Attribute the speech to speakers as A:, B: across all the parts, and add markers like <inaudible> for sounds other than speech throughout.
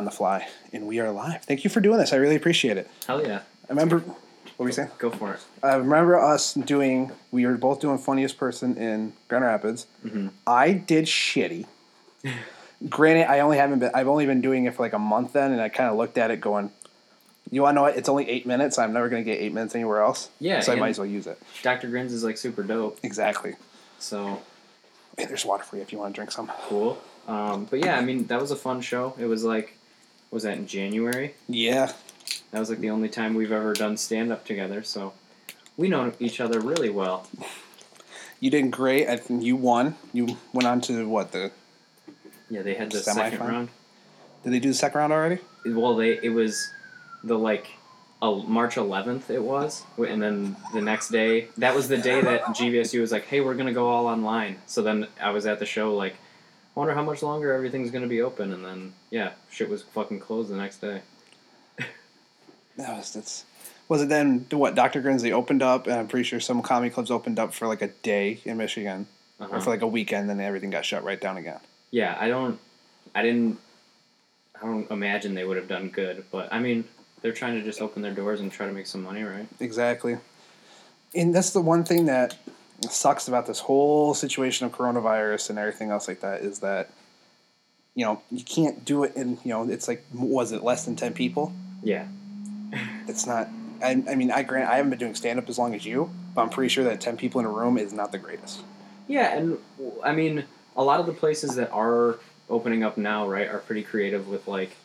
A: on the fly, and we are live. Thank you for doing this. I really appreciate it.
B: Hell yeah.
A: I remember. What were you saying?
B: Go for it.
A: I remember us doing. We were both doing funniest person in Grand Rapids.
B: Mm-hmm.
A: I did shitty. <laughs> Granted, I only haven't been. I've only been doing it for like a month then, and I kind of looked at it going. You want to know what? It's only eight minutes. I'm never going to get eight minutes anywhere else.
B: Yeah,
A: So I might as well use it.
B: Dr. Grins is like super dope.
A: Exactly.
B: So
A: Hey, there's water for you if you want to drink some.
B: cool. Um, but yeah, I mean, that was a fun show. It was like, was that in January?
A: Yeah.
B: That was like the only time we've ever done stand up together. So we know each other really well.
A: You did great. I think you won. You went on to what the?
B: Yeah, they had the second round.
A: Did they do the second round already?
B: Well, they it was the like uh, March 11th it was, and then the next day that was the day that GVSU was like, "Hey, we're gonna go all online." So then I was at the show like, wonder how much longer everything's gonna be open, and then yeah, shit was fucking closed the next day. <laughs>
A: That was that's. Was it then what Dr. Grinsley opened up and I'm pretty sure some comedy clubs opened up for like a day in Michigan
B: Uh-huh.
A: or for like a weekend then everything got shut right down again.
B: Yeah, I don't, I didn't, I don't imagine they would have done good, but I mean, they're trying to just open their doors and try to make some money, right?
A: Exactly. And that's the one thing that sucks about this whole situation of coronavirus and everything else like that is that you know, you can't do it in, you know, it's like was it less than 10 people?
B: Yeah,
A: It's not I, I mean, I grant I haven't been doing stand up as long as you, but I'm pretty sure that 10 people in a room is not the greatest.
B: Yeah, and I mean, a lot of the places that are opening up now, right, are pretty creative with like,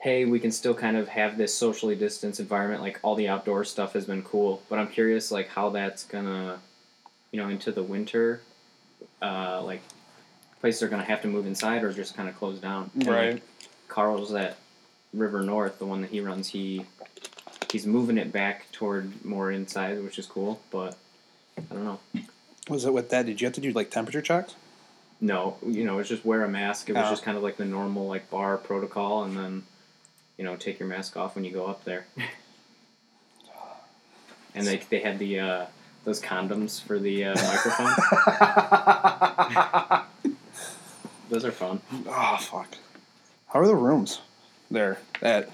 B: hey, we can still kind of have this socially distanced environment. Like all the outdoor stuff has been cool, but I'm curious like how that's gonna, you know, into the winter, uh, like places are gonna have to move inside or just kind of close down. And, like, Carl's at River North, the one that he runs, he he's moving it back toward more inside, which is cool. But I don't know.
A: Was it with that? Did you have to do like temperature checks?
B: No, you know, it's just wear a mask. It was
A: Oh.
B: just kind of like the normal like bar protocol, and then you know take your mask off when you go up there. <laughs> and they they had the uh, those condoms for the uh, <laughs> microphone. those are fun.
A: Oh fuck! How are the rooms there? At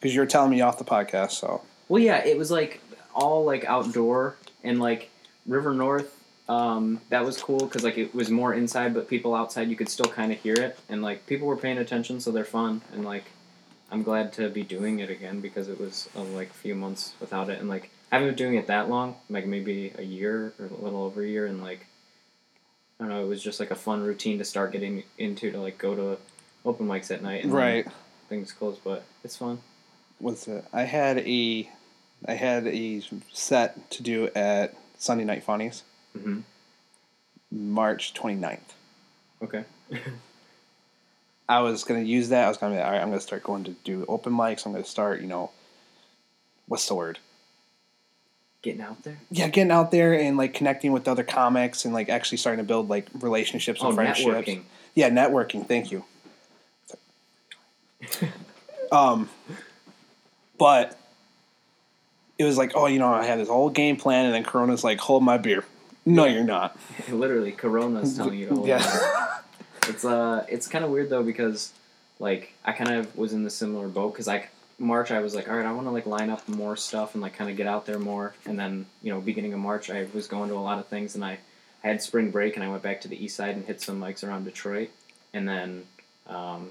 A: because you were telling me off the podcast, so
B: Well, yeah, it was like all like outdoor and like River North. Um, that was cool because like it was more inside, but people outside you could still kind of hear it, and like people were paying attention, so they're fun. And like I'm glad to be doing it again because it was uh, like a few months without it, and like haven't been doing it that long, like maybe a year or a little over a year, and like I don't know, it was just like a fun routine to start getting into to like go to open mics at night and
A: right.
B: things closed, but it's fun.
A: What's it? I had a, I had a set to do at Sunday Night Funnies,
B: hmm
A: March 29th.
B: Okay. <laughs>
A: I was gonna use that. I was gonna be all right. I'm gonna start going to do open mics. I'm gonna start, you know, what's the word?
B: Getting out there.
A: Yeah, getting out there and like connecting with other comics and like actually starting to build like relationships and
B: Oh,
A: friendships.
B: networking.
A: Yeah, networking. Thank you. <laughs> um, but it was like, oh, you know, I had this whole game plan, and then Corona's like, hold my beer. No, you're not. <laughs>
B: Literally, Corona's <laughs> telling you to hold
A: Yeah.
B: It's uh, it's kind of weird though because, like, I kind of was in the similar boat because like March I was like, all right, I want to like line up more stuff and like kind of get out there more. And then you know, beginning of March, I was going to a lot of things and I, I had spring break and I went back to the east side and hit some mics around Detroit. And then, um,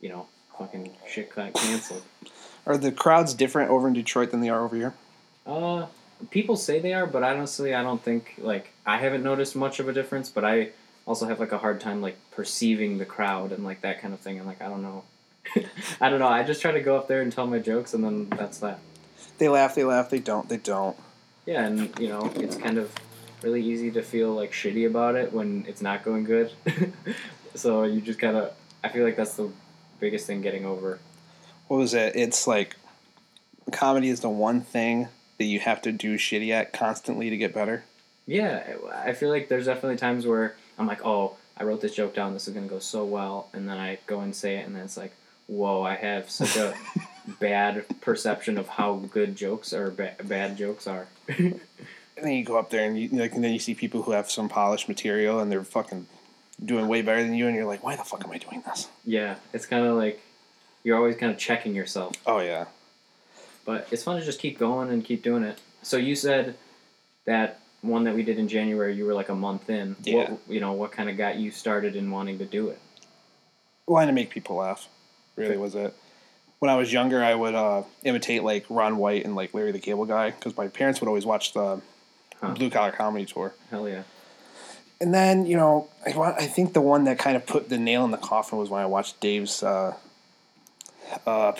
B: you know, fucking shit got canceled.
A: Are the crowds different over in Detroit than they are over here?
B: Uh, people say they are, but honestly, I don't think like I haven't noticed much of a difference. But I also have like a hard time like perceiving the crowd and like that kind of thing. And like I don't know, <laughs> I don't know. I just try to go up there and tell my jokes, and then that's that.
A: They laugh, they laugh, they don't, they don't.
B: Yeah, and you know, it's kind of really easy to feel like shitty about it when it's not going good. <laughs> so you just gotta. I feel like that's the biggest thing getting over.
A: What was it? It's like comedy is the one thing that you have to do shitty at constantly to get better.
B: Yeah, I feel like there's definitely times where I'm like, oh, I wrote this joke down. This is gonna go so well, and then I go and say it, and then it's like, whoa, I have such a <laughs> bad perception of how good jokes or ba- bad jokes are. <laughs>
A: And then you go up there and you like, and then you see people who have some polished material and they're fucking doing way better than you, and you're like, why the fuck am I doing this?
B: yeah, it's kind of like you're always kind of checking yourself.
A: Oh yeah.
B: But it's fun to just keep going and keep doing it. So you said that one that we did in January, you were like a month in.
A: Yeah.
B: What, you know, what kind of got you started in wanting to do it?
A: wanting to make people laugh. Really was it. When I was younger, I would uh, imitate like Ron White and like Larry the Cable Guy because my parents would always watch the
B: Huh.
A: Blue Collar Comedy Tour.
B: Hell yeah.
A: And then you know, I, wa- I think the one that kind of put the nail in the coffin was when I watched Dave's. Uh, uh,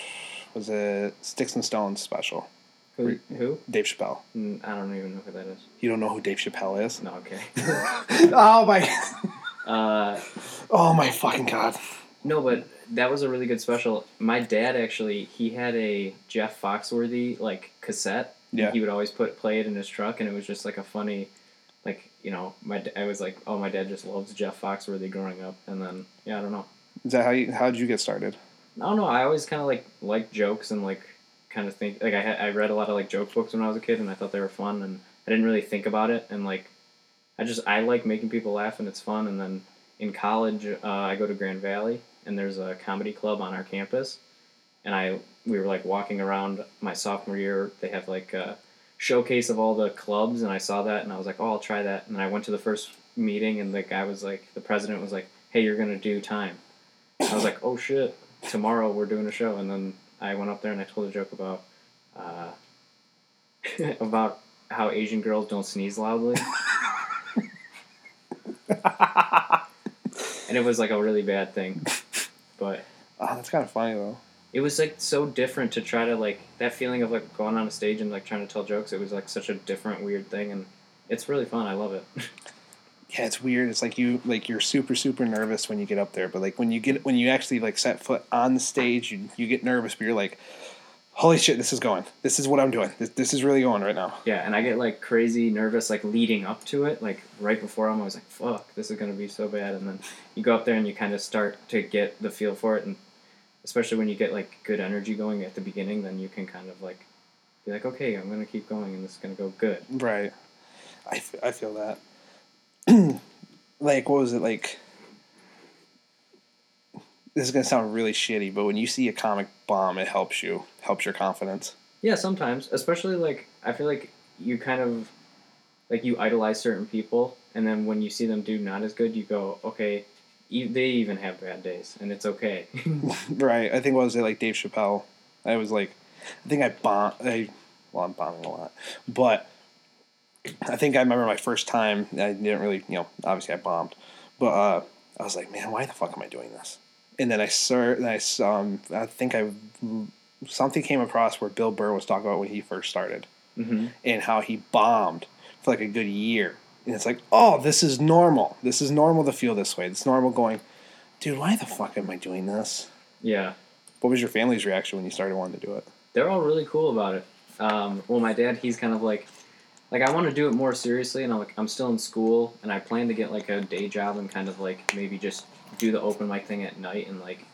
A: <sighs> was it Sticks and Stones special?
B: Who? who?
A: Dave Chappelle.
B: Mm, I don't even know who that is.
A: You don't know who Dave Chappelle is?
B: No, okay. <laughs> <laughs>
A: oh my!
B: uh, <laughs>
A: Oh my fucking god!
B: no, but that was a really good special. My dad actually, he had a Jeff Foxworthy like cassette.
A: Yeah.
B: He would always put play it in his truck, and it was just like a funny, like you know, my I was like, oh, my dad just loves Jeff Foxworthy growing up, and then yeah, I don't know.
A: Is that how you? How did you get started?
B: I don't know. I always kind of like like jokes and like kind of think like I had I read a lot of like joke books when I was a kid, and I thought they were fun, and I didn't really think about it, and like I just I like making people laugh, and it's fun. And then in college, uh, I go to Grand Valley, and there's a comedy club on our campus, and I we were like walking around my sophomore year. They have like a showcase of all the clubs, and I saw that, and I was like, oh, I'll try that. And I went to the first meeting, and the guy was like, the president was like, hey, you're gonna do time. I was like, oh shit, tomorrow we're doing a show, and then I went up there and I told a joke about uh, <laughs> about how Asian girls don't sneeze loudly. <laughs> and it was like a really bad thing. But
A: Oh, that's kind of funny though.
B: it was like so different to try to like that feeling of like going on a stage and like trying to tell jokes. It was like such a different, weird thing, and it's really fun. I love it. <laughs>
A: Yeah, it's weird. It's like you like you're super super nervous when you get up there, but like when you get when you actually like set foot on the stage, you you get nervous, but you're like, holy shit, this is going. This is what I'm doing. This this is really going right now.
B: yeah, and I get like crazy nervous like leading up to it. Like right before I'm always like, fuck, this is gonna be so bad. And then you go up there and you kind of start to get the feel for it, and especially when you get like good energy going at the beginning, then you can kind of like be like, okay, I'm gonna keep going, and this is gonna go good.
A: Right. I, f- I feel that. <clears throat> like what was it like? This is gonna sound really shitty, but when you see a comic bomb, it helps you, helps your confidence.
B: Yeah, sometimes, especially like I feel like you kind of like you idolize certain people, and then when you see them do not as good, you go, okay, e- they even have bad days, and it's okay. <laughs> <laughs>
A: Right. I think what was it like Dave Chappelle? I was like, I think I bomb. I well, I'm bombing a lot, but I think I remember my first time. I didn't really, you know, obviously I bombed, but uh, I was like, man, why the fuck am I doing this? And then I saw, and I saw, um, I think I something came across where Bill Burr was talking about when he first started
B: hmm
A: and how he bombed for like a good year. And it's like, oh, this is normal. This is normal to feel this way. It's normal going, dude, why the fuck am I doing this?
B: Yeah,
A: What was your family's reaction when you started wanting to do it?
B: they're all really cool about it. Um, well, my dad, he's kind of like, like I want to do it more seriously, and I'm like, I'm still in school, and I plan to get like a day job and kind of like maybe just do the open mic thing at night, and like,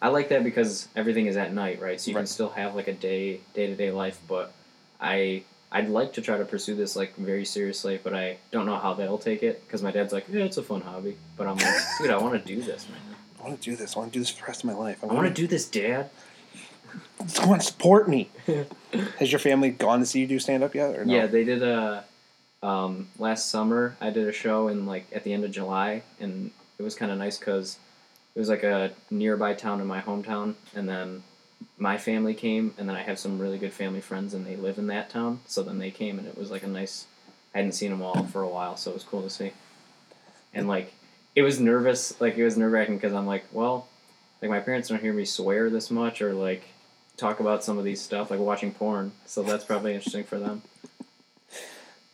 B: I like that because everything is at night, right? So you can still have like a day day to day life, but I I'd like to try to pursue this like very seriously, but I don't know how they'll take it because my dad's like, yeah, it's a fun hobby, but I'm like, dude, I want to do this, man.
A: I want to do this. I want to do this for the rest of my life.
B: I want to do this, dad. <laughs>
A: Someone support me. <laughs> Has your family gone to see you do stand up yet? Or no?
B: Yeah, they did a um, last summer. I did a show in like at the end of July, and it was kind of nice because it was like a nearby town in my hometown, and then my family came, and then I have some really good family friends, and they live in that town. So then they came, and it was like a nice. I hadn't seen them all for a while, so it was cool to see. And like, it was nervous, like it was nerve wracking because I'm like, well, like my parents don't hear me swear this much or like talk about some of these stuff, like watching porn. So that's probably interesting for them.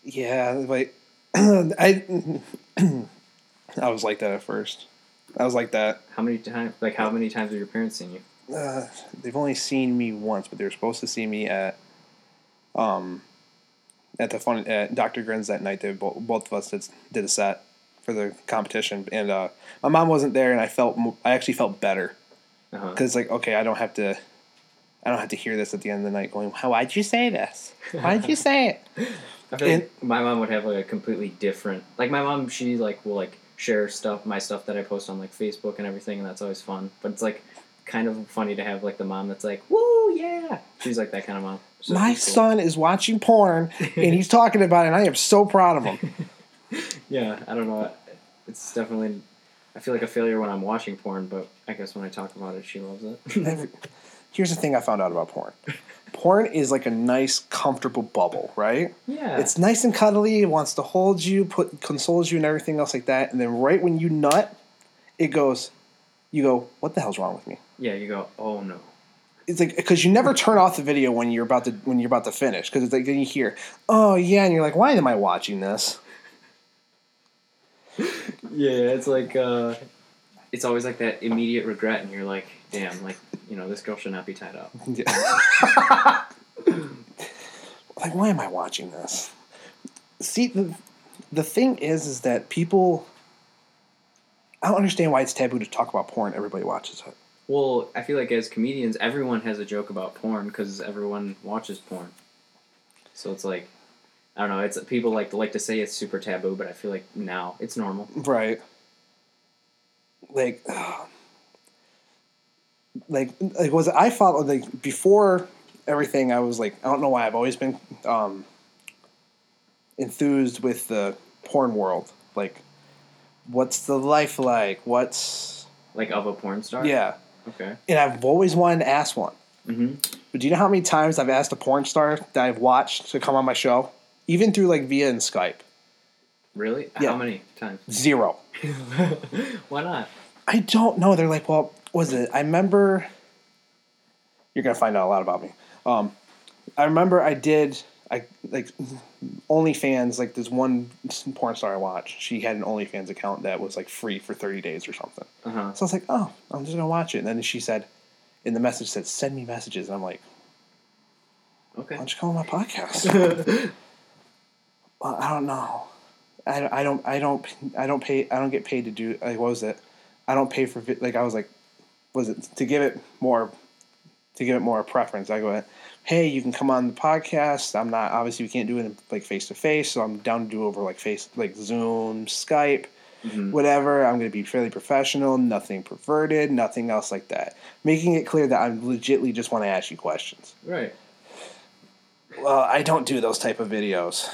A: Yeah, like <clears throat> I, I was like that at first. I was like that.
B: How many times? Like how many times have your parents seen you?
A: Uh, they've only seen me once, but they were supposed to see me at, um, at the fun at Dr. Grins that night. They both, both of us did, did a set for the competition, and uh, my mom wasn't there, and I felt I actually felt better
B: Uh-huh.
A: because like okay, I don't have to. I don't have to hear this at the end of the night going, why'd you say this? Why'd you say it? <laughs>
B: I feel
A: And-
B: like my mom would have like a completely different. Like my mom, she like will like share stuff, my stuff that I post on like Facebook and everything, and that's always fun. But it's like kind of funny to have like the mom that's like, "Woo, yeah!" She's like that kind of mom. So
A: My
B: cool.
A: son is watching porn and he's talking about it, and I am so proud of him. <laughs>
B: Yeah, I don't know. It's definitely. I feel like a failure when I'm watching porn, but I guess when I talk about it, she loves it.
A: Here's the thing I found out about porn. <laughs> Porn is like a nice, comfortable bubble, right?
B: yeah,
A: It's nice and cuddly. It wants to hold you, put consoles you, and everything else like that. And then right when you nut, it goes. You go. What the hell's wrong with me?
B: yeah. You go, oh no.
A: It's like because you never turn off the video when you're about to when you're about to finish because it's like then you hear, oh yeah, and you're like, why am I watching this? <laughs>
B: Yeah, it's like uh, it's always like that immediate regret, and you're like, damn, like you know, this girl should not be tied up. <laughs>
A: Yeah. <laughs> like, why am I watching this? See, the, the thing is, is that people. I don't understand why it's taboo to talk about porn. Everybody watches it.
B: Well, I feel like as comedians, everyone has a joke about porn because everyone watches porn. So it's like, I don't know. It's people like like to say it's super taboo, but I feel like now it's normal.
A: Right. Like, like, like was I followed like before everything. I was like, I don't know why I've always been um, enthused with the porn world. Like, what's the life like? What's
B: Like of a porn star.
A: yeah?
B: Okay.
A: And I've always wanted to ask one.
B: Mm-hmm.
A: But do you know how many times I've asked a porn star that I've watched to come on my show, even through like via and Skype?
B: Really?
A: Yeah.
B: How many times?
A: Zero. <laughs>
B: Why not?
A: I don't know. They're like, well, was it? I remember. You're gonna find out a lot about me. Um, I remember I did. I like OnlyFans. Like this one porn star I watched. She had an OnlyFans account that was like free for 30 days or something.
B: Uh huh.
A: So I was like, oh, I'm just gonna watch it. And then she said, in the message said, send me messages. And I'm like,
B: Okay.
A: why don't you come on my podcast? <laughs> well, I don't know. I, I don't I don't I don't pay I don't get paid to do like what was it? I don't pay for like I was like was it to give it more to give it more preference. I go hey you can come on the podcast. I'm not obviously we can't do it in, like face to face, so I'm down to do over like face like Zoom, Skype,
B: Mhm.
A: whatever. I'm going to be fairly professional, nothing perverted, nothing else like that. Making it clear that I'm legitly just want to ask you questions.
B: Right.
A: Well, I don't do those type of videos.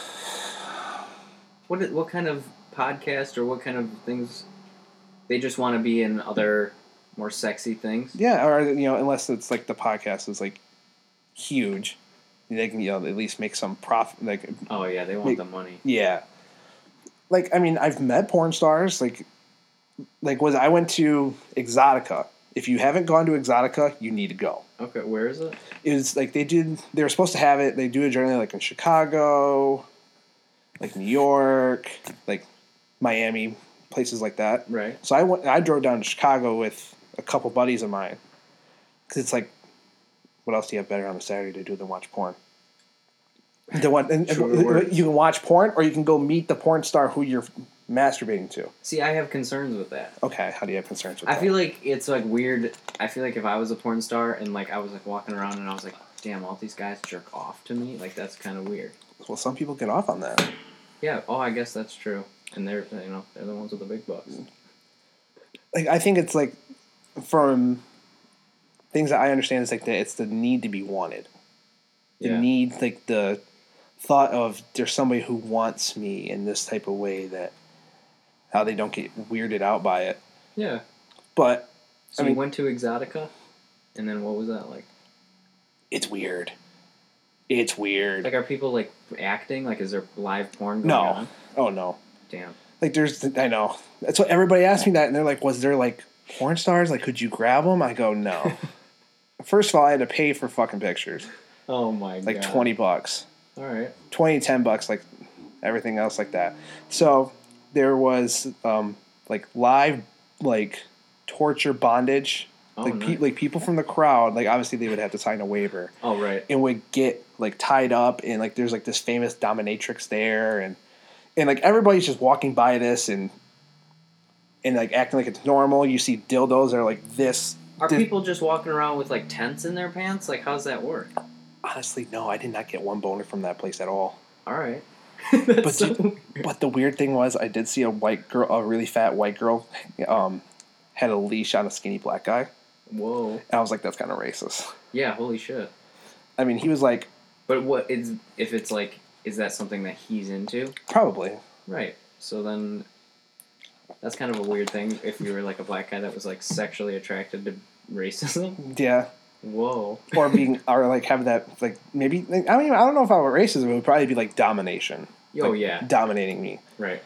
B: What what kind of podcast or what kind of things? They just want to be in other more sexy things.
A: Yeah, or you know, unless it's like the podcast is like huge, they can you know at least make some profit. Like,
B: Oh yeah, they want
A: Make-
B: the money.
A: yeah, like I mean, I've met porn stars. Like, like was I went to Exxxotica. If you haven't gone to Exxxotica, you need to go.
B: Okay, where is it?
A: It was like they did. They were supposed to have it. They do it generally like in Chicago, like New York, like Miami, places like that.
B: Right.
A: So I went. I drove down to Chicago with a couple buddies of mine because it's like, what else do you have better on a Saturday to do than watch porn? The one and, and you can watch porn, or you can go meet the porn star who you're masturbating to.
B: See, I have concerns with that.
A: Okay, how do you have concerns with
B: I
A: that?
B: I feel like it's like weird. I feel like if I was a porn star and like I was like walking around and I was like, damn, all these guys jerk off to me. Like that's kind of weird.
A: well, some people get off on that.
B: Yeah. Oh, I guess that's true. And they're you know they're the ones with the big bucks. Mm.
A: Like I think it's like from things that I understand is like the, it's the need to be wanted. The
B: Yeah.
A: need, like the thought of there's somebody who wants me in this type of way that how they don't get weirded out by it.
B: Yeah.
A: But
B: So
A: I
B: you
A: mean-
B: went to Exxxotica, and then what was that like?
A: it's weird. It's weird.
B: Like, are people like acting? Like, is there live porn going
A: no.
B: on?
A: Oh no.
B: Damn.
A: Like there's I know. That's what everybody asked me that and they're like, was there like porn stars? Like could you grab them? I go, no. <laughs> First of all, I had to pay for fucking pictures.
B: Oh my god.
A: Like 20 bucks.
B: All right.
A: 20, 10 bucks, like everything else like that. So there was um, like live like torture bondage.
B: Oh,
A: like
B: nice.
A: pe- like people from the crowd, like obviously they would have to sign a waiver
B: Oh right.
A: and would get like tied up and like there's like this famous dominatrix there and and like everybody's just walking by this and and like acting like it's normal. You see dildos that are like this.
B: Are people just walking around with like tents in their pants? Like, how's that work?
A: Honestly, no, I did not get one boner from that place at all.
B: All right. <laughs>
A: But
B: so
A: you-. But the weird thing was, I did see a white girl, a really fat white girl, um, had a leash on a skinny black guy.
B: Whoa.
A: And I was like, that's kind of racist.
B: Yeah. Holy shit.
A: I mean, he was like,
B: But what is if it's like is that something that he's into?
A: probably.
B: Right. So then that's kind of a weird thing if you were like a black guy that was like sexually attracted to racism. <laughs>
A: Yeah.
B: Whoa.
A: Or being, <laughs> or like have that, like maybe, like, I don't even, I don't know if I were racism. It would probably be like domination.
B: Oh
A: Like,
B: yeah.
A: Dominating me.
B: Right.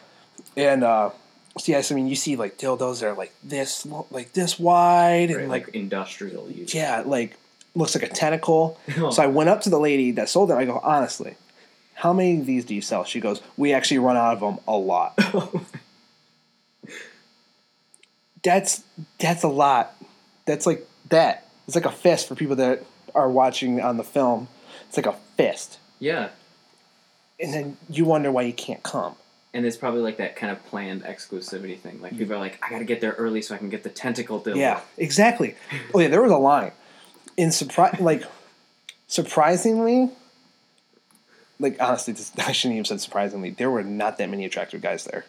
A: And, uh, so yes, I mean, you see like dildos that are like this, like this wide, and like,
B: Like industrial use.
A: yeah, like looks like a tentacle.
B: Oh. <laughs>
A: So I went up to the lady that sold it. I go, honestly, how many of these do you sell? She goes, we actually run out of them a lot. That's that's a lot. That's like that. It's like a fist for people that are watching on the film. It's like a fist,
B: yeah.
A: and then you wonder why you can't come.
B: And it's probably like that kind of planned exclusivity thing. Like people are like, I gotta get there early so I can get the tentacle dildo.
A: Yeah, exactly. Oh yeah, there was a line. In surprise, like surprisingly, like honestly, this, <laughs> I shouldn't even said surprisingly. There were not that many attractive guys there,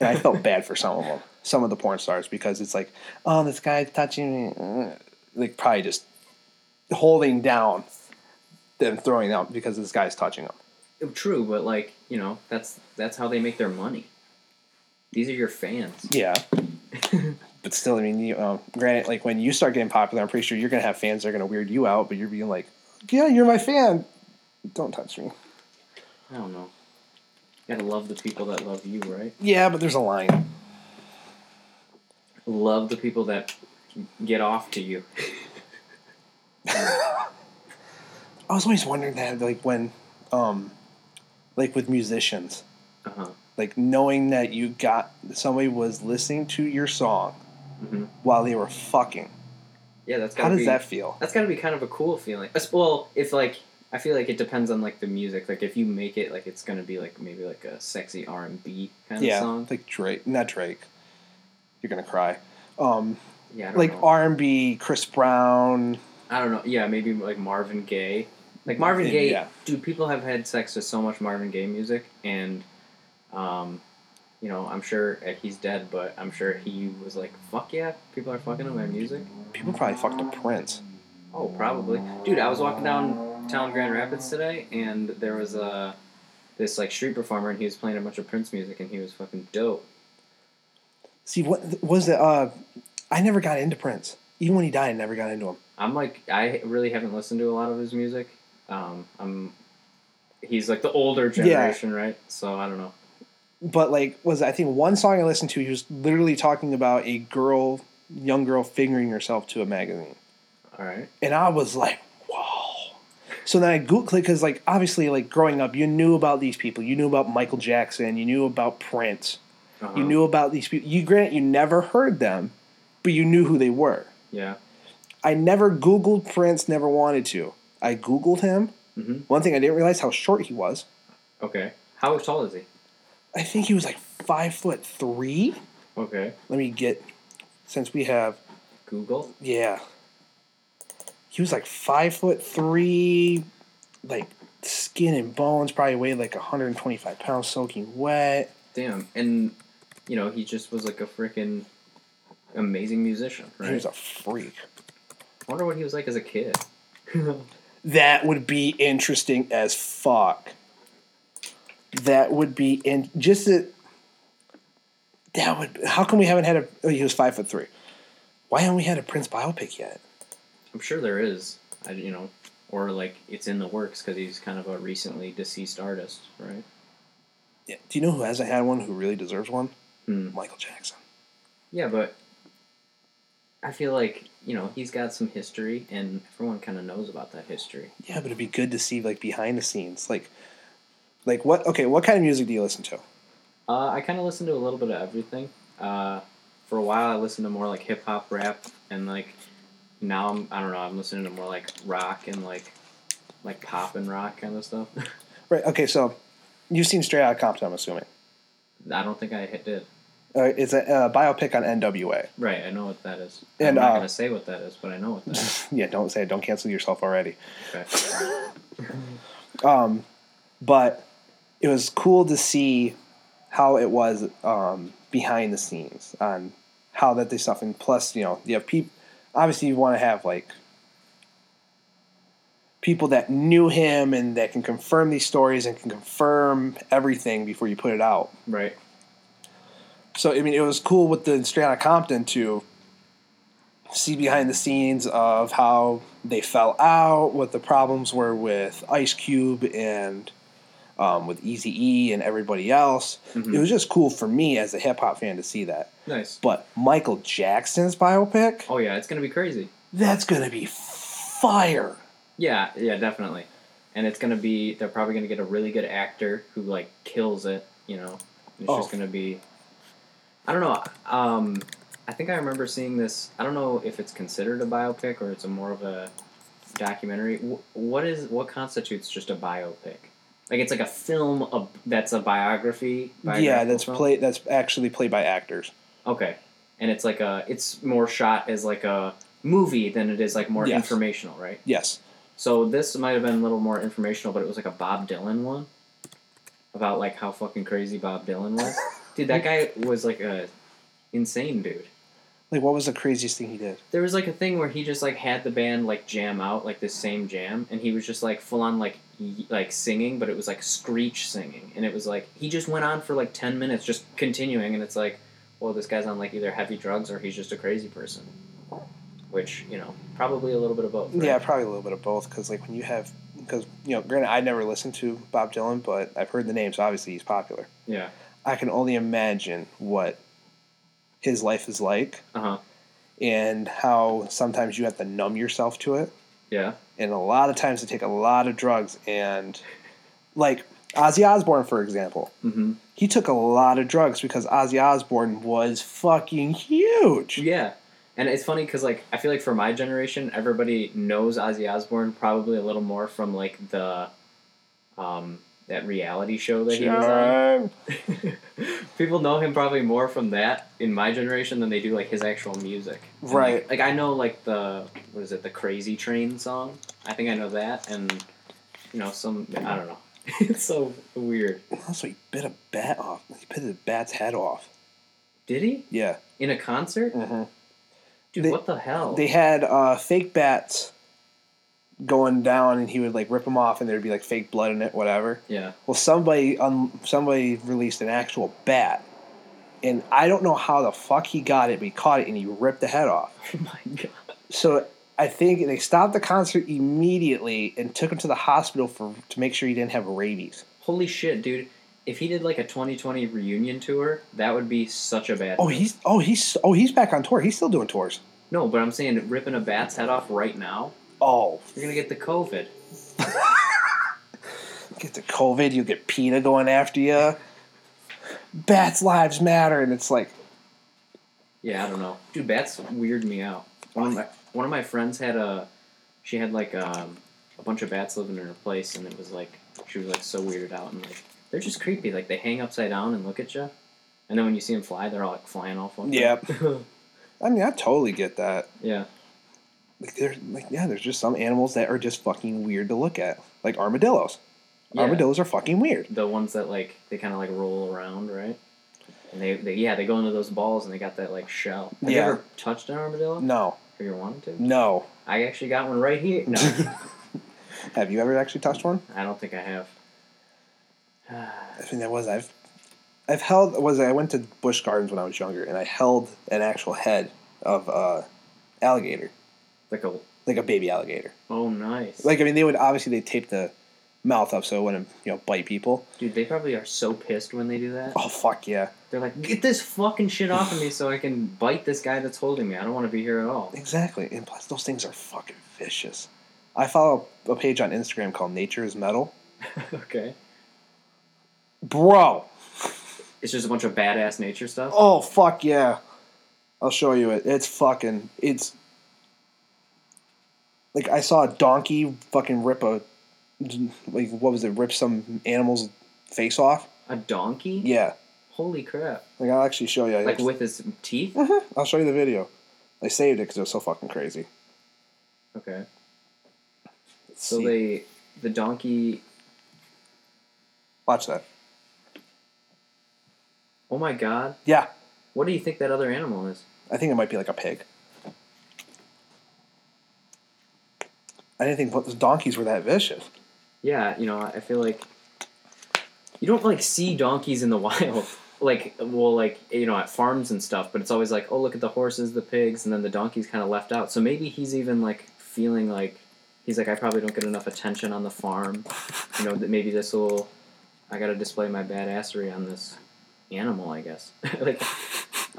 A: and I felt bad for some of them, some of the porn stars, because it's like, oh, this guy's touching me, uh, like probably just holding down, then throwing out because this guy's touching them.
B: True, but like you know, that's that's how they make their money. These are your fans.
A: Yeah. but still, I mean, you, um, granted, like when you start getting popular, I'm pretty sure you're gonna have fans that are gonna weird you out, but you're being like, "Yeah, you're my fan. Don't touch me."
B: I don't know. You gotta love the people that love you, right?
A: Yeah, but there's a line.
B: Love the people that get off to you.
A: I was always wondering that, like when, um, like with musicians,
B: Uh huh.
A: like knowing that you got somebody was listening to your song
B: hmm
A: while they were fucking.
B: Yeah, that's
A: How does
B: be,
A: that feel?
B: That's gotta be kind of a cool feeling. Well, if like I feel like it depends on like the music. Like if you make it like it's gonna be like maybe like a sexy R and B kind
A: Yeah,
B: of song.
A: like Drake, not Drake. You're gonna cry. Um,
B: Yeah,
A: like. R and B, Chris Brown.
B: I don't know. Yeah, maybe like Marvin Gaye. Like Marvin
A: Yeah,
B: Gaye,
A: yeah.
B: dude. People have had sex to so much Marvin Gaye music, and um, you know, I'm sure uh, he's dead, but I'm sure he was like, "Fuck yeah, people are fucking to my music."
A: People probably fucked a Prince.
B: Oh, probably, dude. I was walking down downtown Grand Rapids today, and there was a this like street performer, and he was playing a bunch of Prince music, and he was fucking dope.
A: See, what was it? Uh, I never got into Prince. Even when he died, I never got into him.
B: I'm like, I really haven't listened to a lot of his music. Um, I'm. He's like the older generation, right? So I don't know.
A: But like, was I think one song I listened to, he was literally talking about a girl, young girl, fingering herself to a magazine,
B: All right.
A: and I was like, wow. So then I Googled because, like, obviously, like growing up, you knew about these people. You knew about Michael Jackson. You knew about Prince.
B: Uh-huh.
A: You knew about these people. You grant you never heard them, but you knew who they were.
B: Yeah.
A: I never Googled Prince. Never wanted to. I Googled him.
B: Mhm.
A: One thing I didn't realize how short he was.
B: Okay. How tall is he?
A: I think he was like five foot three.
B: Okay.
A: Let me get, since we have,
B: Google.
A: yeah. He was like five foot three, like skin and bones, probably weighed like 125 pounds, soaking wet.
B: Damn. And you know, he just was like a freaking amazing musician,
A: He
B: right?
A: was a freak.
B: I wonder what he was like as a kid. <laughs>
A: That would be interesting as fuck. That would be in just a, that would. How come we haven't had a? Oh, he was five foot three. Why haven't we had a Prince biopic yet?
B: I'm sure there is. I, you know, or like it's in the works because he's kind of a recently deceased artist, right?
A: Yeah. Do you know who hasn't had one who really deserves one?
B: Hmm.
A: Michael Jackson.
B: Yeah, but I feel like you know he's got some history, and everyone kind of knows about that history.
A: Yeah, but it'd be good to see like behind the scenes, like, like what? Okay, what kind of music do you listen to?
B: Uh, I kind of listen to a little bit of everything. Uh, for a while, I listened to more like hip hop, rap, and like now I'm I don't know. I'm listening to more like rock and like like pop and rock kind of stuff. <laughs>
A: Right. Okay, so you've seen Straight Outta Compton, I'm assuming.
B: I don't think I hit did.
A: Uh, it's a uh, biopic on NWA.
B: Right, I know what that is.
A: And,
B: I'm not
A: uh,
B: gonna say what that is, but I know what that is. <laughs>
A: yeah, don't say it. Don't cancel yourself already.
B: Okay. <laughs>
A: Um, but it was cool to see how it was um, behind the scenes on how that they stuff. And plus, you know, you have people. obviously you want to have like people that knew him and that can confirm these stories and can confirm everything before you put it out.
B: Right.
A: So I mean, it was cool with the Straight Outta Compton to see behind the scenes of how they fell out, what the problems were with Ice Cube and um, with Easy E and everybody else.
B: Mhm.
A: It was just cool for me as a hip hop fan to see that.
B: Nice.
A: But Michael Jackson's biopic,
B: Oh yeah, it's gonna be crazy.
A: that's gonna be fire.
B: Yeah, yeah, definitely. And it's gonna be they're probably gonna get a really good actor who like kills it, you know. It's
A: Oh.
B: just gonna be I don't know. Um I think I remember seeing this I don't know if it's considered a biopic or it's a more of a documentary. Wh- What is what constitutes just a biopic? Like it's like a film of, that's a biography.
A: yeah, that's
B: film?
A: play. That's actually played by actors.
B: Okay, and it's like a it's more shot as like a movie than it is like more
A: Yes.
B: informational, right?
A: Yes.
B: So this might have been a little more informational, but it was like a Bob Dylan one about like how fucking crazy Bob Dylan was. <laughs> Dude, that guy was like a insane dude.
A: Like, what was the craziest thing he did?
B: There was like a thing where he just like had the band like jam out like this same jam, and he was just like full on like y- like singing, but it was like screech singing, and it was like he just went on for like ten minutes just continuing, and it's like, well, this guy's on like either heavy drugs or he's just a crazy person, which you know probably a little bit of both. right?
A: Yeah, probably a little bit of both. Because like when you have, because you know, granted, I never listened to Bob Dylan, but I've heard the name, so obviously he's popular.
B: yeah,
A: I can only imagine what his life is like
B: uh huh,
A: and how sometimes you have to numb yourself to it.
B: yeah,
A: And a lot of times they take a lot of drugs. And like Ozzy Osbourne, for example,
B: mm-hmm.
A: he took a lot of drugs because Ozzy Osbourne was fucking huge.
B: Yeah, and it's funny because like I feel like for my generation, everybody knows Ozzy Osbourne probably a little more from like the, um, that reality show that he was on. <laughs> People know him probably more from that in my generation than they do like his actual music.
A: Right.
B: Like, like I know like the what is it the Crazy Train song? I think I know that, and you know some I don't know. <laughs> it's so weird.
A: Also, he bit a bat off. He bit a bat's head off.
B: Did he
A: Yeah.
B: in a concert?
A: Mm-hmm.
B: Dude,
A: They-
B: what the hell?
A: They had uh, fake bats going down, and he would like rip them off, and there'd be like fake blood in it, whatever.
B: yeah.
A: Well, somebody um, somebody released an actual bat, and I don't know how the fuck he got it, but he caught it and he ripped the head off. <laughs>
B: Oh my god.
A: So I think they stopped the concert immediately and took him to the hospital for to make sure he didn't have rabies.
B: Holy shit, dude. If he did like a 2020 reunion tour, that would be such a bad
A: Oh,
B: move.
A: he's oh he's oh he's back on tour. He's still doing tours.
B: No, but I'm saying ripping a bat's head off right now,
A: Oh,
B: you're gonna get the COVID. <laughs>
A: get the COVID, you get PETA going after you. Bats' lives matter, and it's like,
B: Yeah, I don't know. Dude, bats weird me out. One of my one of my friends had a she had like um, a bunch of bats living in her place and it was like she was like so weirded out and like they're just creepy. Like they hang upside down and look at you. And then when you see them fly, they're all like flying off one.
A: Yep. <laughs> I mean, I totally get that.
B: yeah.
A: Like, there's like, yeah, there's just some animals that are just fucking weird to look at, like armadillos.
B: Yeah.
A: Armadillos are fucking weird.
B: The ones that like they kind of like roll around, right? And they, they yeah they go into those balls and they got that like shell. Have
A: Yeah.
B: you ever touched an armadillo?
A: No,
B: Have you ever wanted to?
A: no.
B: I actually got one right here. No, <laughs> <laughs>
A: Have you ever actually touched one?
B: I don't think I have. <sighs>
A: I think that was I've I've held was I went to Busch Gardens when I was younger and I held an actual head of uh, alligator,
B: like a
A: like a baby alligator.
B: oh nice.
A: Like I mean, they would obviously they tape the mouth up so it wouldn't you know bite people.
B: Dude, they probably are so pissed when they do that.
A: Oh fuck yeah,
B: They're like, get this fucking shit off of me so I can bite this guy that's holding me. I don't want to be here at all.
A: exactly. And plus, those things are fucking vicious. I follow a page on Instagram called Nature is Metal. <laughs>
B: okay.
A: Bro,
B: It's just a bunch of badass nature stuff.
A: oh fuck yeah, I'll show you it. It's fucking it's like I saw a donkey fucking rip a like what was it? Rip some animal's face off.
B: A donkey?
A: Yeah,
B: Holy crap.
A: like I'll actually show you.
B: Like with his teeth?
A: Mhm. I'll show you the video. I saved it because it was so fucking crazy.
B: Okay.
A: Let's
B: So
A: see.
B: they, the donkey,
A: watch that.
B: oh my god.
A: Yeah,
B: What do you think that other animal is?
A: I think it might be like a pig. I didn't think those donkeys were that vicious.
B: Yeah, you know, I feel like you don't like see donkeys in the <laughs> wild. Like, well, like you know, at farms and stuff. But it's always like, oh, look at the horses, the pigs, and then the donkeys kind of left out. So maybe he's even like feeling like he's like, I probably don't get enough attention on the farm. You know, that maybe this will. I got to display my badassery on this animal, I guess. <laughs> like,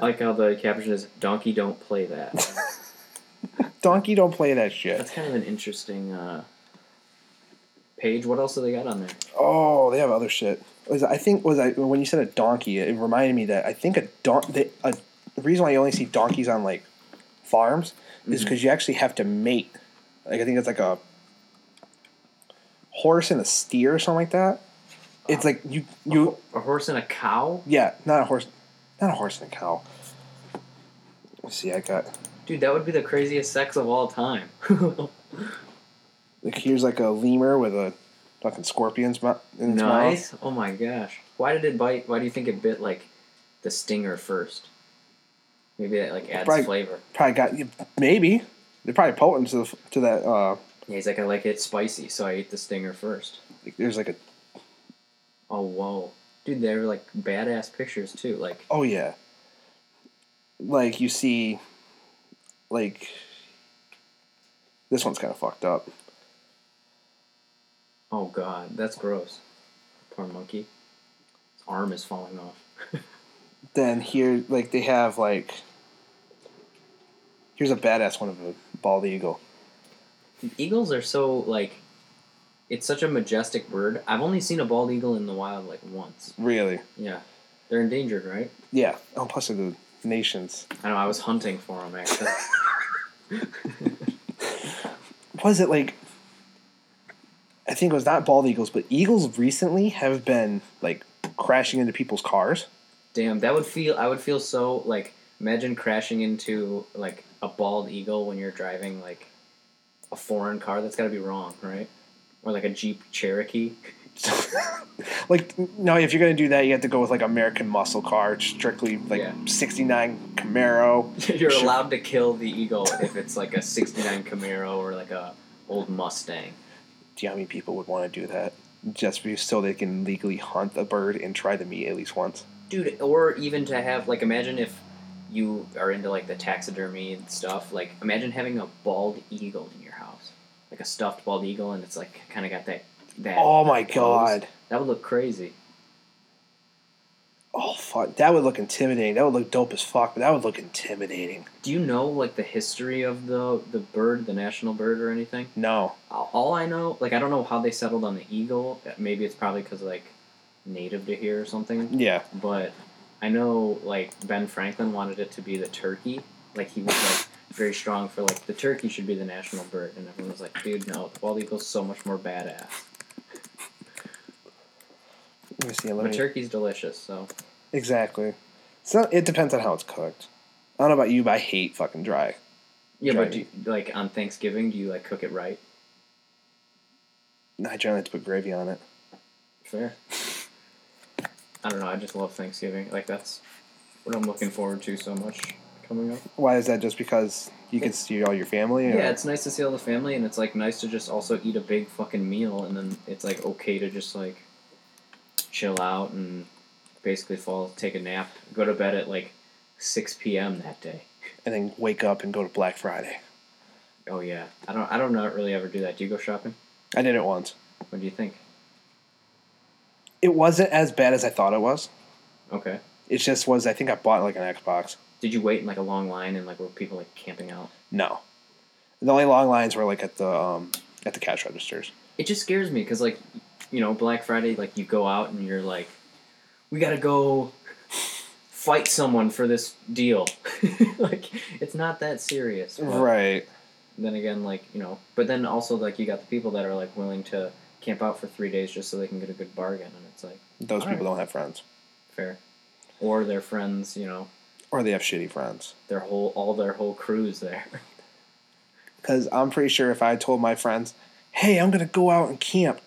B: I like how the caption is, "Donkey don't play that." <laughs>
A: Donkey don't play that shit.
B: That's kind of an interesting uh, page. What else do they got on there?
A: Oh, they have other shit. Was I think was I when you said a donkey, it reminded me that I think a don the, a the reason why you only see donkeys on like farms is
B: Mhm.
A: because you actually have to mate. Like I think it's like a horse and a steer or something like that. It's like you you
B: A horse and a cow?
A: yeah not a horse not a horse and a cow. Let's see, I got
B: Dude, that would be the craziest sex of all time.
A: like here's like a lemur with a fucking scorpion's mouth in its mouth.
B: nice. Oh my gosh. Why did it bite? Why do you think it bit like the stinger first? Maybe that like adds
A: Probably-
B: flavor.
A: Probably got maybe they're probably potent to the, to that. Uh,
B: Yeah, he's like, I like it spicy, so I ate the stinger first.
A: like, there's like a
B: Oh whoa, dude, they were like badass pictures too. Like,
A: oh yeah, like you see, like this one's kind of fucked up.
B: oh god, that's gross. Poor monkey. His arm is falling off. <laughs>
A: Then here, like they have like here's a badass one of a bald eagle.
B: Eagles are so like, it's such a majestic bird. I've only seen a bald eagle in the wild like once.
A: Really?
B: Yeah, they're endangered, right?
A: Yeah. Oh, plus they're the nations.
B: I know. I was hunting for them actually. <laughs>
A: Was it like? I think it was not bald eagles, but eagles recently have been like crashing into people's cars.
B: Damn, that would feel. I would feel so like. Imagine crashing into like a bald eagle when you're driving like a foreign car. That's got to be wrong, right? Or like a Jeep Cherokee. <laughs> <laughs>
A: like no, if you're gonna do that, you have to go with like American muscle car, strictly like
B: Yeah.
A: '69 Camaro. <laughs>
B: you're
A: Sure.
B: allowed to kill the eagle if it's like a '69 Camaro or like a old Mustang.
A: Do you know how many people would want to do that just be- so they can legally hunt the bird and try the meat at least once?
B: dude or even to have like imagine if you are into like the taxidermy and stuff like imagine having a bald eagle in your house like a stuffed bald eagle and it's like kind of got that that
A: Oh my god!
B: that would look crazy
A: Oh fuck, that would look intimidating. That would look dope as fuck, but that would look intimidating.
B: do you know like the history of the the bird the national bird or anything
A: No,
B: all all i know like i don't know how they settled on the eagle maybe it's probably because like native to here or something
A: yeah,
B: but I know like Ben Franklin wanted it to be the turkey. Like he was like very strong for like the turkey should be the national bird, and everyone was like, dude, no, the bald eagle's so much more badass.
A: See. Let
B: But turkey's delicious, so
A: exactly. So it depends on how it's cooked. I don't know about you, but I hate fucking dry.
B: yeah.
A: Dry
B: But do you, like on Thanksgiving, do you like cook it right?
A: I generally like to put gravy on it.
B: Fair. I don't know. I just love Thanksgiving. Like that's what I'm looking forward to so much coming up.
A: Why is that? Just because you can see all your family? or-
B: Yeah, it's nice to see all the family, and it's like nice to just also eat a big fucking meal, and then it's like okay to just like chill out and basically fall, take a nap, go to bed at like six p.m. that day.
A: and then wake up and go to Black Friday.
B: Oh yeah, I don't, I don't not really ever do that. Do you go shopping?
A: I did it once.
B: What do you think?
A: It wasn't as bad as I thought it was.
B: Okay.
A: It just was. I think I bought like an Xbox.
B: Did you wait in like a long line and like were people like camping out?
A: No, the only long lines were like at the um, at the cash registers.
B: It just scares me because like, you know, Black Friday, like you go out and you're like, we gotta go fight someone for this deal. <laughs> like it's not that serious. but-
A: Right.
B: then again like you know but then also like you got the people that are like willing to camp out for three days just so they can get a good bargain and it's like
A: Those people
B: right.
A: don't have friends,
B: fair or their friends you know
A: or they have shitty friends.
B: their whole all their whole crews there <laughs>
A: Because I'm pretty sure if I told my friends, "Hey, I'm gonna go out and camp,"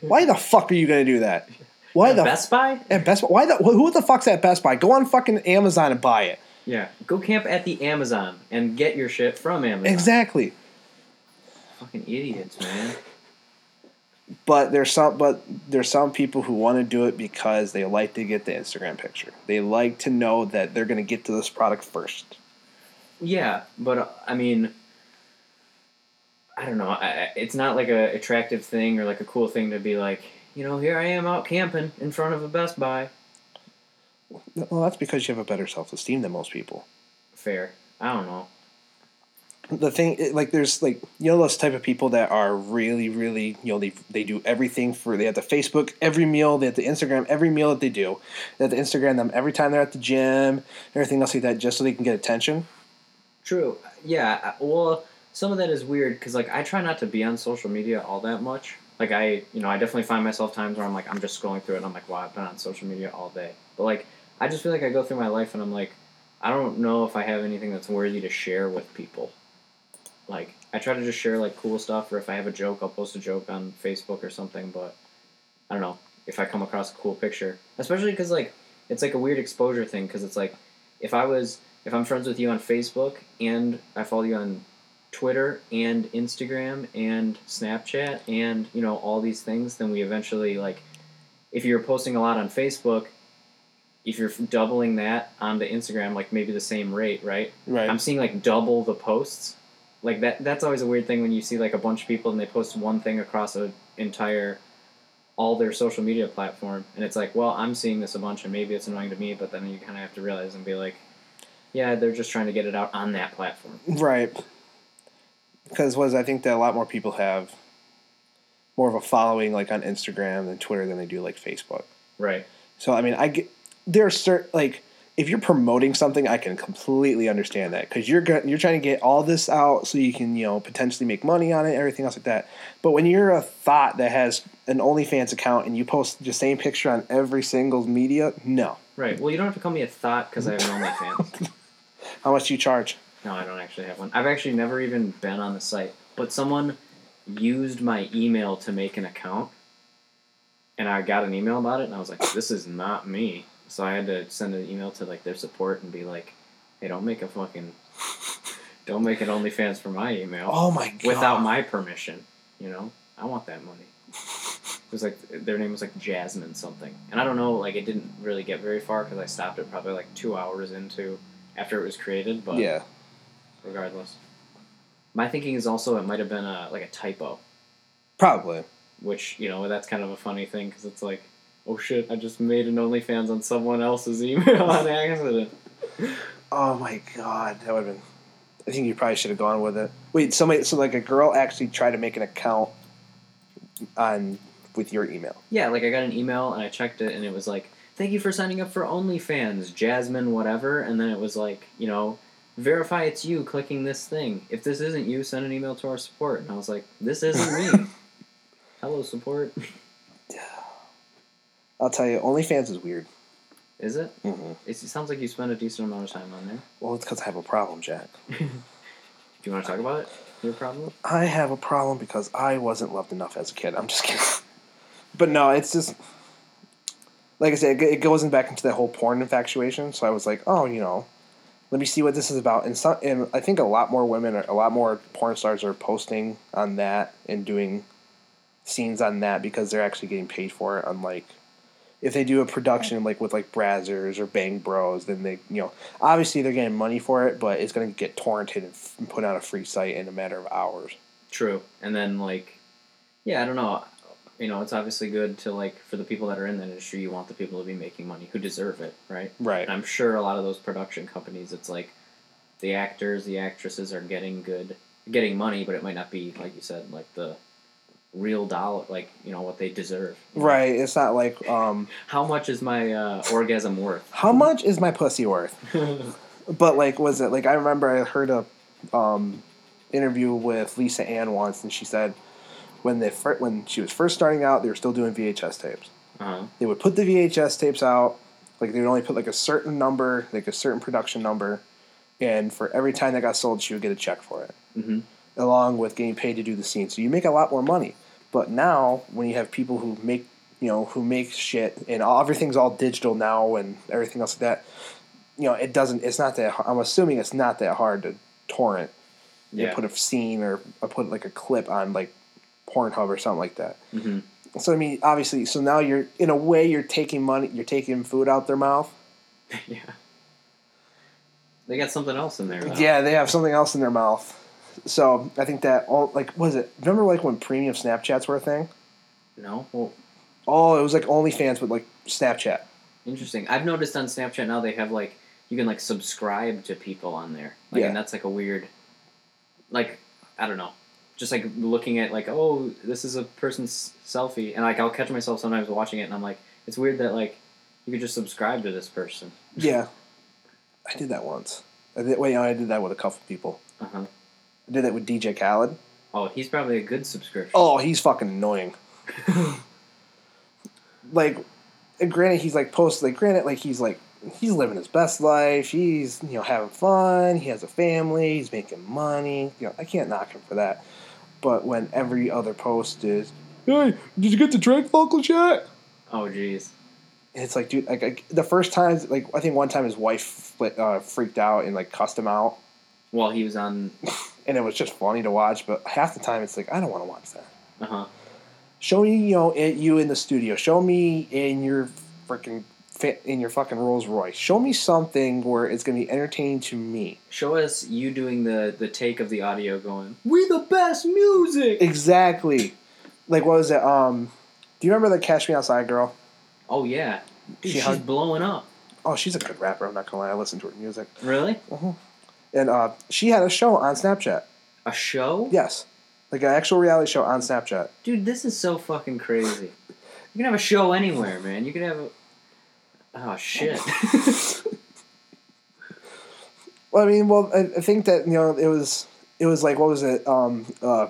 A: why the fuck are you gonna do that? Why
B: At
A: the
B: best buy
A: at Best Buy? Why the who the fuck's at Best Buy? Go on fucking Amazon and buy it.
B: yeah go camp at the amazon and get your shit from amazon
A: Exactly.
B: Fucking idiots, man. <laughs>
A: But there's some but there's some people who want to do it because they like to get the Instagram picture. They like to know that they're going to get to this product first.
B: Yeah, but uh, I mean, I don't know. I, it's not like a attractive thing or like a cool thing to be like, you know, here I am out camping in front of a Best Buy.
A: Well, that's because you have a better self esteem than most people.
B: Fair. I don't know.
A: The thing, like, there's like you know those type of people that are really, really, you know, they they do everything for. They have the Facebook every meal. They have the Instagram every meal that they do. They have the Instagram them every time they're at the gym, everything else like that, just so they can get attention.
B: True. Yeah. Well, some of that is weird because like I try not to be on social media all that much. Like I, you know, I definitely find myself times where I'm like I'm just scrolling through it and I'm like, wow, I've been on social media all day. But like I just feel like I go through my life and I'm like, I don't know if I have anything that's worthy to share with people. Like I try to just share like cool stuff, or if I have a joke, I'll post a joke on Facebook or something. But I don't know if I come across a cool picture, especially because like it's like a weird exposure thing. Because it's like if I was if I'm friends with you on Facebook and I follow you on Twitter and Instagram and Snapchat and you know all these things, then we eventually like if you're posting a lot on Facebook, if you're doubling that onto Instagram, like maybe the same rate, right?
A: Right.
B: I'm seeing like double the posts. Like that that's always a weird thing when you see like a bunch of people and they post one thing across a entire all their social media platform and it's like, well, I'm seeing this a bunch and maybe it's annoying to me, but then you kind of have to realize and be like, yeah, they're just trying to get it out on that platform.
A: Right. Because was I think that a lot more people have more of a following like on Instagram and Twitter than they do like Facebook.
B: Right.
A: So I mean, I get there's certain like if you're promoting something, I can completely understand that because you're you're trying to get all this out so you can you know potentially make money on it, everything else like that. But when you're a thought that has an OnlyFans account and you post the same picture on every single media, no.
B: Right. Well, you don't have to call me a thought because I have an <laughs> OnlyFans.
A: How much do you charge?
B: No, I don't actually have one. I've actually never even been on the site, but someone used my email to make an account, and I got an email about it, and I was like, "This is not me." So I had to send an email to like their support and be like, "Hey, don't make a fucking, don't make an OnlyFans for my email
A: Oh my god!
B: without my permission." You know, I want that money. It was like their name was like Jasmine something, and I don't know. Like it didn't really get very far because I stopped it probably like two hours into after it was created. But
A: yeah.
B: Regardless. My thinking is also it might have been a like a typo,
A: Probably.
B: which you know that's kind of a funny thing because it's like, oh shit, I just made an OnlyFans on someone else's <laughs> email on accident.
A: Oh my god, that would have been. I think you probably should have gone with it. Wait, somebody, so like a girl actually tried to make an account on with your email.
B: Yeah, like I got an email and I checked it and it was like, thank you for signing up for OnlyFans, Jasmine whatever, and then it was like, you know, verify it's you clicking this thing. If this isn't you, send an email to our support. And I was like, this isn't me. <laughs> Hello support. <sighs>
A: I'll tell you, OnlyFans is weird.
B: Is it?
A: Mm-hmm.
B: It sounds like you spend a decent amount of time on there.
A: Well, it's because I have a problem, Jack. <laughs>
B: Do you want to talk about it? Your problem?
A: I have a problem because I wasn't loved enough as a kid. I'm just kidding. <laughs> But no, it's just like I said, it goes back into that whole porn infatuation. So I was like, oh, you know, let me see what this is about. And some, and I think a lot more women, are, a lot more porn stars are posting on that and doing scenes on that because they're actually getting paid for it. Unlike if they do a production like with like Brazzers or Bang Bros, then they, you know, obviously they're getting money for it, but it's going to get torrented and f- and put on a free site in a matter of hours.
B: True. And then like, yeah, I don't know. You know, it's obviously good to like for the people that are in that industry. You want the people to be making money who deserve it, right?
A: Right.
B: And I'm sure a lot of those production companies, it's like the actors, the actresses are getting good, getting money, but it might not be like you said, like the real dollar, like you know what they deserve.
A: Right. It's not like um,
B: How much is my uh, orgasm worth?
A: how much is my pussy worth? <laughs> But like, was it like I remember I heard a um, interview with Lisa Ann once, and she said when they fir- when she was first starting out, they were still doing VHS tapes.
B: uh-huh.
A: They would put the VHS tapes out, like they would only put like a certain number, like a certain production number, and for every time that got sold, she would get a check for it,
B: Mhm.
A: along with getting paid to do the scene. So you make a lot more money. But now, when you have people who make you know who make shit and all, everything's all digital now and everything else like that, you know, it doesn't. It's not that. I'm assuming it's not that hard to torrent They
B: Yeah.
A: put a scene or I put like a clip on like Pornhub or something like that.
B: hmm
A: So I mean, obviously, so now you're in a way you're taking money, you're taking food out their mouth. <laughs>
B: yeah. They got something else in there. Though.
A: Yeah, they have something else in their mouth. So I think that all like was it? Remember like when premium Snapchats were a thing?
B: No. Well,
A: Oh, it was like OnlyFans with like Snapchat.
B: interesting. I've noticed on Snapchat now they have like you can like subscribe to people on there. Like,
A: Yeah.
B: and that's like a weird. Like I don't know. Just like looking at like oh this is a person's selfie and like I'll catch myself sometimes watching it and I'm like it's weird that like you could just subscribe to this person.
A: Yeah, I did that once. I did, wait, no, I did that with a couple people.
B: Uh huh.
A: I did that with DJ Khaled.
B: Oh, he's probably a good subscription.
A: Oh, he's fucking annoying. <laughs> like, granted, he's like post like granted, like he's like he's living his best life. He's you know having fun. He has a family. He's making money. You know, I can't knock him for that. But when every other post is, "Hey, did you get the Drake vocal check?"
B: Oh jeez.
A: It's like, dude, like, like the first time, like I think one time his wife uh, freaked out and like cussed him out,
B: While he was on. <laughs>
A: and it was just funny to watch. But half the time, it's like I don't want to watch that.
B: Uh huh.
A: Show me, you know, it, you in the studio. Show me in your freaking fit in your fucking Rolls Royce. Show me something where it's gonna be entertaining to me.
B: Show us you doing the the take of the audio going. We the best music.
A: Exactly. Like what was it? Um, do you remember the Cash Me Outside girl?
B: Oh yeah, Dude,
A: She
B: she's
A: hung-
B: blowing up.
A: Oh, she's a good rapper. I'm not gonna lie. I listen to her music,
B: Really? Uh-huh.
A: and uh, she had a show on Snapchat.
B: A show?
A: Yes, like an actual reality show on Snapchat.
B: Dude, this is so fucking crazy. You can have a show anywhere, man. You can have a. Oh shit. <laughs>
A: Well, I mean, well, I, I think that you know it was it was like what was it? Um, uh,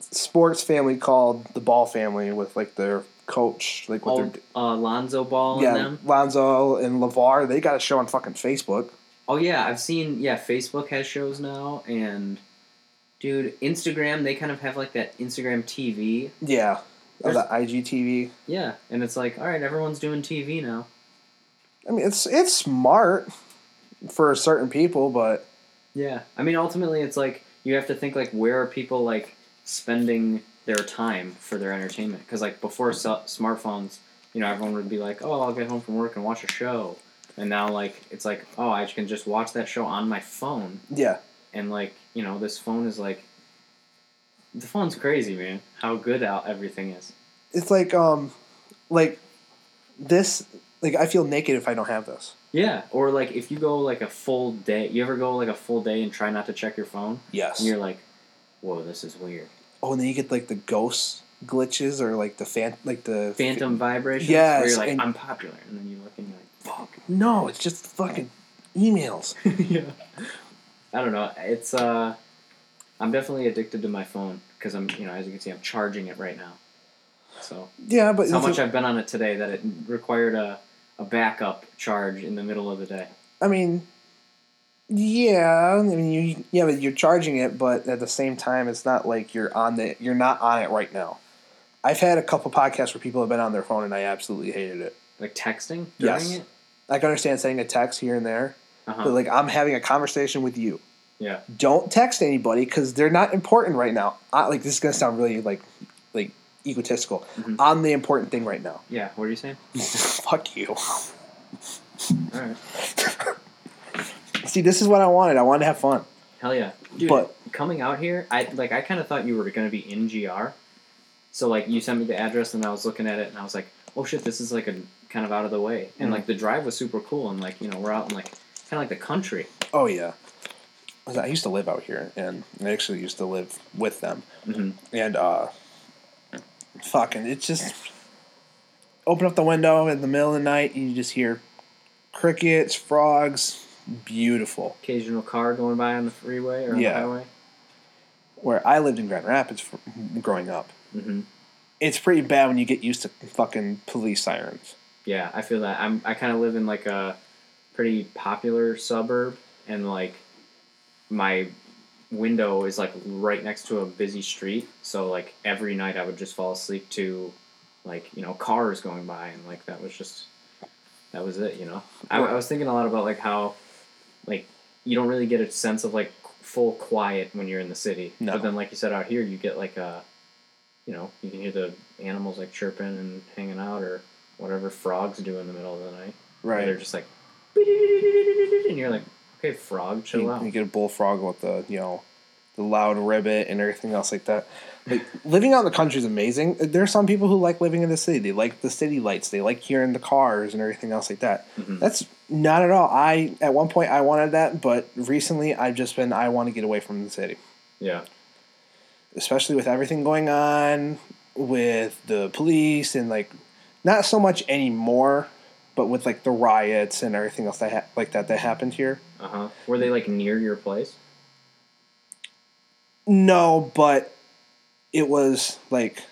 A: sports family called the Ball family with like their coach, like with
B: oh,
A: their
B: uh, Lonzo Ball and
A: yeah,
B: them.
A: Lonzo and LaVar. They got a show on fucking Facebook.
B: Oh yeah, I've seen. Yeah, Facebook has shows now, and dude, Instagram they kind of have like that Instagram TV.
A: Yeah,
B: There's-
A: the IGTV.
B: Yeah, and it's like, all right, everyone's doing TV now.
A: I mean, it's it's smart for certain people, but
B: Yeah, I mean, ultimately, it's like you have to think like where are people like spending their time for their entertainment? Because like before so- smartphones, you know, everyone would be like, oh, I'll get home from work and watch a show, and now like it's like, oh, I can just watch that show on my phone,
A: yeah,
B: and like you know, this phone is like, the phone's crazy, man. How good out everything is.
A: it's like um, like this. Like I feel naked if I don't have this.
B: Yeah, or like if you go like a full day, you ever go like a full day and try not to check your phone,
A: Yes.
B: and you're like, whoa, this is weird.
A: oh, and then you get like the ghost glitches or like the fan, like the
B: phantom vibrations where you're like i'm popular and then you look and you're like fuck <laughs>
A: No, it's just fucking emails. <laughs>
B: yeah i don't know it's uh i'm definitely addicted to my phone because i'm you know as you can see i'm charging it right now so
A: Yeah, but
B: how much i've been on it today that it required a, a backup charge in the middle of the day
A: I mean, yeah, I mean, you yeah, but you're charging it, but at the same time, it's not like you're on the you're not on it right now. I've had a couple podcasts where people have been on their phone, and I absolutely hated it.
B: like texting during
A: Yes.
B: it
A: I can understand sending a text here and there,
B: uh-huh.
A: but like I'm having a conversation with you.
B: yeah
A: Don't text anybody because they're not important right now. I, like this is gonna sound really like egotistical.
B: Mhm.
A: I'm the important thing right now.
B: yeah what are you saying <laughs>
A: Fuck you.
B: all right <laughs>
A: See, this is what I wanted. I wanted to have fun.
B: Hell yeah, dude!
A: But-
B: coming out here, I like. I kind of thought you were gonna be in GR, so like you sent me the address, and I was looking at it, and I was like, oh shit, this is like a kind of out of the way, and
A: Mhm.
B: like the drive was super cool, and like you know we're out in like kind of like the country.
A: Oh yeah. I used to live out here, and I actually used to live with them.
B: Mm-hmm.
A: And uh, fucking, it's just open up the window in the middle of the night, you just hear crickets, frogs, beautiful.
B: Occasional car going by on the freeway or on
A: Yeah.
B: the highway.
A: Where I lived in Grand Rapids for, growing up,
B: Mm-hmm.
A: it's pretty bad when you get used to fucking police sirens.
B: Yeah, I feel that. I'm. I kind of live in like a pretty popular suburb, and like my window is like right next to a busy street. So like every night I would just fall asleep to like you know cars going by, and like that was just that was it. You know, I, I was thinking a lot about like how like you don't really get a sense of like full quiet when you're in the city.
A: No.
B: But then, like you said, out here you get like a, you know, you can hear the animals like chirping and hanging out or whatever frogs do in the middle of the night.
A: Right.
B: They're just like, <laughs> and you're like, okay, frog, chill
A: you,
B: out.
A: you get a bullfrog with the you know the loud ribbit and everything else like that. Like living out in the country is amazing. There are some people who like living in the city. They like the city lights. They like hearing the cars and everything else like that.
B: Mhm.
A: That's not at all. I at one point I wanted that, but recently I've just been I want to get away from the city,
B: Yeah.
A: especially with everything going on with the police and like not so much anymore, but with like the riots and everything else that ha- like that that happened here.
B: Uh huh. Were they like near your place?
A: No, but it was like.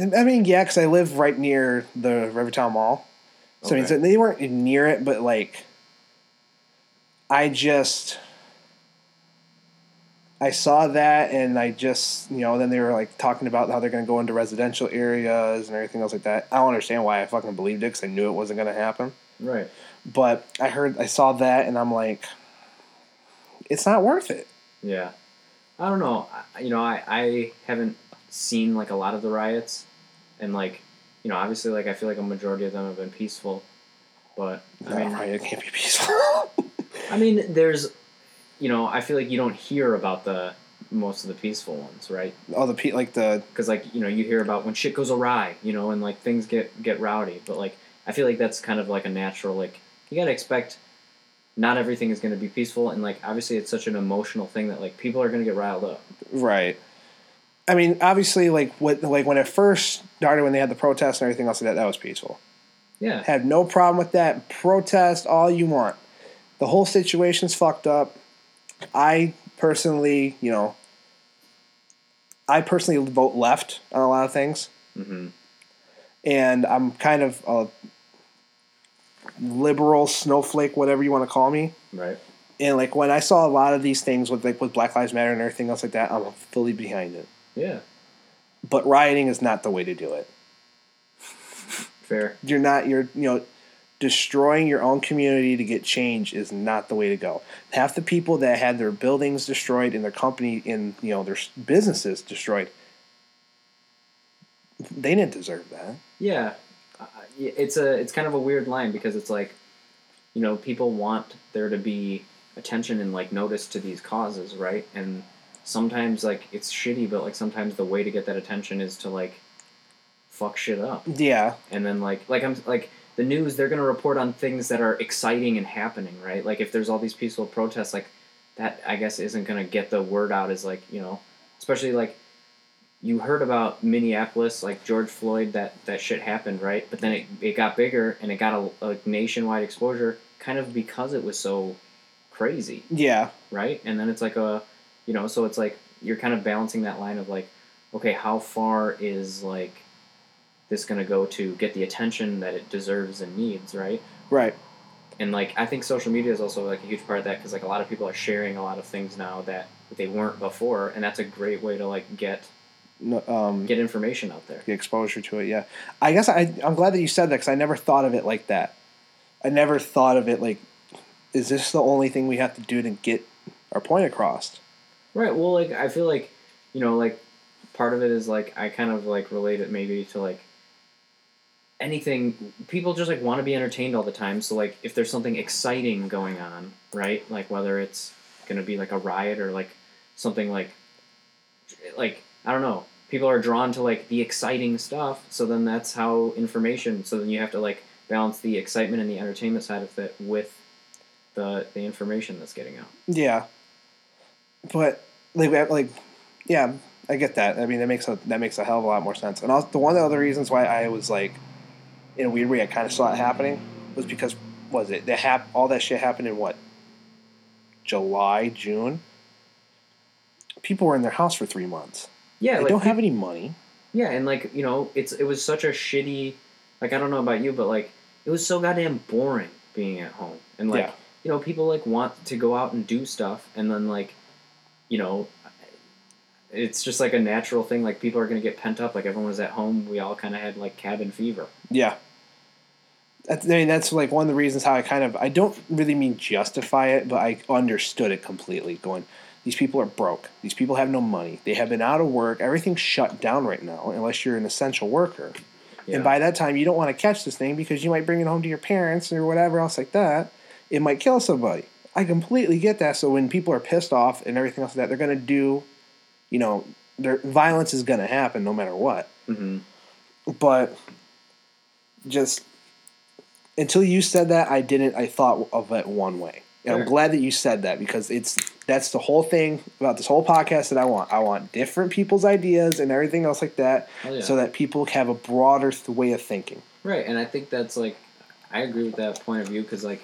A: I mean, yeah, because I live right near the Rivertown Mall. So I mean, so they weren't near it, but like, I just, I saw that, and I just, you know, then they were like talking about how they're going to go into residential areas and everything else like that. I don't understand why I fucking believed it because I knew it wasn't going to happen.
B: Right.
A: But I heard, I saw that, and I'm like, it's not worth it.
B: Yeah. I don't know. I, you know, I, I haven't seen like a lot of the riots, and like, you know, obviously, like I feel like a majority of them have been peaceful, but I
A: No,
B: mean,
A: it can't be peaceful. <laughs>
B: I mean, there's, you know, I feel like you don't hear about the most of the peaceful ones, right?
A: All the pe- like the
B: Because like you know, you hear about when shit goes awry, you know, and like things get get rowdy. But like, I feel like that's kind of like a natural. Like, you gotta expect. Not everything is going to be peaceful, and like obviously, it's such an emotional thing that like people are going to get riled up.
A: right. I mean, obviously, like what like when it first started, when they had the protests and everything else like that, that was peaceful.
B: Yeah,
A: Had no problem with that. Protest all you want. The whole situation's fucked up. I personally, you know, I personally vote left on a lot of things,
B: Mm-hmm.
A: and I'm kind of a liberal snowflake, whatever you want to call me.
B: right.
A: And like when I saw a lot of these things with like with Black Lives Matter and everything else like that, I'm fully behind it.
B: Yeah,
A: But rioting is not the way to do it.
B: fair.
A: You're not you're you know destroying your own community to get change is not the way to go. Half the people that had their buildings destroyed and their company and you know their businesses destroyed, they didn't deserve that.
B: Yeah, it's a it's kind of a weird line because it's like, you know, people want there to be attention and like notice to these causes, right? And sometimes like it's shitty, but like sometimes the way to get that attention is to like fuck shit up,
A: Yeah,
B: and then like like I'm like the news they're gonna report on things that are exciting and happening, right? Like if there's all these peaceful protests, like that I guess isn't gonna get the word out as like you know, especially like you heard about Minneapolis, like George Floyd, that that shit happened, right? But then it, it got bigger and it got a, a nationwide exposure, kind of because it was so crazy,
A: yeah,
B: right? And then it's like a, you know, so it's like you're kind of balancing that line of like, okay, how far is like this gonna go to get the attention that it deserves and needs, right?
A: right.
B: and like I think social media is also like a huge part of that because like a lot of people are sharing a lot of things now that they weren't before, and that's a great way to like get
A: um,
B: get information out there.
A: the exposure to it. Yeah, I guess I I'm glad that you said that because I never thought of it like that. I never thought of it like, is this the only thing we have to do to get our point across?
B: Right. Well, like I feel like you know, like part of it is like I kind of like relate it maybe to like anything people just like want to be entertained all the time so like if there's something exciting going on right like whether it's gonna be like a riot or like something like like i don't know people are drawn to like the exciting stuff so then that's how information so then you have to like balance the excitement and the entertainment side of it with the the information that's getting out
A: Yeah, but like like yeah, I get that. I mean, that makes a that makes a hell of a lot more sense. And also, the one of the other reasons why I was like, in a weird way, I kind of saw it happening was because was it that hap- all that shit happened in what July June. People were in their house for three months.
B: Yeah
A: they
B: like
A: don't have any money.
B: Yeah, and like you know, it's it was such a shitty. Like I don't know about you, but like it was so goddamn boring being at home, and like
A: Yeah.
B: you know, people like want to go out and do stuff, and then like, you know, it's just like a natural thing. Like people are gonna get pent up. Like everyone was at home, we all kind of had like cabin fever.
A: Yeah. That's, I mean, that's like one of the reasons how I kind of I don't really mean justify it, but I understood it completely. Going, these people are broke. These people have no money. They have been out of work. Everything's shut down right now, unless you're an essential worker.
B: Yeah.
A: And by that time, you don't want to catch this thing because you might bring it home to your parents or whatever else like that. It might kill somebody. I completely get that. So when people are pissed off and everything else like that, they're going to do, you know, their violence is going to happen no matter what.
B: hmm
A: But just until you said that, I didn't. I thought of it one way, and I'm glad that you said that because it's that's the whole thing about this whole podcast that I want. I want different people's ideas and everything else like that,
B: Hell yeah.
A: so that people have a broader th- way of thinking.
B: Right, and I think that's like, I agree with that point of view because like,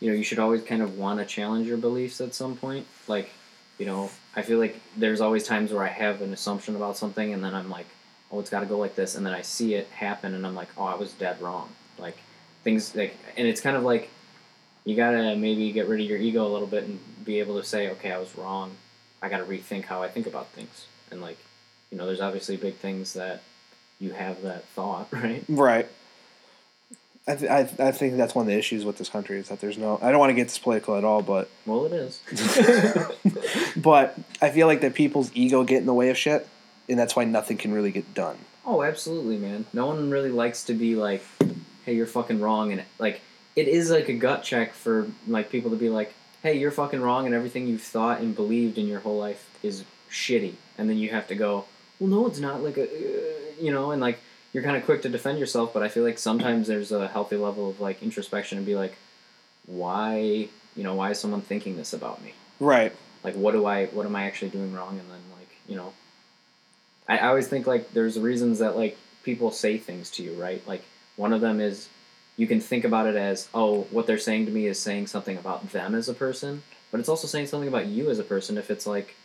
B: you know, you should always kind of want to challenge your beliefs at some point. Like, you know, I feel like there's always times where I have an assumption about something and then I'm like, oh, it's got to go like this, and then I see it happen and I'm like, oh, I was dead wrong. Like, things like, and it's kind of like, you gotta maybe get rid of your ego a little bit and be able to say, okay, I was wrong. I gotta rethink how I think about things. And like, you know, there's obviously big things that you have that thought, <laughs> right?
A: Right. I, th- I, I think that's one of the issues with this country is that there's no. I don't want to get this political at all, but
B: Well, it is. <laughs>
A: but I feel like that people's ego get in the way of shit, and that's why nothing can really get done.
B: oh, absolutely, man. No one really likes to be like, "Hey, you're fucking wrong," and like, it is like a gut check for like people to be like, "Hey, you're fucking wrong," and everything you've thought and believed in your whole life is shitty, and then you have to go, "Well, no, it's not." Like a, uh, you know, and like you're kind of quick to defend yourself, but I feel like sometimes there's a healthy level of like introspection and be like, "Why, you know, why is someone thinking this about me?"
A: Right.
B: like what do i what am i actually doing wrong and then like you know I, I always think like there's reasons that like people say things to you right like one of them is you can think about it as oh what they're saying to me is saying something about them as a person but it's also saying something about you as a person. If it's like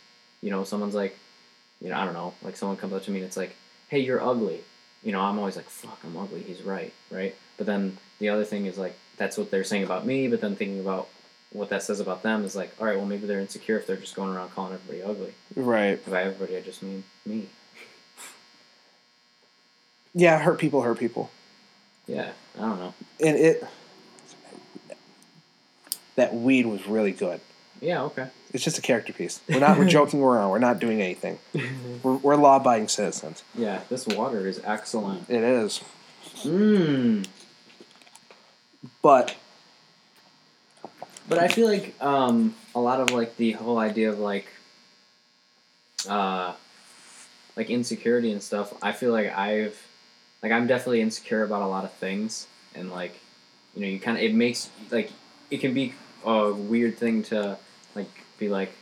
B: you know someone's like you know i don't know like someone comes up to me and it's like hey you're ugly. You know i'm always like fuck i'm ugly. He's right right? But then the other thing is like that's what they're saying about me but then thinking about what that says about them is like all right well maybe they're insecure if they're just going around calling everybody ugly.
A: Right.
B: by everybody i just mean me.
A: Yeah, hurt people hurt people.
B: Yeah i don't know
A: and it that weed was really good.
B: yeah okay
A: It's just a character piece. We're not we're <laughs> joking around. We're not doing anything. <laughs> We're, we're law abiding citizens.
B: yeah this water is excellent
A: It is,
B: mmm
A: but
B: But I feel like um, a lot of like the whole idea of like uh, like insecurity and stuff. I feel like I've like I'm definitely insecure about a lot of things, and like you know, you kind of it makes like it can be a weird thing to like be like,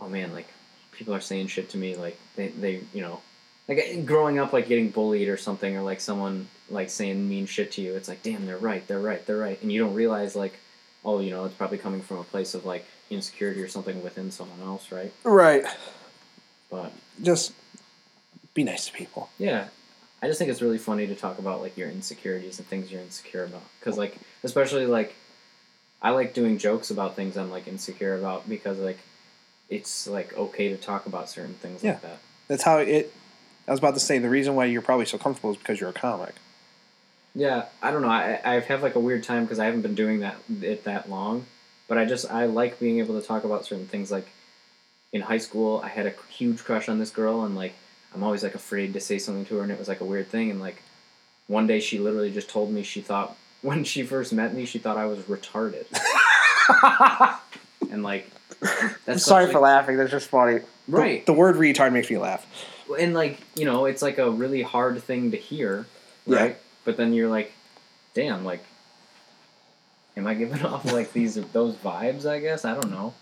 B: oh man, like people are saying shit to me, like they they you know. Like uh, growing up, like getting bullied or something, or like someone like saying mean shit to you, it's like, damn, they're right, they're right, they're right, and you don't realize like, oh, you know, it's probably coming from a place of like insecurity or something within someone else, right?
A: right,
B: But
A: just be nice to people.
B: yeah, I just think it's really funny to talk about like your insecurities and things you're insecure about, because like especially like, I like doing jokes about things I'm like insecure about because like, it's like okay to talk about certain things
A: Yeah.
B: like that.
A: That's how it. I was about to say the reason why you're probably so comfortable is because you're a comic.
B: Yeah, I don't know. I I have like a weird time because I haven't been doing that it that long, but I just I like being able to talk about certain things. Like in high school, I had a huge crush on this girl, and like I'm always like afraid to say something to her, and it was like a weird thing. And like one day, she literally just told me she thought <laughs> when she first met me, she thought I was retarded, and like that's
A: Sorry
B: such,
A: for laughing. That's just funny.
B: Right.
A: The, word retard makes me laugh.
B: and like you know it's like a really hard thing to hear
A: Yeah.
B: right but then you're like damn like am i giving <laughs> off like these those vibes i guess i don't know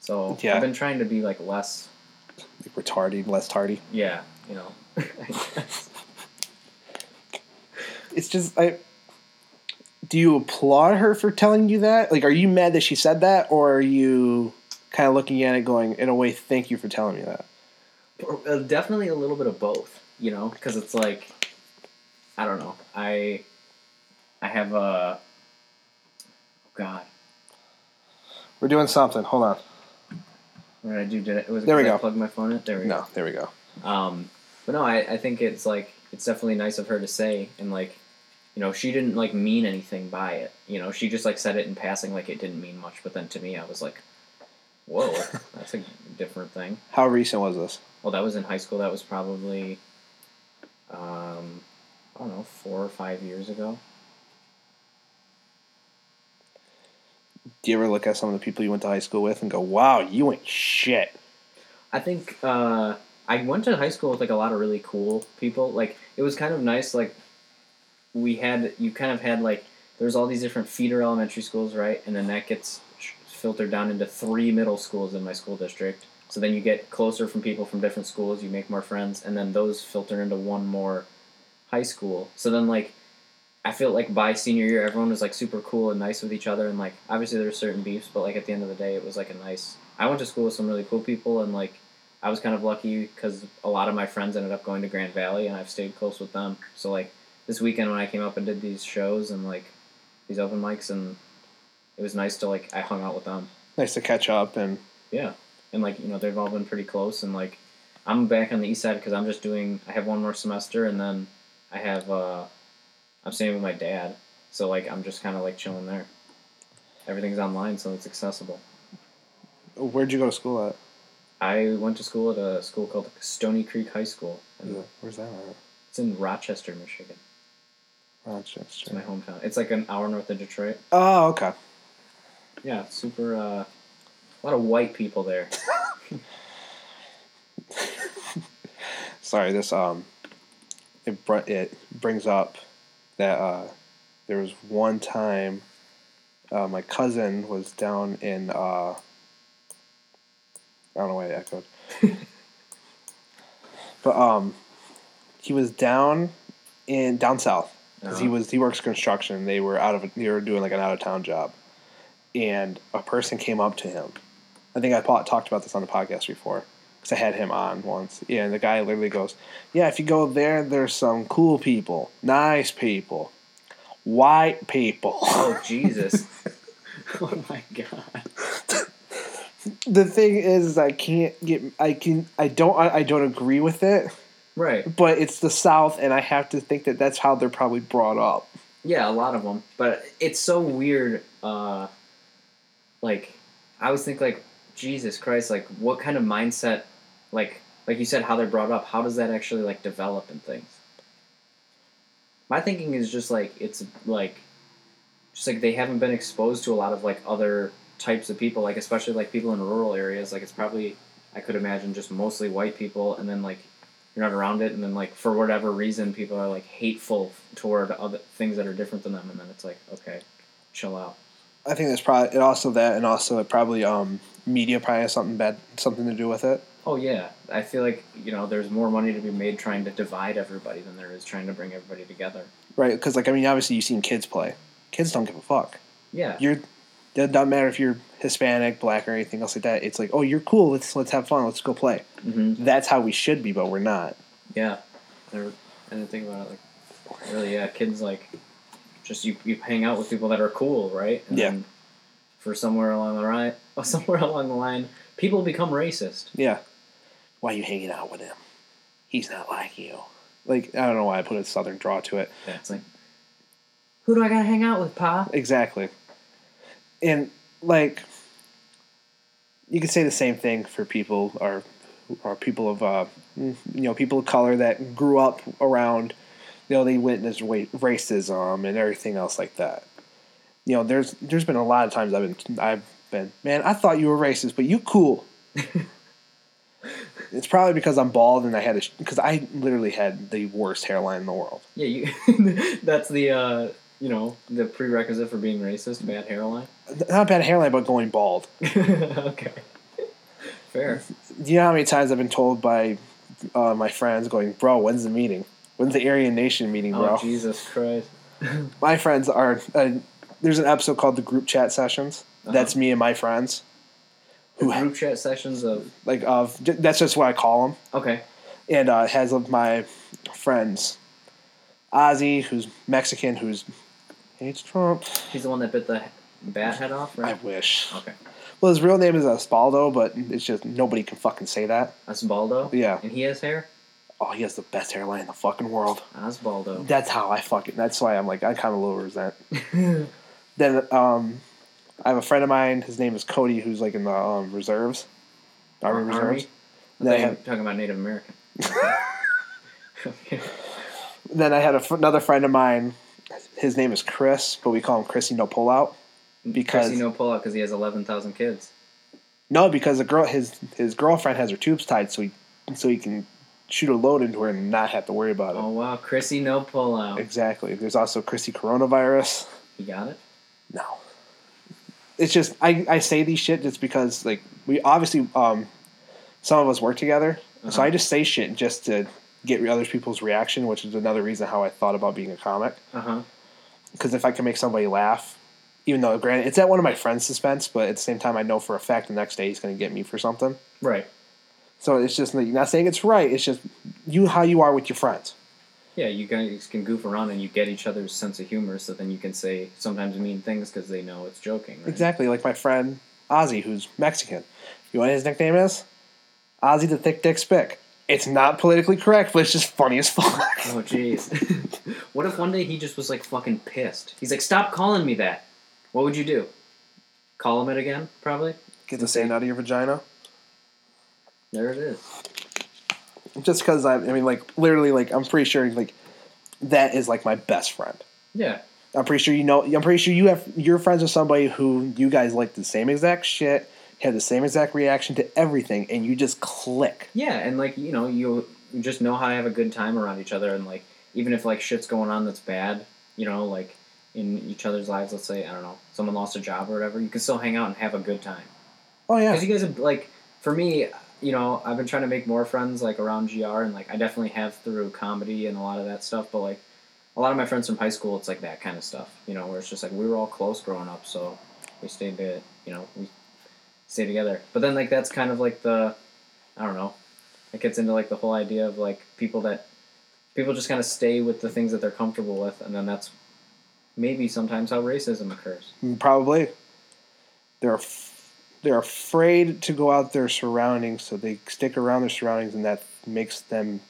B: so
A: Yeah.
B: i've been trying to be like less
A: Like retarded, less tardy.
B: yeah you know <laughs>
A: It's just I. Do you applaud her for telling you that? Like, are you mad that she said that, or are you kind of looking at it going, in a way, thank you for telling me that?
B: Uh, definitely a little bit of both you know because it's like i don't know i i have a oh god
A: We're doing something. Hold on.
B: What did i do did it was it
A: There we
B: I
A: go.
B: plug my phone in there we go
A: No, there we go.
B: Um, but no, I, I think it's like it's definitely nice of her to say, and like, you know, she didn't like mean anything by it. You know, she just like said it in passing, like it didn't mean much. But then to me, I was like, whoa, <laughs> that's a different thing.
A: How recent was this?
B: Well, that was in high school. That was probably, um, I don't know, four or five years ago.
A: Do you ever look at some of the people you went to high school with and go, "Wow, you ain't shit"?
B: I think uh, I went to high school with like a lot of really cool people. Like it was kind of nice. Like we had, you kind of had like there's all these different feeder elementary schools, right? And then that gets filtered down into three middle schools in my school district. So then you get closer from people from different schools. You make more friends, and then those filter into one more high school. So then like. I feel like by senior year, everyone was like super cool and nice with each other, and like obviously there were certain beefs, but like at the end of the day, it was like a nice. I went to school with some really cool people, and like I was kind of lucky because a lot of my friends ended up going to Grand Valley, and I've stayed close with them. So like this weekend when I came up and did these shows and like these open mics, and it was nice to like I hung out with them.
A: Nice to catch up and
B: Yeah, and like you know they've all been pretty close, and like I'm back on the east side because I'm just doing. I have one more semester, and then I have. uh I'm staying with my dad, so like I'm just kind of like chilling there. Everything's online, so it's accessible.
A: where'd you go to school at?
B: I went to school at a school called Stony Creek High School. and
A: Where's that at?
B: It's in Rochester, Michigan.
A: Rochester.
B: It's my hometown. It's like an hour north of Detroit.
A: Oh, okay.
B: Yeah, super. Uh, a lot of white people there. <laughs>
A: Sorry, this um, it br- it brings up that uh, there was one time, uh, my cousin was down in uh, I don't know why I echoed, <laughs> but um, he was down in down south because he
B: Uh-huh.
A: was he works construction. They were out of they were doing like an out of town job, and a person came up to him. I think I talked about this on the podcast before because I had him on once. Yeah, and the guy literally goes, "Yeah, if you go there, there's some cool people, nice people, white people."
B: Oh Jesus! <laughs> oh my God!
A: the thing is, I can't get, I can, I don't, I, I don't agree with it,
B: Right.
A: but it's the South, and I have to think that that's how they're probably brought up.
B: Yeah, a lot of them. But it's so weird. Uh, like, I always think like, Jesus Christ! Like, what kind of mindset? Like, like you said, how they're brought up. How does that actually like develop in things? My thinking is just like it's like, just like they haven't been exposed to a lot of like other types of people. Like especially like people in rural areas. Like it's probably I could imagine just mostly white people, and then like you're not around it, and then like for whatever reason, people are like hateful toward other things that are different than them, and then it's like, okay, chill out.
A: I think that's probably it. Also that, and also it probably um media probably has something bad, something to do with it.
B: Oh yeah, I feel like you know there's more money to be made trying to divide everybody than there is trying to bring everybody together.
A: Right, because like I mean, obviously you've seen kids play. Kids don't give a fuck.
B: Yeah,
A: You're it doesn't matter if you're Hispanic, black, or anything else like that. It's like, oh, you're cool. Let's let's have fun. Let's go play.
B: hmm
A: That's how we should be, but we're not.
B: yeah. There, I didn't think about it like really. Yeah, kids like just you you hang out with people that are cool, right? And
A: Yeah.
B: Then for somewhere along the line, <laughs> somewhere along the line, people become racist.
A: Yeah. Why are you hanging out with him? He's not like you. Like I don't know why I put a southern draw to it.
B: Yeah, it's like, who do I gotta hang out with, Pa?
A: Exactly. And like you could say the same thing for people or or people of uh you know people of color that grew up around you know they witnessed wa- racism and everything else like that. You know, there's there's been a lot of times I've been I've been man I thought you were racist but you cool. <laughs> it's probably because I'm bald and I had a because I literally had the worst hairline in the world.
B: Yeah, you. <laughs> that's the uh, you know the prerequisite for being racist: bad hairline.
A: Not bad hairline, but going bald. <laughs>
B: okay. Fair.
A: Do you know how many times I've been told by uh, my friends going, bro, when's the meeting? When's the Aryan Nation meeting, bro?
B: Oh Jesus Christ. <laughs>
A: my friends are. Uh, there's an episode called the group chat sessions. That's me and my friends.
B: The group chat sessions of
A: like of that's just what I call them,
B: okay.
A: and uh, it has of my friends, Ozzy, who's Mexican, who's hates Trump.
B: He's the one that bit the bat head off, right?
A: I wish.
B: Okay.
A: Well, his real name is Osbaldo, but it's just nobody can fucking say that.
B: Osbaldo.
A: Yeah.
B: And he has hair.
A: oh, he has the best hairline in the fucking world.
B: Osbaldo.
A: That's how I fucking. That's why I'm like I kind of a little resent. <laughs> then um, I have a friend of mine. His name is Cody, who's like in the um, reserves, Army
B: Army?
A: reserves.
B: I thought you were
A: have,
B: talking about Native American. Okay. <laughs>
A: then I had a another friend of mine. His name is Chris, but we call him Chrissy No Pullout because
B: Chrissy no pull out because he has eleven thousand kids.
A: no, because the girl his his girlfriend has her tubes tied, so he so he can shoot a load into her and not have to worry about it.
B: Oh wow, Chrissy no pull out.
A: Exactly. There's also Chrissy coronavirus.
B: You got it.
A: No. It's just I, I say these shit just because like we obviously um some of us work together, so
B: Uh-huh.
A: I just say shit just to get other people's reaction, which is another reason how I thought about being a comic. Because if I can make somebody laugh, even though granted it's at one of my friends' suspense, but at the same time I know for a fact the next day he's going to get me for something.
B: Right.
A: So it's just like, not saying it's right. It's just you how you are with your friends.
B: Yeah, you guys can goof around and you get each other's sense of humor, so then you can say sometimes mean things because they know it's joking. Right?
A: Exactly, like my friend Ozzy, who's Mexican. You know what his nickname is? Ozzy the Thick Dick Spick. It's not politically correct, but it's just funny as fuck. <laughs>
B: Oh jeez. <laughs> what if one day he just was like fucking pissed? He's like, "Stop calling me that." What would you do? Call him it again? Probably.
A: Get the sand out of your vagina.
B: There it is.
A: Just because I, I mean, like literally, like I'm pretty sure, like that is like my best friend.
B: Yeah.
A: I'm pretty sure you know. I'm pretty sure you have you're friends with somebody who you guys like the same exact shit, have the same exact reaction to everything, and you just click.
B: Yeah, and like you know, you just know how to have a good time around each other, and like even if like shit's going on that's bad, you know, like in each other's lives. Let's say I don't know, someone lost a job or whatever. You can still hang out and have a good time.
A: Oh yeah,
B: Because you guys have like, for me, you know, I've been trying to make more friends like around GR, and like I definitely have through comedy and a lot of that stuff. But like, a lot of my friends from high school, it's like that kind of stuff, you know, where it's just like we were all close growing up, so we stayed to, you know, we stay together. But then like that's kind of like the, I don't know, it gets into like the whole idea of like people that people just kind of stay with the things that they're comfortable with, and then that's maybe sometimes how racism occurs.
A: Mm, probably. There are af- they're afraid to go out their surroundings, so they stick around their surroundings, and that makes them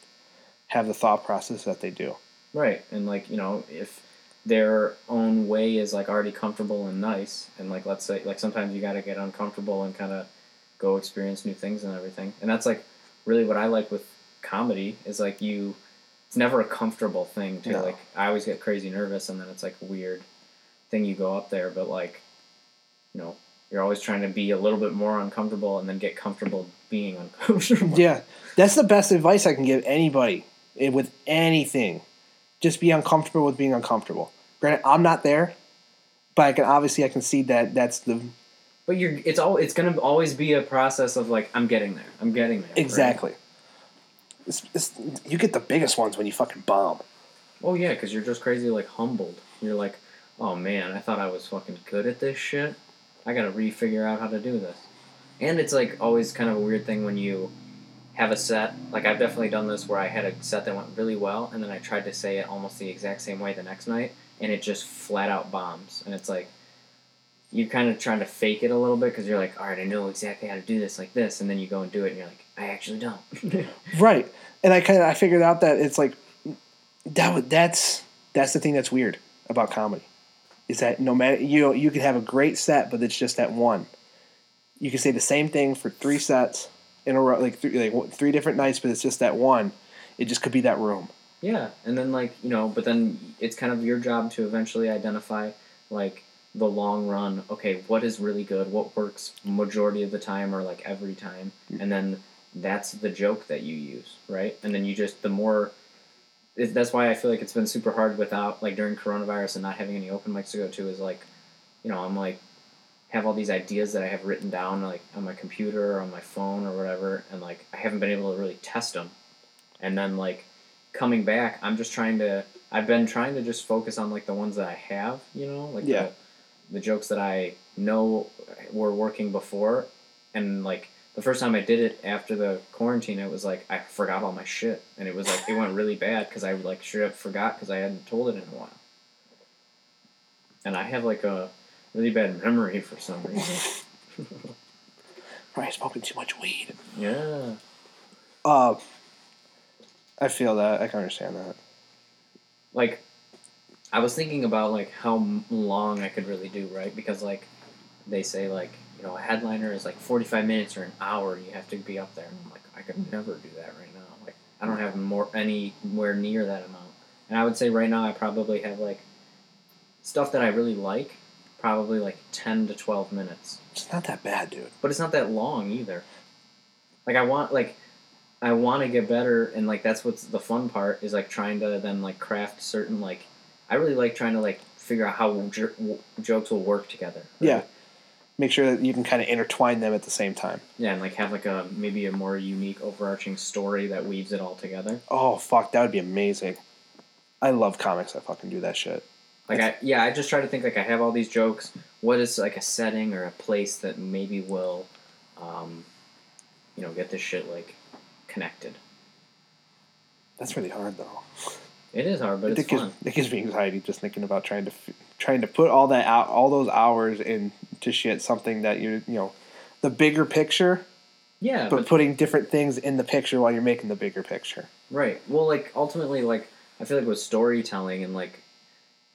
A: have the thought process that they do.
B: Right, and like you know, if their own way is like already comfortable and nice, and like let's say like sometimes you got to get uncomfortable and kind of go experience new things and everything, and that's like really what I like with comedy is like you, it's never a comfortable thing to
A: No.
B: like. I always get crazy nervous, and then it's like a weird thing you go up there, but like, you know, you're always trying to be a little bit more uncomfortable and then get comfortable being uncomfortable. <laughs>
A: Yeah, that's the best advice I can give anybody eh, with anything. Just be uncomfortable with being uncomfortable. Granted, I'm not there, but I can obviously I can see that that's the
B: But you're it's all it's gonna always be a process of like I'm getting there. I'm getting there. right?
A: exactly. It's, it's, you get the biggest ones when you fucking bomb.
B: Oh yeah, because you're just crazy like humbled. You're like, oh man, I thought I was fucking good at this shit. I gotta re-figure out how to do this. And it's like always kind of a weird thing when you have a set. Like I've definitely done this where I had a set that went really well, and then I tried to say it almost the exact same way the next night, and it just flat out bombs. And it's like you're kind of trying to fake it a little bit because you're like, all right, I know exactly how to do this like this, and then you go and do it, and you're like, I actually don't. <laughs>
A: Right, and I kind of I figured out that it's like that. That's that's the thing that's weird about comedy, is that no matter you know you can have a great set, but it's just that one. You can say the same thing for three sets in a row, like three, like three different nights, but it's just that one. It just could be that room.
B: Yeah, and then like you know, but then it's kind of your job to eventually identify like the long run. Okay, what is really good? What works majority of the time or like every time? And then that's the joke that you use, right? And then you just the more. It, that's why I feel like it's been super hard without like during coronavirus and not having any open mics to go to is like, you know, I'm like have all these ideas that I have written down like on my computer or on my phone or whatever, and like I haven't been able to really test them. And then like coming back, I'm just trying to. I've been trying to just focus on like the ones that I have, you know, like
A: Yeah.
B: the, the jokes that I know were working before, and like the first time I did it after the quarantine, it was like I forgot all my shit, and it was like it went really bad because I like straight up forgot because I hadn't told it in a while, and I have like a really bad memory for some reason. <laughs>
A: Probably smoking too much weed.
B: yeah.
A: Uh, I feel that. I can understand that.
B: like i was thinking about like how long i could really do right because like they say like you know a headliner is like 45 minutes or an hour you have to be up there and i'm like i could never do that right now like i don't have more anywhere near that amount and i would say right now i probably have like stuff that i really like probably like 10 to 12 minutes
A: It's not that bad, dude.
B: but it's not that long either. Like I want like I want to get better and like that's what's the fun part is like trying to then like craft certain like I really like trying to like figure out how jokes will work together. right?
A: Yeah. Make sure that you can kind of intertwine them at the same time.
B: Yeah, and like have like a maybe a more unique overarching story that weaves it all together.
A: Oh fuck, that would be amazing. I love comics that fucking do that shit.
B: Like I yeah, I just try to think like I have all these jokes. What is like a setting or a place that maybe will, um, you know, get this shit like connected.
A: That's really hard though.
B: It is hard, but
A: it
B: it's
A: gives,
B: fun.
A: it gives me anxiety just thinking about trying to trying to put all that out, all those hours into shit. Something that you you know, the bigger picture,
B: Yeah,
A: but
B: but
A: putting different things in the picture while you're making the bigger picture.
B: Right. Well, like ultimately, like I feel like with storytelling and like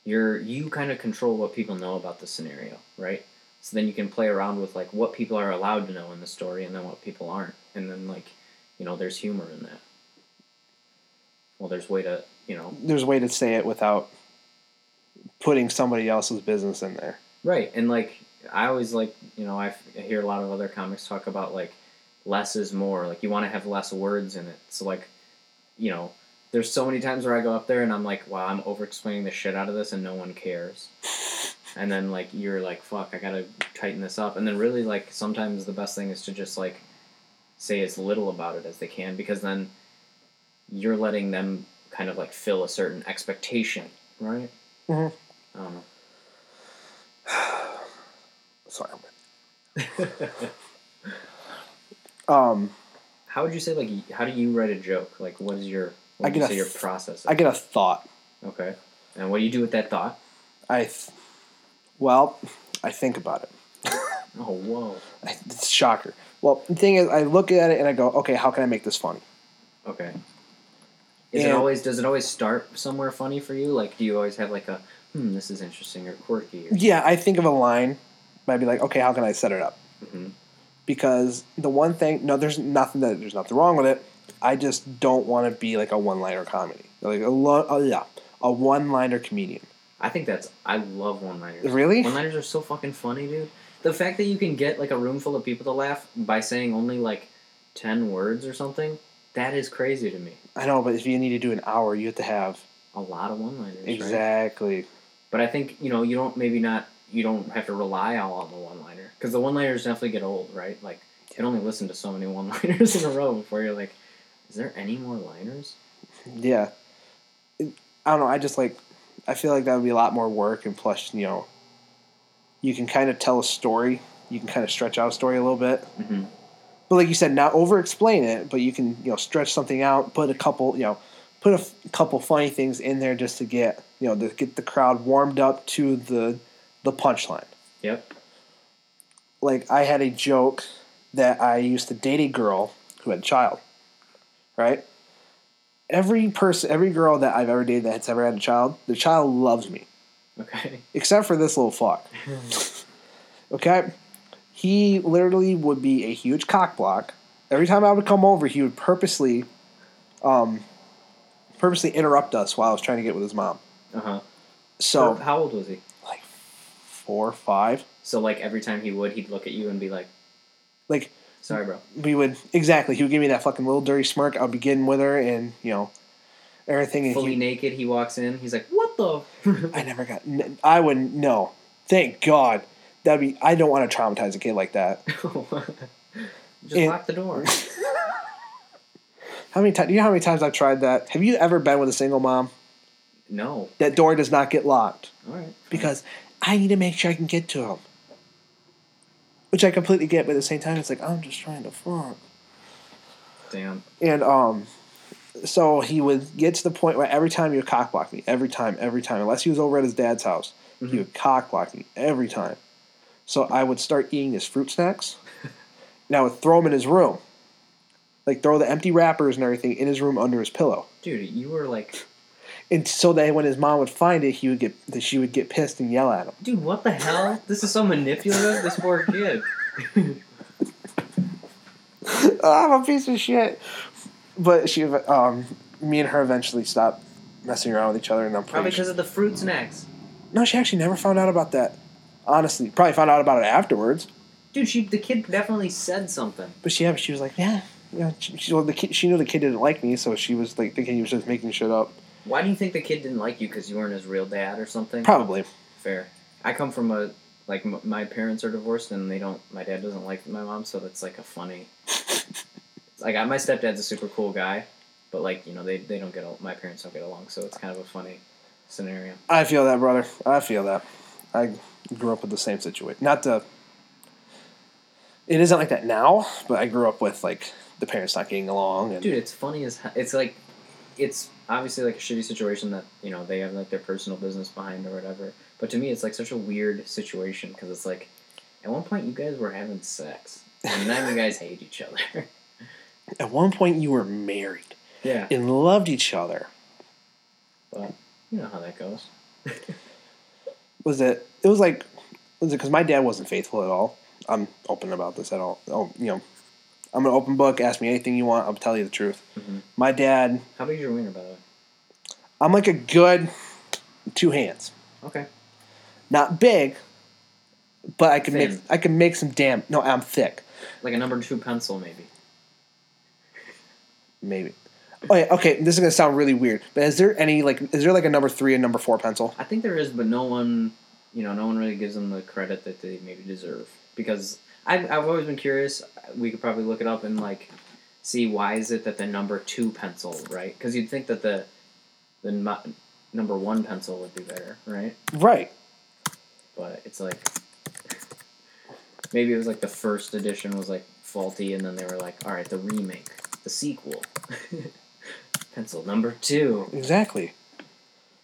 B: you're you kind of control what people know about the scenario, right? So then you can play around with like what people are allowed to know in the story and then what people aren't, and then like you know there's humor in that. Well, there's way to you know
A: There's a way to say it without putting somebody else's business in there.
B: right and like I always like you know I f- I hear a lot of other comics talk about like less is more. Like you want to have less words in it. So like you know there's so many times where I go up there and I'm like wow I'm over explaining the shit out of this and no one cares. <laughs> And then like you're like fuck I gotta tighten this up. And then really like sometimes the best thing is to just like say as little about it as they can because then you're letting them kind of like fill a certain expectation right?
A: Mhm.
B: I don't know
A: Sorry. <laughs> um,
B: How would you say like how do you write a joke? Like what is your what
A: I
B: would you
A: get a
B: say your process?
A: I get a thought.
B: okay. And what do you do with that thought?
A: I, th- well, I think about it. <laughs>
B: Oh whoa.
A: It's a shocker. Well, the thing is, I look at it and I go, okay, how can I make this funny?
B: Okay. Is it always does it always start somewhere funny for you? Like do you always have like a hmm this is interesting or quirky or
A: Yeah, I think of a line, but I'd be like, okay, how can I set it up?
B: Mhm.
A: Because the one thing, no, there's nothing that there's nothing wrong with it. I just don't want to be like a one-liner comedy, like a lo- uh, yeah, a one-liner comedian.
B: I think that's I love one liners.
A: Really?
B: One liners are so fucking funny, dude. The fact that you can get like a room full of people to laugh by saying only like ten words or something, that is crazy to me.
A: I know, but if you need to do an hour, you have to have
B: A lot of one liners. Right?
A: exactly.
B: But I think you know you don't maybe not you don't have to rely all on the one liner because the one liners definitely get old, right? Like you can only listen to so many <laughs> one liners in a row before you're like, is there any more liners?
A: Yeah. It- I don't know. I just like. I feel like that would be a lot more work, and plus, you know, you can kind of tell a story. You can kind of stretch out a story a little bit.
B: Mm-hmm.
A: But like you said, not over explain it, but you can you know stretch something out, put a couple you know, put a f- couple funny things in there just to get you know to get the crowd warmed up to the the punchline.
B: Yep.
A: Like I had a joke that I used to date a girl who had a child, right? Every person, every girl that I've ever dated that's ever had a child, the child loves me,
B: Okay. <laughs>
A: except for this little fuck. <laughs> okay, he literally would be a huge cock block. Every time I would come over, he would purposely, um, purposely interrupt us while I was trying to get with his mom.
B: Uh huh.
A: So
B: how old was he?
A: Four, five,
B: So like every time he would, he'd look at you and be like,
A: like
B: "Sorry, bro."
A: we would exactly. He would give me that fucking little dirty smirk. I would begin with her, and you know, everything.
B: Fully
A: he,
B: naked, he walks in. He's like, "What the?" <laughs>
A: I never got. I would no. Thank God. That'd be. I don't want to traumatize a kid like that. <laughs>
B: Just
A: And-
B: lock the door. <laughs>
A: How many times? Do you know how many times I've tried that? Have you ever been with a single mom?
B: No.
A: That door does not get locked
B: All right.
A: because I need to make sure I can get to him. Which I completely get, but at the same time, it's like I'm just trying to fuck.
B: Damn.
A: And um, so he would get to the point where every time he would cock block me, every time, every time, unless he was over at his dad's house, he
B: Mhm.
A: would cock block me every time. So I would start eating his fruit snacks, <laughs> and I would throw them in his room. like throw the empty wrappers and everything in his room under his pillow.
B: Dude, you were like,
A: And so that when his mom would find it, he would get that she would get pissed and yell at him.
B: dude, what the hell? This is so manipulative. This poor kid. <laughs>
A: I'm a piece of shit. But she, um, me and her eventually stopped messing around with each other, and I'm
B: Probably because of the fruit snacks.
A: No, she actually never found out about that. Honestly, probably found out about it afterwards.
B: Dude, she the kid definitely said something.
A: But she, she was like, yeah, yeah. She, she, well, the kid, she knew the kid didn't like me, so she was like thinking he was just making shit up.
B: Why do you think the kid didn't like you? Because you weren't his real dad or something?
A: Probably.
B: Fair. I come from a like m- my parents are divorced and they don't. My dad doesn't like my mom, so that's like a funny. <laughs> like my stepdad's a super cool guy, but like you know they they don't get al- my parents don't get along, so it's kind of a funny scenario.
A: I feel that, brother. I feel that. I grew up with the same situation. Not the. It isn't like that now, but I grew up with like the parents not getting along, and
B: Dude, it's funny as it's like, it's obviously like a shitty situation that you know they have like their personal business behind or whatever. But to me, it's like such a weird situation because it's like, at one point you guys were having sex, and now you guys hate each other. <laughs>
A: at one point you were married
B: yeah,
A: and loved each other.
B: but you know how that goes. <laughs>
A: Was it? It was like, was it because my dad wasn't faithful at all? I'm open about this at all. Oh, you know, I'm an open book. Ask me anything you want. I'll tell you the truth.
B: Mhm.
A: My dad,
B: How big is your wiener, by the way?
A: I'm like a good two hands.
B: Okay.
A: Not big, but I can make I can make some damn. No, I'm thick.
B: Like a number two pencil, maybe.
A: Maybe. Oh yeah, okay. This is gonna sound really weird, but is there any like is there like a number three and number four pencil?
B: I think there is, but no one, you know, no one really gives them the credit that they maybe deserve. Because I've, I've always been curious. We could probably look it up and like see why is it that the number two pencil, right? Because you'd think that the the nu- number one pencil would be better, right?
A: Right.
B: But it's like <laughs> maybe it was like the first edition was like faulty, and then they were like, all right, the remake, the sequel, <laughs> pencil number two.
A: Exactly.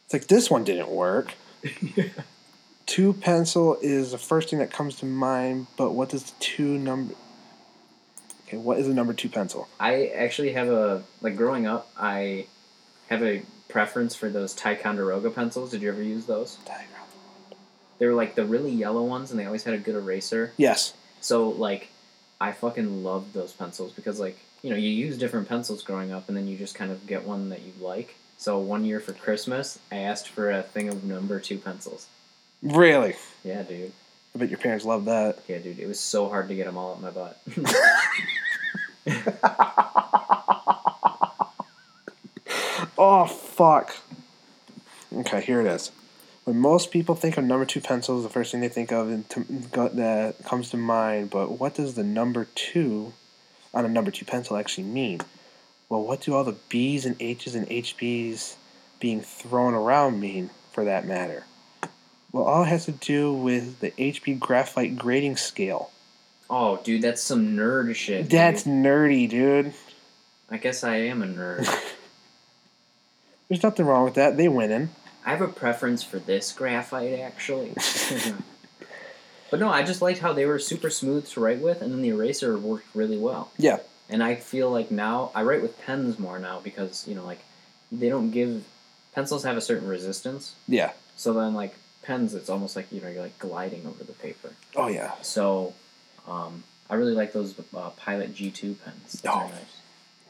A: It's like this one didn't work. <laughs> Two pencil is the first thing that comes to mind, but what does the two number? Okay, what is the number two pencil?
B: I actually have a like growing up. I have a preference for those Ticonderoga pencils. Did you ever use those? They were like the really yellow ones, and they always had a good eraser.
A: Yes.
B: So like, I fucking loved those pencils because like you know you use different pencils growing up, and then you just kind of get one that you like. So one year for Christmas, I asked for a thing of number two pencils.
A: Really?
B: Yeah, dude.
A: I bet your parents love that.
B: Yeah, dude. It was so hard to get them all up my butt. <laughs>
A: Oh fuck. Okay, here it is. When most people think of number two pencils, the first thing they think of and that comes to mind. But what does the number two on a number two pencil actually mean? Well, what do all the B's and H's and HB's being thrown around mean, for that matter? Well, all it has to do with the HB graphite grading scale.
B: oh, dude, that's some nerd shit.
A: That's
B: dude.
A: nerdy, dude.
B: I guess I am a nerd. <laughs>
A: There's nothing wrong with that. They winning.
B: I have a preference for this graphite actually. <laughs> <laughs> but no, I just liked how they were super smooth to write with, and then the eraser worked really well.
A: Yeah.
B: And I feel like now I write with pens more now because you know like they don't give pencils have a certain resistance,
A: Yeah.
B: so then like pens it's almost like you know you're like gliding over the paper.
A: Oh yeah.
B: So um, I really like those uh, Pilot G two pens. Those
A: Oh.
B: nice.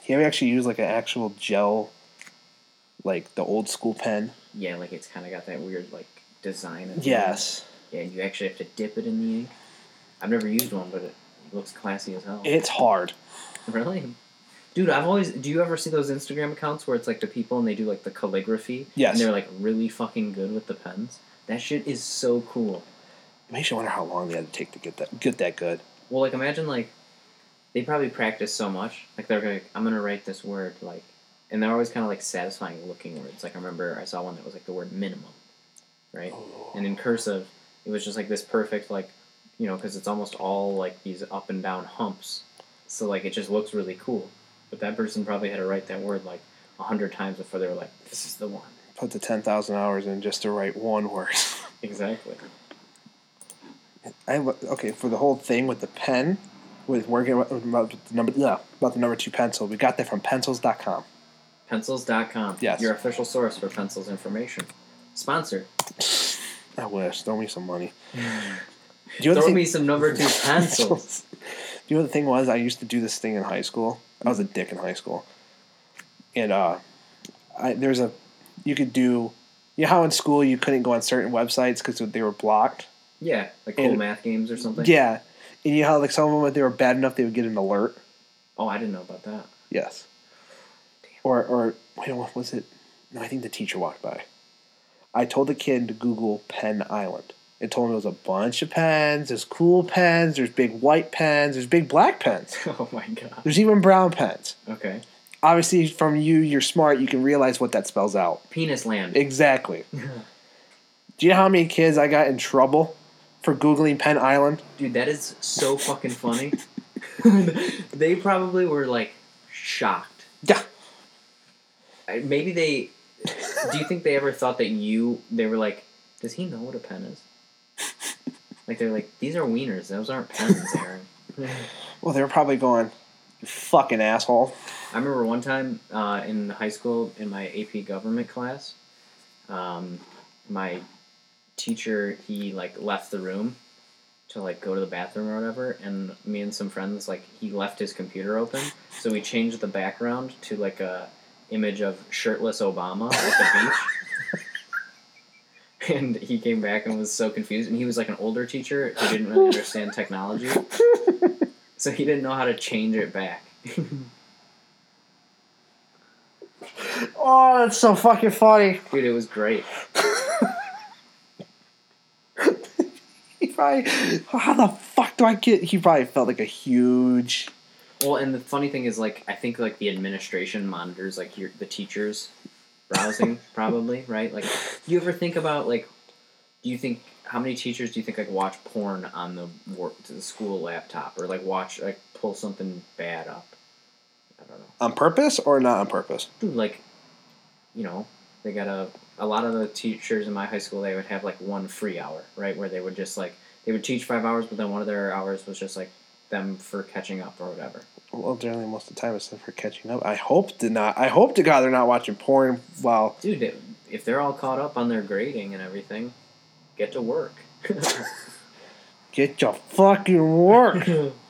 A: You ever actually use like an actual gel, like the old school pen?
B: Yeah, like it's kind of got that weird like design. at the end.
A: Yes.
B: Yeah, you actually have to dip it in the ink. I've never used one, but it looks classy as hell.
A: It's hard. <laughs>
B: really? Dude, I've always. Do you ever see those Instagram accounts where it's like the people and they do like the calligraphy?
A: Yes.
B: And they're like really fucking good with the pens. That shit is so cool.
A: It makes you wonder how long they had to take to get that get that good.
B: Well, like imagine like they probably practice so much. Like they're like, I'm gonna write this word like, and they're always kind of like satisfying looking words. Like I remember I saw one that was like the word minimum, right? Oh, and in cursive, it was just like this perfect like, you know, because it's almost all like these up and down humps. So like it just looks really cool. But that person probably had to write that word like a hundred times before they were like, this is the one.
A: Put the ten thousand hours in just to write one word. <laughs>
B: Exactly.
A: I okay for the whole thing with the pen. with working about the number yeah, about the number two pencil. We got that from pencils.com.
B: Pencils.com.
A: Yes.
B: Your official source for pencils information. Sponsored. <sighs>
A: I wish. Throw me some money. Do you know
B: Throw
A: thing-
B: me some number two <laughs> pencils.
A: Do you know what the thing was? I used to do this thing in high school. I was a dick in high school, and uh, I, there's a you could do. You know how in school you couldn't go on certain websites because they were blocked.
B: Yeah, like cool
A: And-
B: math games or something.
A: Yeah, and you know how like some of them if they were bad enough they would get an alert.
B: Oh, I didn't know about that.
A: Yes. Or or wait, what was it? No, I think the teacher walked by. I told the kid to Google Pen Island. It told him there was a bunch of pens. There's cool pens. There's big white pens. There's big black pens. <laughs>
B: Oh my god.
A: There's even brown pens.
B: Okay.
A: Obviously, from you, you're smart. You can realize what that spells out.
B: Penis land.
A: Exactly. <laughs> Do you know how many kids I got in trouble for googling Pen Island?
B: Dude, that is so fucking funny. <laughs> they probably were like shocked.
A: Yeah.
B: Maybe they. Do you think they ever thought that you? They were like, "Does he know what a pen is?" Like they're like, "These are wieners. Those aren't pens, Aaron." <laughs>
A: Well, they were probably going, "You fucking asshole."
B: I remember one time uh, in high school in my AP government class, um, my teacher he like left the room to like go to the bathroom or whatever, and me and some friends like he left his computer open, so we changed the background to like a image of shirtless Obama at the beach. <laughs> And he came back and was so confused, and he was like an older teacher who didn't really understand technology, <laughs> so he didn't know how to change it back. <laughs>
A: Oh, that's so fucking funny.
B: Dude, it was great. <laughs>
A: He probably, how the fuck do I get? He probably felt like a huge.
B: Well, and the funny thing is, like, I think like the administration monitors like your the teachers browsing, <laughs> probably right. Like, do you ever think about like, do you think how many teachers do you think like watch porn on the work the school laptop or like watch like pull something bad up? I don't know,
A: On purpose or not on purpose?
B: dude. Like, you know, they got a a lot of the teachers in my high school they would have like one free hour, right, where they would just like they would teach five hours, but then one of their hours was just like them for catching up or whatever.
A: Well, generally, most of the time it's for catching up. I hope to not. I hope to God they're not watching porn while.
B: Dude, it- if they're all caught up on their grading and everything, get to work. <laughs>
A: Get your fucking work. <laughs>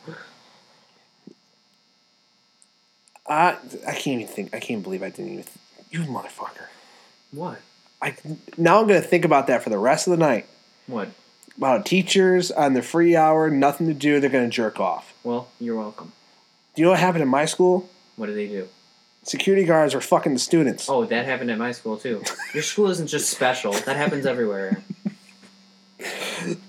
A: I I can't even think. I can't believe I didn't even. You motherfucker.
B: what?
A: I now I'm gonna think about that for the rest of the night.
B: What?
A: About teachers on the free hour, nothing to do. They're gonna jerk off.
B: Well, you're welcome.
A: Do you know what happened in my school?
B: What do they do?
A: Security guards were fucking the students.
B: Oh, that happened at my school too. Your school isn't just special. That happens everywhere. <laughs>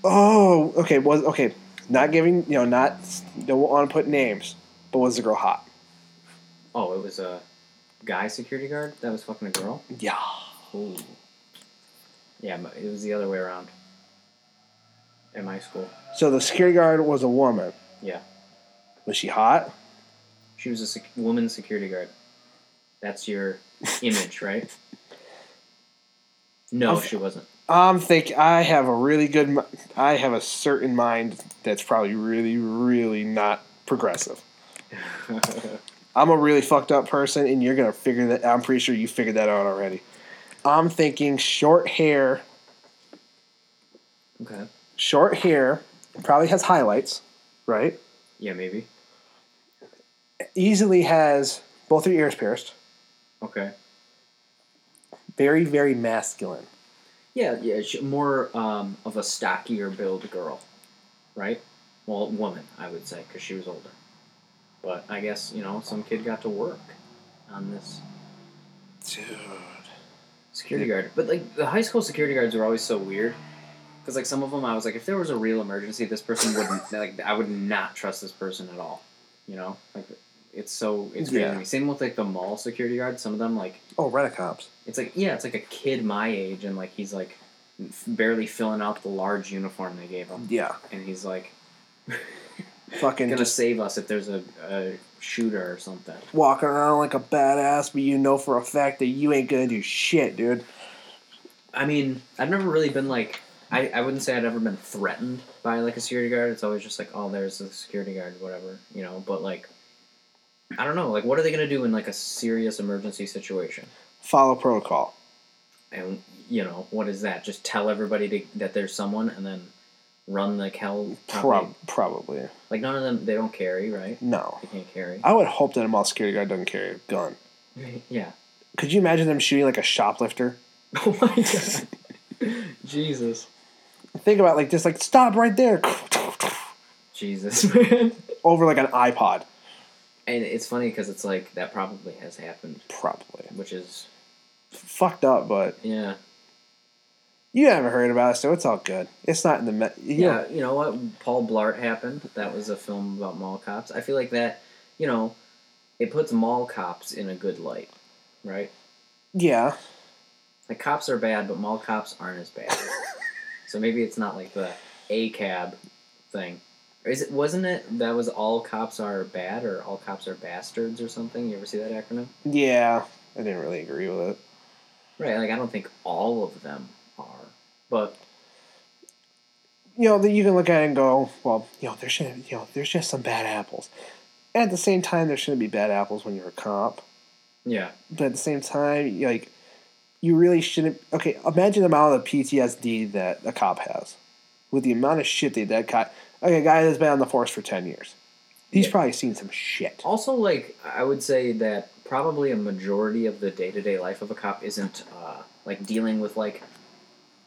A: Oh, okay. Was okay. Not giving, you know, not don't want to put names, but was the girl hot?
B: Oh, it was a guy security guard that was fucking a girl.
A: Yeah.
B: Ooh. Yeah, it was the other way around. In my school,
A: So the security guard was a woman.
B: Yeah.
A: Was she hot?
B: she was a sec- woman security guard. That's your <laughs> image, right? No,
A: Of-
B: she wasn't.
A: I'm think I have a really good. I have a certain mind that's probably really, really not progressive. <laughs> I'm a really fucked up person, and you're gonna figure that. I'm pretty sure you figured that out already. I'm thinking short hair.
B: okay.
A: Short hair probably has highlights, right?
B: Yeah, maybe.
A: Easily has both her ears pierced.
B: Okay.
A: Very, very masculine.
B: Yeah, yeah, more um, of a stockier build girl, right? Well, woman, I would say, because she was older. But I guess you know some kid got to work on this
A: Dude.
B: security guard. But like the high school security guards were always so weird. Because like some of them, I was like, if there was a real emergency, this person wouldn't like. I would not trust this person at all. You know, like it's so it's
A: Yeah.
B: Same with like the mall security guards. Some of them like
A: Oh, rent a cops.
B: it's like yeah, it's like a kid my age, and like he's like barely filling out the large uniform they gave him,
A: Yeah.
B: and he's like <laughs>
A: Fucking
B: gonna save us if there's a, a shooter or something.
A: walking around like a badass, but you know for a fact that you ain't gonna do shit, dude.
B: I mean, I've never really been like I, I wouldn't say I'd ever been threatened by like a security guard. It's always just like, oh, there's a security guard, whatever, you know. But like, I don't know. Like, what are they gonna do in like a serious emergency situation?
A: Follow protocol.
B: And you know, what is that? Just tell everybody to, that there's someone, and then run the.
A: Prob- probably.
B: Like none of them, they don't carry, right?
A: No.
B: They can't carry.
A: I would hope that a mall security guard doesn't carry a gun. <laughs>
B: yeah.
A: Could you imagine them shooting like a shoplifter? <laughs>
B: Oh my god. <laughs> Jesus.
A: Think about like just like stop right there.
B: Jesus, man.
A: Over like an iPod.
B: And it's funny because it's like that probably has happened,
A: Probably.
B: which is
A: Fucked up, but
B: yeah,
A: you haven't heard about it, so it's all good. It's not in the me- you
B: yeah.
A: know,
B: You know what? Paul Blart happened. That was a film about mall cops. I feel like that. You know, it puts mall cops in a good light, right?
A: yeah.
B: Like cops are bad, but mall cops aren't as bad. <laughs> so maybe it's not like the ACAB thing. Is it? Wasn't it that was all cops are bad or all cops are bastards or something? You ever see that acronym?
A: Yeah. I didn't really agree with it.
B: Right. Like I don't think all of them but
A: You know, that you can look at it and go, well, you know, there should you know, there's just some bad apples. At the same time, there shouldn't be bad apples when you're a cop.
B: yeah,
A: But at the same time, like, you really shouldn't. Okay, imagine the amount of PTSD that a cop has, with the amount of shit that that guy. Okay, a guy that's been on the force for ten years. He's
B: Yeah.
A: probably seen some shit.
B: Also, like I would say that probably a majority of the day to day life of a cop isn't uh, like dealing with like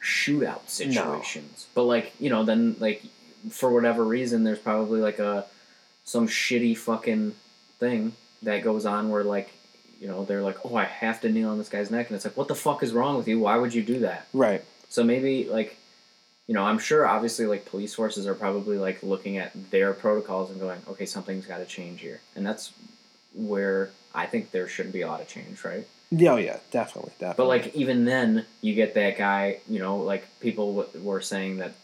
B: shootout situations, but like you know, then like for whatever reason, there's probably like a some shitty fucking thing that goes on where like you know they're like, oh, I have to kneel on this guy's neck, and it's like, what the fuck is wrong with you? Why would you do that?
A: Right.
B: So maybe like you know, I'm sure obviously like police forces are probably like looking at their protocols and going, okay, something's got to change here. And that's where I think there should be a lot of change, right?
A: Yeah, oh, yeah, definitely, definitely.
B: But like even then, you get that guy, you know, like people w- were saying that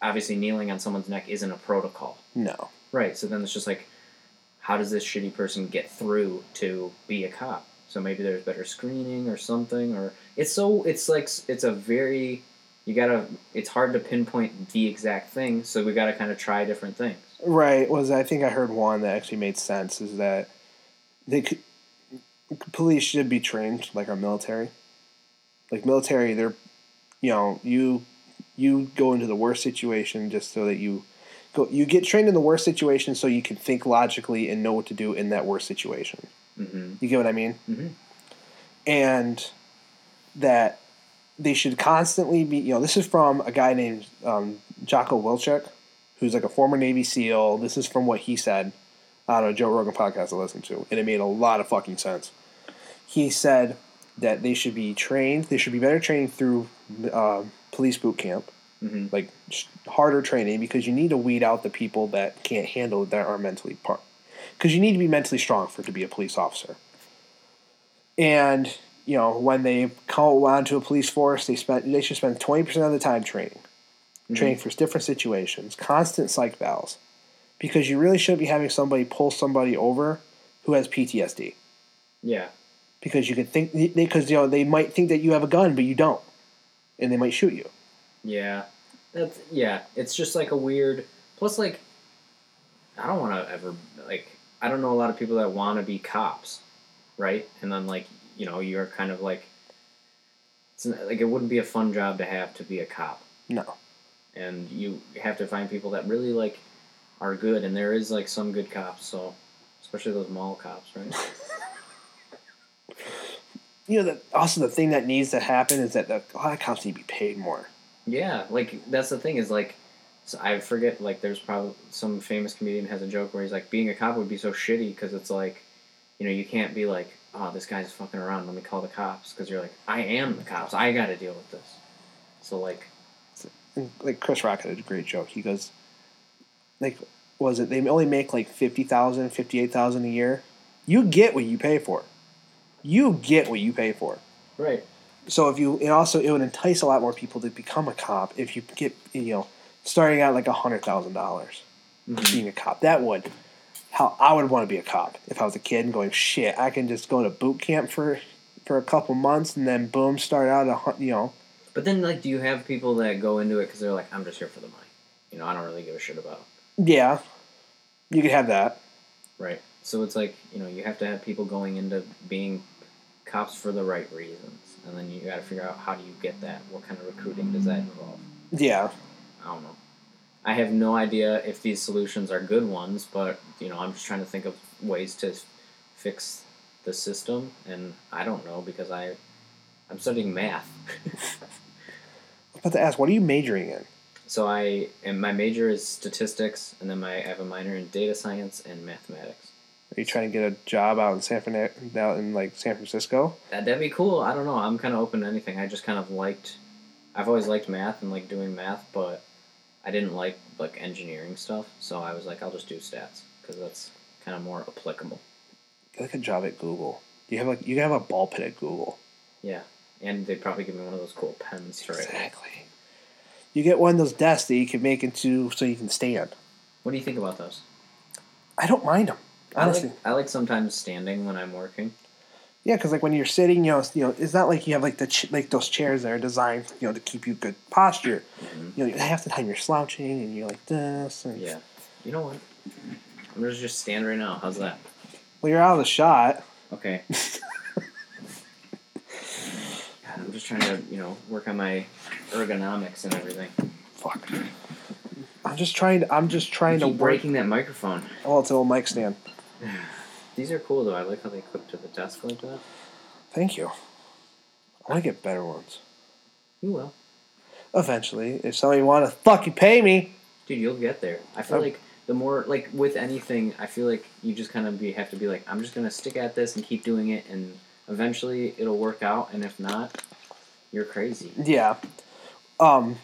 B: obviously kneeling on someone's neck isn't a protocol.
A: no.
B: Right. So then it's just like how does this shitty person get through to be a cop? So maybe there's better screening or something or it's so it's like it's a very you gotta it's hard to pinpoint the exact thing so we gotta kind of try different things
A: Right. Was I think I heard one that actually made sense is that they could police should be trained like our military. Like military, they're you know you you go into the worst situation just so that you go you get trained in the worst situation so you can think logically and know what to do in that worst situation.
B: mm-hmm.
A: You get what I mean?
B: Mhm.
A: And that they should constantly be, you know, this is from a guy named um, Jocko Willink, who's like a former Navy SEAL. This is from what he said on a Joe Rogan podcast I listened to, and it made a lot of fucking sense. He said that they should be trained, they should be better trained through uh, police boot camp,
B: Mm-hmm.
A: like harder training, because you need to weed out the people that can't handle it, that are mentally part. Because you need to be mentally strong for to be a police officer. And you know when they come onto a police force, they spend they should spend twenty percent of the time training, training for different situations, constant psych evals, because you really shouldn't be having somebody pull somebody over who has PTSD.
B: yeah
A: Because you could think because you know they might think that you have a gun, but you don't, and they might shoot you.
B: yeah. That's yeah it's just like a weird plus like i don't want to ever like i don't know a lot of people that want to be cops right? And then like you know you're kind of like it's not, like it wouldn't be a fun job to have to be a cop.
A: No.
B: and you have to find people that really like are good. And there is like some good cops so especially those mall cops right <laughs>
A: You know, the, also the thing that needs to happen is that the, a lot of cops need to be paid more.
B: yeah like that's the thing is like so i forget like there's probably some famous comedian has a joke where he's like being a cop would be so shitty because it's like you know you can't be like oh this guy's fucking around let me call the cops because you're like i am the cops i gotta deal with this so like
A: And, like Chris Rock had a great joke. He goes, like, was it they only make like 50,000, 58,000 a year? You get what you pay for. You get what you pay for.
B: right
A: So if you, and also it would entice a lot more people to become a cop if you get, you know, starting out like a hundred thousand dollars
B: Mhm.
A: being a cop. That would, how I would want to be a cop if I was a kid and going shit. I can just go to boot camp for for a couple months and then boom, start out a you know
B: But then, like, do you have people that go into it because they're like, I'm just here for the money? You know, I don't really give a shit about.
A: Yeah, you could have that.
B: Right. So it's like, you know, you have to have people going into being cops for the right reasons. And then you got to figure out how do you get that? What kind of recruiting does that involve?
A: Yeah,
B: I don't know. I have no idea if these solutions are good ones, but, you know, I'm just trying to think of ways to fix the system. And I don't know because I, I'm studying math. <laughs>
A: I was about to ask, what are you majoring in?
B: So I and my major is statistics, and then my I have a minor in data science and mathematics.
A: Are you trying to get a job out in San Fernando, out in like San Francisco?
B: That, that'd be cool. I don't know. I'm kind of open to anything. I just kind of liked. I've always liked math and like doing math, but I didn't like like engineering stuff. So I was like, I'll just do stats because that's kind of more applicable.
A: Get like a job at Google. You have like you have a ball pit at Google.
B: Yeah, and they'd probably give me one of those cool pens to write. with.
A: Exactly. You get one of those desks that you can make into so you can stand.
B: What do you think about those?
A: I don't mind them honestly.
B: I like, I like sometimes standing when I'm working.
A: Yeah, because like when you're sitting, you know, you know, it's not like you have like the ch- like those chairs that are designed, you know, to keep you good posture.
B: Mhm.
A: You know, half the time you're slouching and you're like this. And,
B: Yeah. You know what? I'm gonna just stand right now. How's that?
A: Well, you're out of the shot.
B: Okay. <laughs> God, I'm just trying to, you know, work on my ergonomics and everything.
A: Fuck. I'm just trying. To, I'm just trying to work.
B: breaking that microphone.
A: Oh, it's an old mic stand. <laughs>
B: These are cool though. I like how they clip to the desk like that.
A: Thank you. I want to get better ones
B: You will,
A: eventually. If somebody want to fucking pay me,
B: dude. You'll get there. I feel
A: Oh.
B: like the more, like with anything, I feel like you just kind of be have to be like, I'm just gonna stick at this and keep doing it, and eventually it'll work out. And if not, you're crazy.
A: yeah. Um,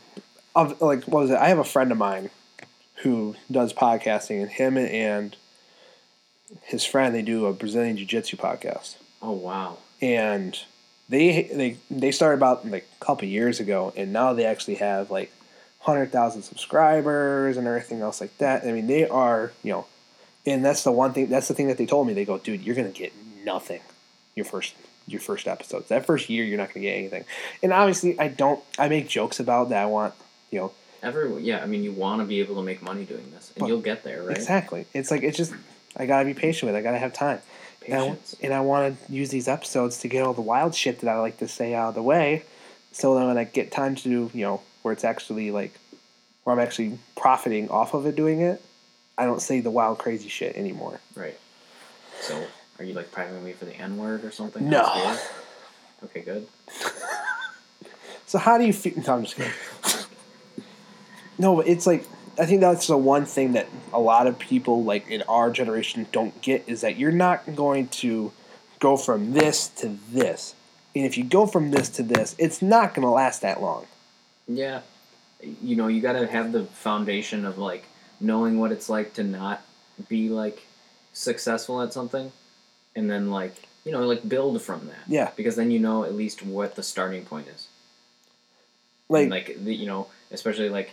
A: of like what was it? I have a friend of mine who does podcasting, and him and his friend they do a Brazilian Jiu Jitsu podcast.
B: Oh wow.
A: and they they they started about like a couple years ago, and now they actually have like hundred thousand subscribers and everything else like that. I mean, they are you know, and that's the one thing. That's the thing that they told me. They go, dude, you're gonna get nothing your first your first episodes. That first year, you're not gonna get anything. And obviously, I don't. I make jokes about that. I want you know
B: Every yeah, I mean, you want to be able to make money doing this, and
A: But-
B: you'll get there, right?
A: exactly. It's like it's just I gotta be patient with. it. I gotta have time. And I,
B: Patience.
A: and I want to use these episodes to get all the wild shit that I like to say out of the way, so that when I get time to do, you know, where it's actually like, where I'm actually profiting off of it doing it, I don't say the wild crazy shit anymore.
B: Right. So, are you like priming me for the N word or something?
A: No.
B: Okay, good. <laughs>
A: So how do you feel? No, I'm just kidding. no, but it's like I think that's the one thing that a lot of people like in our generation don't get is that you're not going to go from this to this. And if you go from this to this, it's not going to last that long.
B: Yeah. You know, you got to have the foundation of like knowing what it's like to not be like successful at something, and then like you know like build from that.
A: Yeah.
B: Because then you know at least what the starting point is.
A: Like,
B: And, like the, you know, especially like,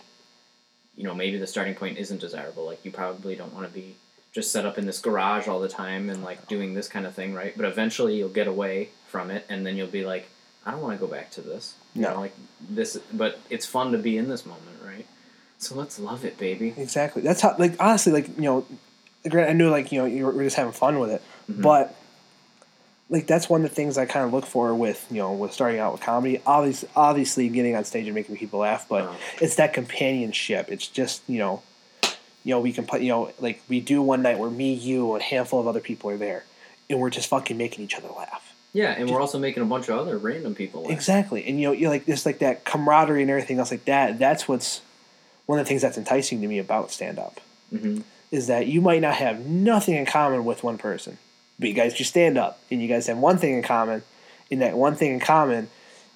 B: you know, maybe the starting point isn't desirable. Like you probably don't want to be just set up in this garage all the time and like doing this kind of thing, right? But eventually you'll get away from it, and then you'll be like, I don't want to go back to this. You
A: No.
B: know, like this, but it's fun to be in this moment, right? So let's love it, baby.
A: Exactly. That's how. Like honestly, like you know, I knew like you know you were just having fun with it,
B: Mhm.
A: but like that's one of the things I kind of look for with you know with starting out with comedy. Obviously, obviously getting on stage and making people laugh, but
B: Uh,
A: it's that companionship. It's just you know, you know we can put you know like we do one night where me, you, and a handful of other people are there, and we're just fucking making each other laugh.
B: yeah, and we're also making a bunch of other random people. Laugh.
A: Exactly, and you know you like just like that camaraderie and everything else like that. That's what's one of the things that's enticing to me about stand up.
B: hmm
A: is that you might not have nothing in common with one person, but you guys just stand up and you guys have one thing in common, and that one thing in common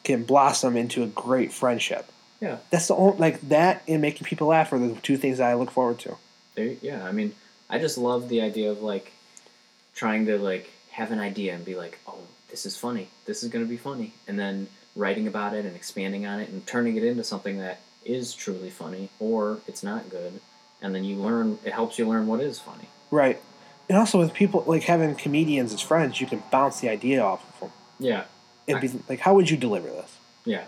A: can blossom into a great friendship.
B: Yeah.
A: That's the only like that and making people laugh are the two things that I look forward to.
B: There, yeah, I mean, I just love the idea of like trying to like have an idea and be like, oh, this is funny. This is gonna be funny, and then writing about it and expanding on it and turning it into something that is truly funny or it's not good, and then you learn. It helps you learn what is funny.
A: Right. And also with people like having comedians as friends, you can bounce the idea off of them
B: Yeah,
A: It'd be like, "How would you deliver this?"
B: yeah.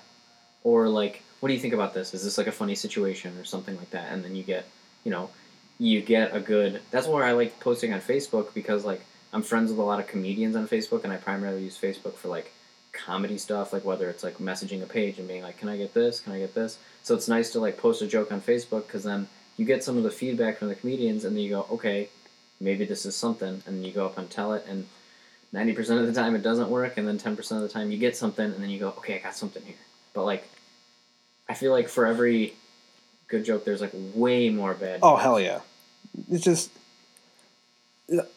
B: or like what do you think about this? Is this like a funny situation or something like that? And then you get, you know, you get a good. That's where I like posting on Facebook because like I'm friends with a lot of comedians on Facebook, and I primarily use Facebook for like comedy stuff, like whether it's like messaging a page and being like, "Can I get this? Can I get this?" So it's nice to like post a joke on Facebook because then you get some of the feedback from the comedians, and then you go, "Okay, maybe this is something," and you go up and tell it, and ninety percent of the time it doesn't work, and then ten percent of the time you get something, and then you go, "Okay, I got something here." But like, I feel like for every good joke, there's like way more bad.
A: Oh
B: jokes.
A: hell yeah! It's just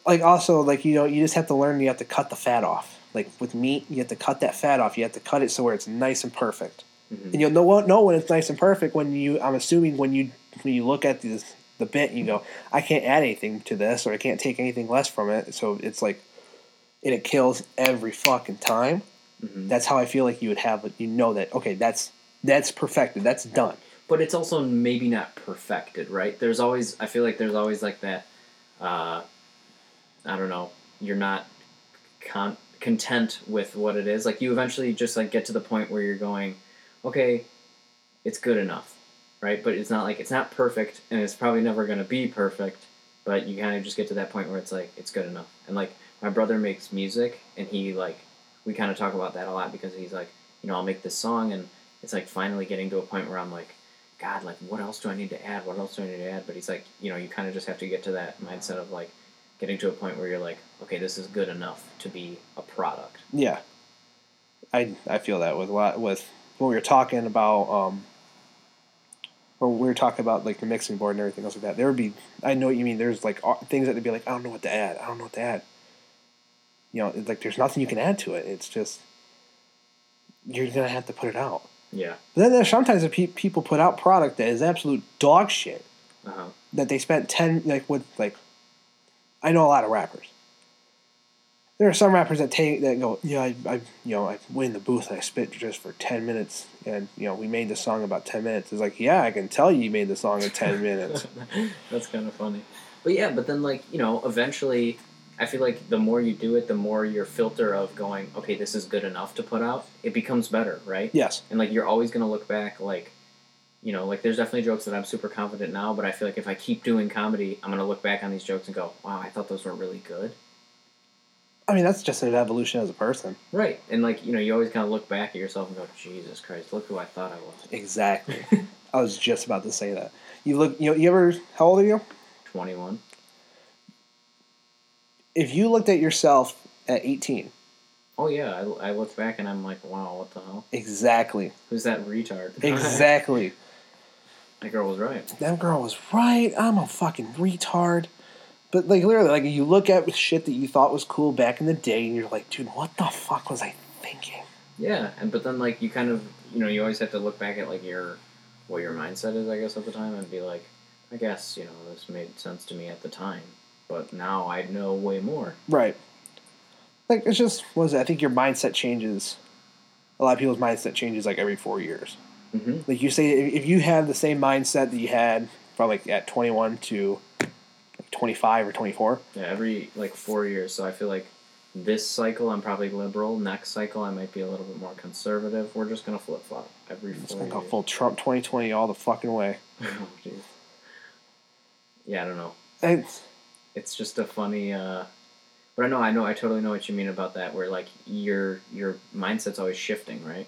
A: like also like you know you just have to learn you have to cut the fat off. Like with meat, you have to cut that fat off. You have to cut it so where it's nice and perfect.
B: Mhm.
A: And you'll know know when it's nice and perfect when you. I'm assuming when you when you look at this the bit, you go, I can't add anything to this, or I can't take anything less from it. So it's like, and it kills every fucking time.
B: Mhm.
A: That's how I feel like you would have. You know that okay, that's that's perfected. That's done.
B: but it's also maybe not perfected, right? There's always I feel like there's always like that uh I don't know, you're not con- content with what it is. Like you eventually just like get to the point where you're going, okay, it's good enough, right? But it's not like it's not perfect and it's probably never to be perfect, but you kind of just get to that point where it's like it's good enough. And like my brother makes music and he like we kind of talk about that a lot because he's like, you know, I'll make this song and it's like finally getting to a point where I'm like, God, like what else do I need to add? What else do I need to add? But he's like, you know, you kind of just have to get to that mindset of like getting to a point where you're like, okay, this is good enough to be a product.
A: Yeah, I I feel that with a lot with when we were talking about um. We were talking about like the mixing board and everything else like that, there would be I know what you mean. There's like things that would be like I don't know what to add. I don't know what to add. You know, like there's nothing you can add to it. It's just you're gonna have to put it out.
B: Yeah.
A: But then there's sometimes pe- people put out product that is absolute dog shit
B: Uh huh.
A: that they spent ten like with like I know a lot of rappers. There are some rappers that take that go, yeah, I, I you know, I went in the booth and I spit just for ten minutes and you know, we made the song about ten minutes. It's like, yeah, I can tell you made the song in ten <laughs> minutes.
B: That's kind of funny. But yeah, but then like you know, eventually, I feel like the more you do it, the more your filter of going, okay, this is good enough to put out, it becomes better, right?
A: yes.
B: And like you're always gonna look back, like, you know, like there's definitely jokes that I'm super confident now, but I feel like if I keep doing comedy, I'm gonna look back on these jokes and go, wow, I thought those were really good.
A: I mean that's just an evolution as a person.
B: Right. And like you know, you always kind of look back at yourself and go, Jesus Christ, look who I thought I was.
A: Exactly. <laughs> I was just about to say that. You look you know, you ever how old are you?
B: Twenty one.
A: If you looked at yourself at 18.
B: Oh, yeah, I, I look back and I'm like, wow, what the hell?
A: exactly.
B: Who's that retard? <laughs>
A: Exactly.
B: that girl was right.
A: that girl was right. I'm a fucking retard. But like literally, like you look at shit that you thought was cool back in the day, and you're like, dude, what the fuck was I thinking?
B: Yeah, and but then like you kind of you know you always have to look back at like your what your mindset is I guess at the time and be like I guess you know this made sense to me at the time but now I know way more.
A: Right. Like it's just was it? I think your mindset changes. A lot of people's mindset changes like every four years.
B: Mm-hmm.
A: Like you say, if you have the same mindset that you had from like at 21 to 25 or 24,
B: Yeah, every like four years. So I feel like this cycle I'm probably liberal. Next cycle I might be a little bit more conservative. We're just gonna flip flop every
A: it's
B: four
A: gonna go full Trump 2020 all the fucking way. <laughs>
B: oh, jeez. Yeah, I don't know.
A: And
B: it's just a funny uh but I know I know I totally know what you mean about that where like your your mindset's always shifting, right?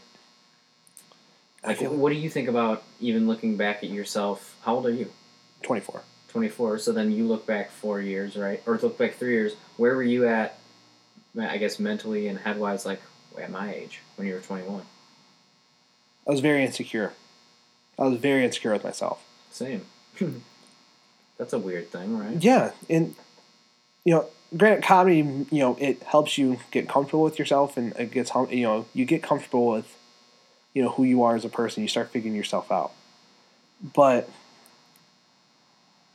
A: I
B: Like
A: feel
B: what do you think about even looking back at yourself? How old are you?
A: 24.
B: 24. So then you look back 4 years, right? Or look back 3 years. Where were you at I guess mentally and head-wise like at my age when you were 21?
A: I was very insecure. I was very insecure with myself.
B: Same. <laughs> That's a weird thing, right?
A: Yeah, and you know, granted, comedy, you know, it helps you get comfortable with yourself, and it gets, you know, you get comfortable with, you know, who you are as a person. You start figuring yourself out. But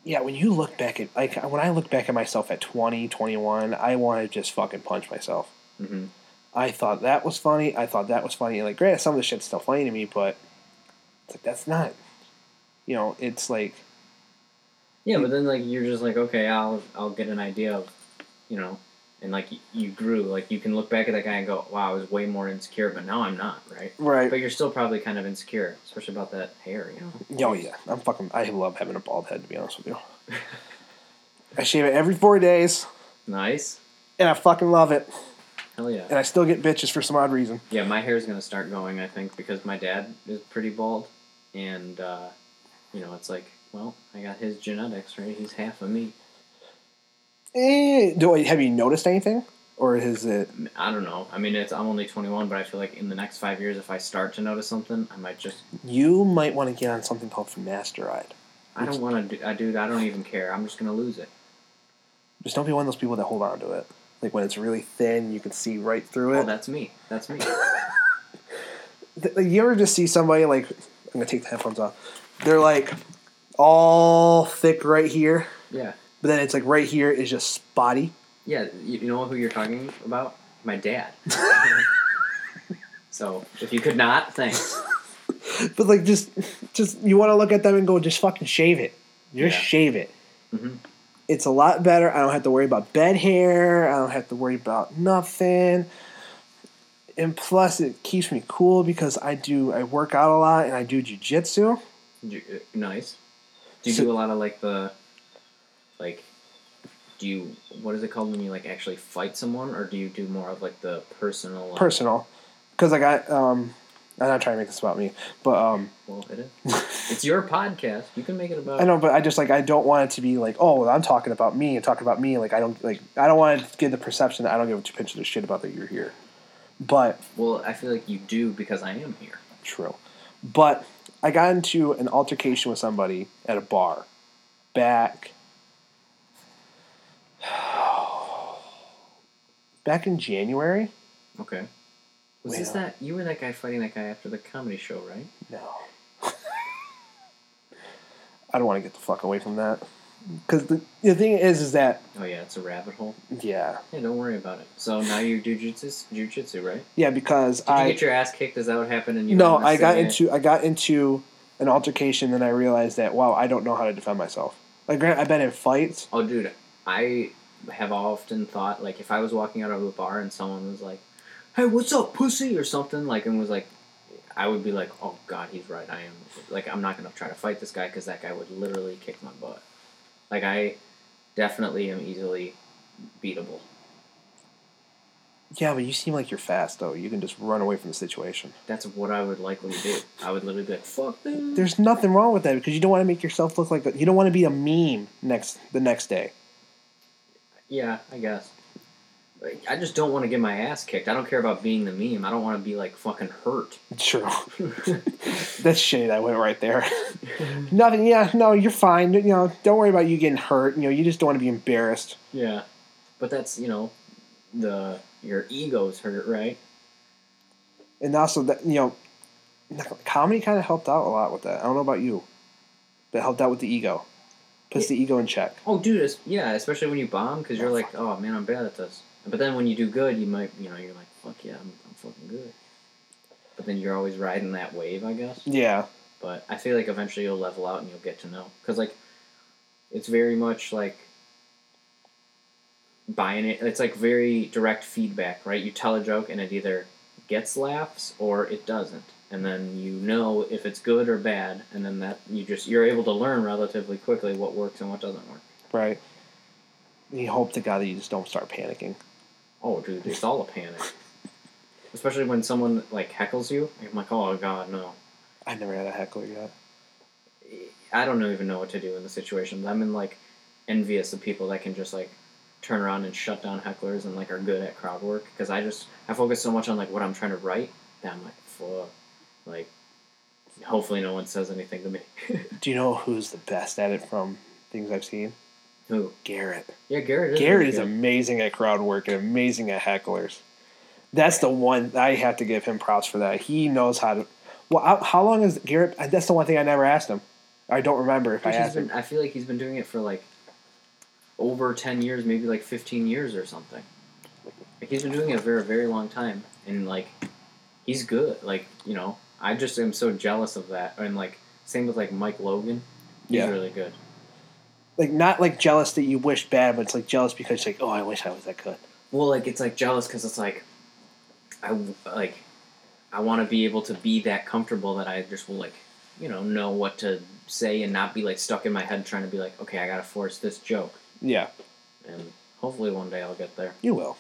A: yeah, when you look back at like when I look back at myself at 20, 21, I want to just fucking punch myself.
B: Mhm.
A: I thought that was funny. I thought that was funny. And like, granted, some of the shit's still funny to me, but it's like that's not. You know, it's like
B: Yeah, but then like you're just like, okay, I'll I'll get an idea of, you know, and like you grew. Like you can look back at that guy and go, "Wow, I was way more insecure," but now I'm not, right?
A: Right.
B: But you're still probably kind of insecure, especially about that hair, you know.
A: Oh yeah, I'm fucking. I love having a bald head. To be honest with you, <laughs> I shave it every four days,
B: Nice.
A: and I fucking love it.
B: Hell yeah.
A: And I still get bitches for some odd reason.
B: Yeah, my hair's gonna start going. I think because my dad is pretty bald, and uh, you know, it's like, well, I got his genetics, right? He's half of me.
A: Eh, do I, have you noticed anything, or is it?
B: I don't know. I mean, it's I'm only 21, but I feel like in the next five years, if I start to notice something, I might just.
A: You might want to get on something called finasteride.
B: I don't want to do. I dude, I don't even care. I'm just gonna lose it.
A: Just don't be one of those people that hold on to it. Like when it's really thin, you can see right through it.
B: Oh, that's me. That's me. <laughs>
A: You ever just see somebody like I'm gonna take the headphones off. They're like all thick right here,
B: yeah,
A: but then it's like right here is just spotty.
B: yeah. You, you know who you're talking about? My dad. <laughs> so if you could not, thanks. <laughs>
A: But like just just you want to look at them and go, just fucking shave it. Just
B: Yeah.
A: shave it.
B: hmm
A: It's a lot better. I don't have to worry about bed hair. I don't have to worry about nothing. And plus, it keeps me cool because I do I work out a lot and I do jujitsu.
B: Ju- uh, Nice. Do you
A: So-
B: do a lot of like the, like, do you what is it called when you like actually fight someone, or do you do more of like the personal? Like,
A: Personal, because like I got um. I'm not trying to make this about me, but um,
B: Well, it is. <laughs> it's your podcast. You can make it about.
A: I know, but I just like I don't want it to be like, oh, well, I'm talking about me and talking about me. Like I don't like I don't want to give the perception that I don't give two pinches of shit about that you're here. But
B: Well, I feel like you do because I am here.
A: true. But I got into an altercation with somebody at a bar back <sighs> back in January.
B: Okay. Was
A: Wait,
B: this that you were that guy fighting that guy after the comedy show, right?
A: No. <laughs> I don't want to get the fuck away from that. Because the, the thing is, is that,
B: Oh yeah, it's a rabbit hole.
A: yeah.
B: Yeah, don't worry about it. So now you do jujitsu, jujitsu, right?
A: Yeah, because
B: Did
A: I.
B: you get your ass kicked? Is that what happened? And you
A: no, I got
B: say it?
A: into I got into an altercation, and I realized that wow, I don't know how to defend myself. Like, grant I've been in fights.
B: Oh, dude, I have often thought like if I was walking out of a bar and someone was like, "Hey, what's up, pussy?" or something like, and was like, I would be like, "Oh God, he's right. I am like I'm not gonna try to fight this guy because that guy would literally kick my butt." Like I definitely am easily beatable.
A: Yeah, but you seem like you're fast though. You can just run away from the situation.
B: That's what I would likely do. I would literally be like, "Fuck them."
A: There's nothing wrong with that because you don't want to make yourself look like a, you don't want to be a meme next the next day.
B: Yeah, I guess. Like, I just don't want to get my ass kicked. I don't care about being the meme. I don't want to be like fucking hurt.
A: True. <laughs> That's shitty. That went right there. Nothing. Yeah. No, you're fine. You know, don't worry about you getting hurt. You know, you just don't want to be embarrassed.
B: Yeah, but that's you know, the your ego's hurt, right?
A: And also that you know, comedy kind of helped out a lot with that. I don't know about you, but it helped out with the ego. Puts the ego in check.
B: Oh, dude, it's, yeah, especially when you bomb because you're like, oh man, I'm bad at this. But then when you do good, you might, you know, you're like, fuck yeah, I'm, I'm fucking good. But then you're always riding that wave, I guess.
A: Yeah.
B: But I feel like eventually you'll level out and you'll get to know because like, it's very much like buying it. It's like very direct feedback, right? You tell a joke and it either gets laughs or it doesn't, and then you know if it's good or bad, and then that you just you're able to learn relatively quickly what works and what doesn't work.
A: Right. You hope to God that you just don't start panicking.
B: Oh, dude, it's all a panic. <laughs> Especially when someone like heckles you. I'm like, oh god, no.
A: I've never had a heckler yet.
B: I don't even know what to do in the situation. I'm in like envious of people that can just like turn around and shut down hecklers and like are good at crowd work because I just I focus so much on like what I'm trying to write that I'm like fuck like hopefully no one says anything to me. <laughs>
A: Do you know who's the best at it from things I've seen?
B: Who?
A: Garrett.
B: Yeah, Garrett. Is
A: Garrett is
B: good.
A: amazing at crowd work and amazing at hecklers. That's the one I have to give him props for that. He knows how to. Well, how, how long is Garrett? Uh, that's the one thing I never asked him. I don't remember if I asked
B: been,
A: him.
B: I feel like he's been doing it for like over ten years, maybe like fifteen years or something. Like he's been doing it for a very long time, and like he's good. Like you know, I just am so jealous of that. And like same with like Mike Logan, he's
A: Yeah.
B: really good.
A: Like not like jealous that you wish bad, but it's like jealous because it's like, oh, I wish I was that good.
B: Well, like it's like jealous because it's like, I like, I want to be able to be that comfortable that I just will like, you know, know what to say and not be like stuck in my head trying to be like, okay, I gotta force this joke,
A: Yeah,
B: and hopefully one day I'll get there.
A: you will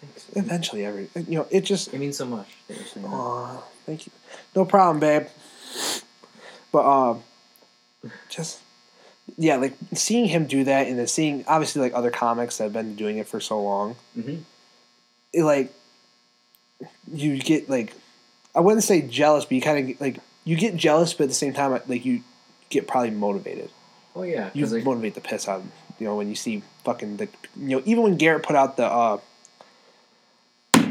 B: Thanks.
A: eventually. Every you know, it just.
B: It means so much. that you're saying that.
A: Aw, thank you. No problem, babe. But um, just yeah, like seeing him do that, and then seeing obviously like other comics that have been doing it for so long.
B: Mhm.
A: It like you get like I wouldn't say jealous, but you kind of like you get jealous, but at the same time, like you get probably motivated.
B: Oh yeah,
A: you
B: like,
A: motivate the piss out of you know when you see fucking the you know even when Garrett put out the uh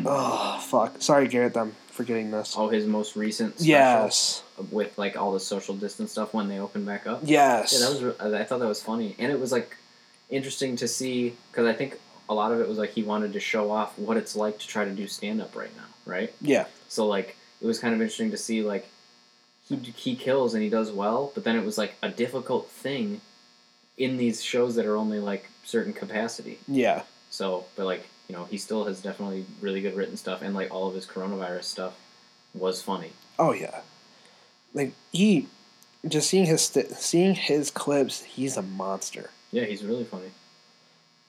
A: oh fuck sorry Garrett I'm forgetting this
B: oh his most recent
A: yes
B: with like all the social distance stuff when they open back up.
A: yes
B: Yeah, that was. I thought that was funny, and it was like interesting to see because I think a lot of it was like he wanted to show off what it's like to try to do stand up right now, right?
A: yeah
B: So like it was kind of interesting to see like he he kills and he does well, but then it was like a difficult thing in these shows that are only like certain capacity.
A: yeah
B: So, but like you know, he still has definitely really good written stuff, and like all of his coronavirus stuff was funny.
A: oh yeah like he just seeing his st- seeing his clips he's a monster
B: Yeah, he's really funny.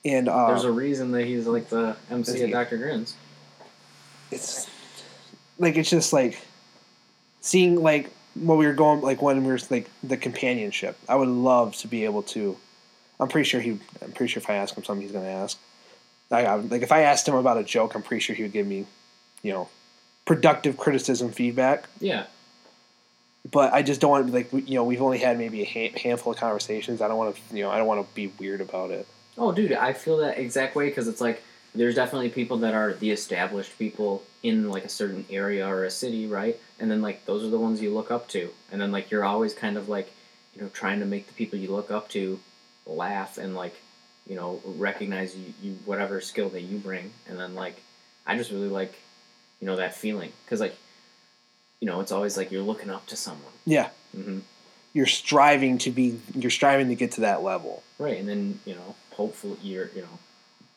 A: and uh,
B: There's a reason that he's like the MC at Dr. Grins.
A: it's like it's just like seeing like what we were going like when we were like the companionship. I would love to be able to. I'm pretty sure he. I'm pretty sure if I ask him something, he's going to ask. Like, I, like if I asked him about a joke, I'm pretty sure he would give me, you know, productive criticism feedback.
B: Yeah,
A: But I just don't want to like you know we've only had maybe a ha- handful of conversations. I don't want to you know I don't want to be weird about it.
B: Oh, dude, I feel that exact way because it's like there's definitely people that are the established people in like a certain area or a city, right? And then like those are the ones you look up to, and then like you're always kind of like you know trying to make the people you look up to laugh and like you know recognize you, you whatever skill that you bring, and then like I just really like you know that feeling because like you know it's always like you're looking up to someone.
A: Yeah,
B: hmm
A: you're striving to be you're striving to get to that level.
B: Right, and then you know, hopefully your you know,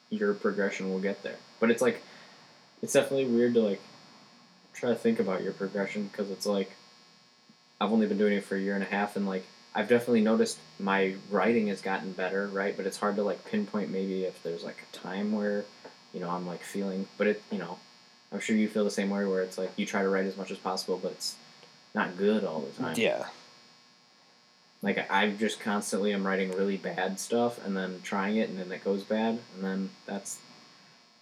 B: your progression will get there. But it's like, it's definitely weird to like try to think about your progression because it's like, I've only been doing it for a year and a half, and like I've definitely noticed my writing has gotten better, right? But it's hard to like pinpoint maybe if there's like a time where, you know, I'm like feeling, but it you know, I'm sure you feel the same way where it's like you try to write as much as possible, but it's not good all the time
A: Yeah,
B: like I just constantly am writing really bad stuff and then trying it and then it goes bad and then that's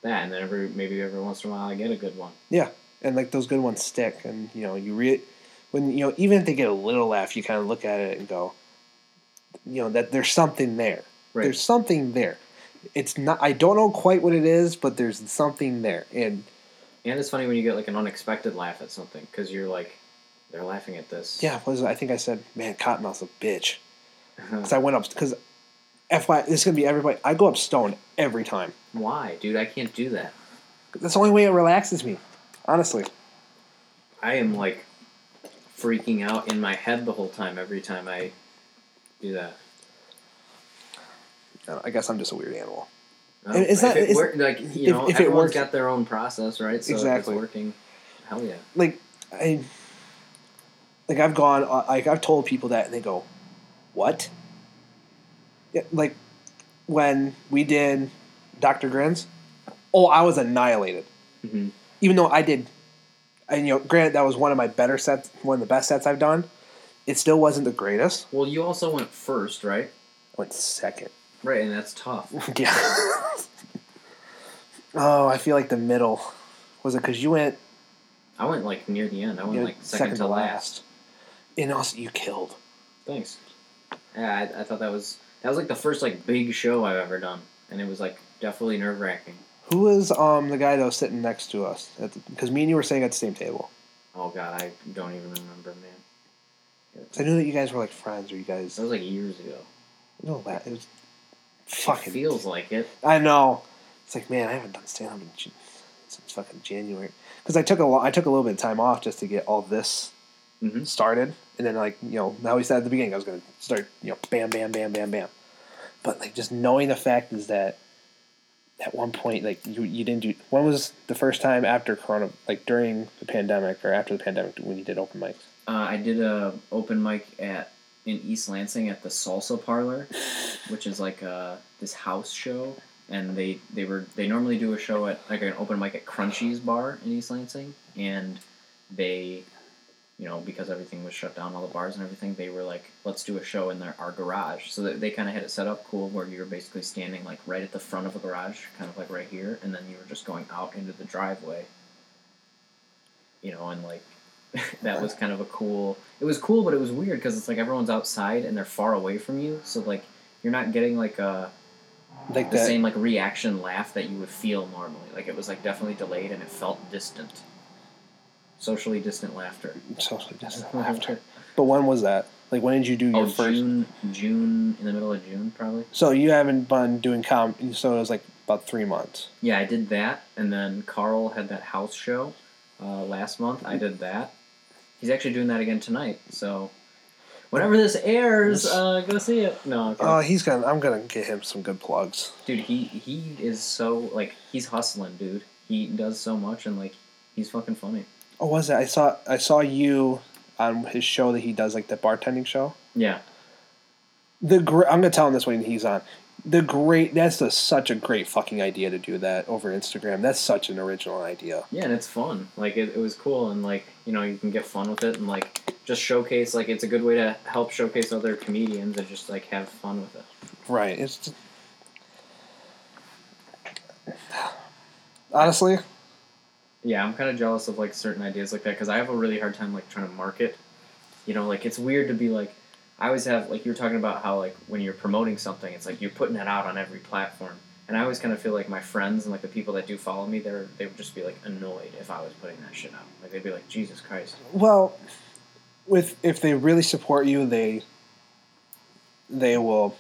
B: that and then every maybe every once in a while I get a good one.
A: Yeah, and like those good ones stick and you know you re when you know even if they get a little laugh you kind of look at it and go you know that there's something there
B: Right.
A: there's something there it's not i don't know quite what it is but there's something there and
B: And it's funny when you get like an unexpected laugh at something because you're like they're laughing at this.
A: yeah was i think i said man cottonmouth's a bitch uh-huh. because i went up because fy this is gonna be everybody i go up stoned every time
B: Why, dude? I can't do that.
A: that's the only way it relaxes me honestly
B: I am like freaking out in my head the whole time every time I do that.
A: I guess i'm just a weird animal
B: No,
A: And it's
B: if it
A: it's-
B: work, like you
A: if-
B: know
A: if it
B: everyone's
A: works-
B: got their own process, right? So
A: Exactly.
B: it's working. Hell yeah.
A: like I like I've gone uh, like I've told people that and they go, "What?" Yeah, like when we did Doctor Grins, oh, I was annihilated.
B: hmm
A: Even though I did, and you know, granted that was one of my better sets, one of the best sets I've done. It still wasn't the greatest.
B: Well, you also went first, right?
A: Went second.
B: Right, and that's tough. <laughs>
A: yeah. oh, I feel like the middle. Was it because you went
B: I went like near the end. I went like second, to last.
A: and also you killed.
B: Thanks. Yeah, I, I thought that was that was like the first like big show I've ever done, and it was like definitely nerve wracking.
A: Who was um the guy that was sitting next to us? Because me and you were sitting at the same table.
B: Oh god, I don't even remember, man.
A: I knew that you guys were like friends, or you guys.
B: That was like years ago.
A: No, that it was
B: It
A: fucking.
B: feels like it.
A: I know. It's like man, I haven't done stand up since fucking January. Because I took a I took a little bit of time off just to get all this
B: hmm
A: started, and then like you know, now we said at the beginning I was gonna start you know, bam, bam, bam, bam, bam. But like just knowing the fact is that at one point like you you didn't do. When was the first time after Corona, like during the pandemic or after the pandemic, when you did open mics?
B: Uh, I did a open mic at in East Lansing at the Salsa Parlor, which is like uh, this house show, and they they were they normally do a show at like an open mic at Crunchy's bar in East Lansing, and they, you know, because everything was shut down, all the bars and everything, they were like, let's do a show in their our garage. So they kind of had it set up cool, where you were basically standing like right at the front of a garage, kind of like right here, and then you were just going out into the driveway. You know, and like <laughs> that was kind of a cool. It was cool, but it was weird because it's like everyone's outside and they're far away from you, so like you're not getting like a
A: Like
B: the
A: that.
B: same like reaction laugh that you would feel normally. Like it was like definitely delayed and it felt distant. Socially distant laughter.
A: socially distant <laughs> laughter. But when was that? Like when did you do your
B: Oh,
A: first?
B: June, June in the middle of June probably.
A: So you haven't been doing com. So it was like about three months.
B: Yeah, I did that, and then Carl had that house show uh, last month. I did that. He's actually doing that again tonight. So whenever this airs, uh, go see it. No, I'm.
A: Oh, he's gonna. I'm gonna get him some good plugs.
B: dude, he he is so like he's hustling, dude. He does so much, and like he's fucking funny.
A: Oh, was it? I saw. I saw you on his show that he does, like the bartending show.
B: Yeah,
A: The gr- I'm gonna tell him this when he's on. The great. That's a, such a great fucking idea to do that over Instagram. That's such an original idea.
B: yeah, and it's fun. Like it, it was cool, and like you know you can get fun with it, and like just showcase. Like it's a good way to help showcase other comedians and just like have fun with it.
A: Right. It's just- <sighs> honestly.
B: Yeah, I'm kind of jealous of like certain ideas like that because I have a really hard time like trying to market. You know, like it's weird to be like, I always have like you were talking about how like when you're promoting something, it's like you're putting it out on every platform, and I always kind of feel like my friends and like the people that do follow me, they're they would just be like annoyed if I was putting that shit out. Like they'd be like, Jesus Christ.
A: Well, with if they really support you, they they will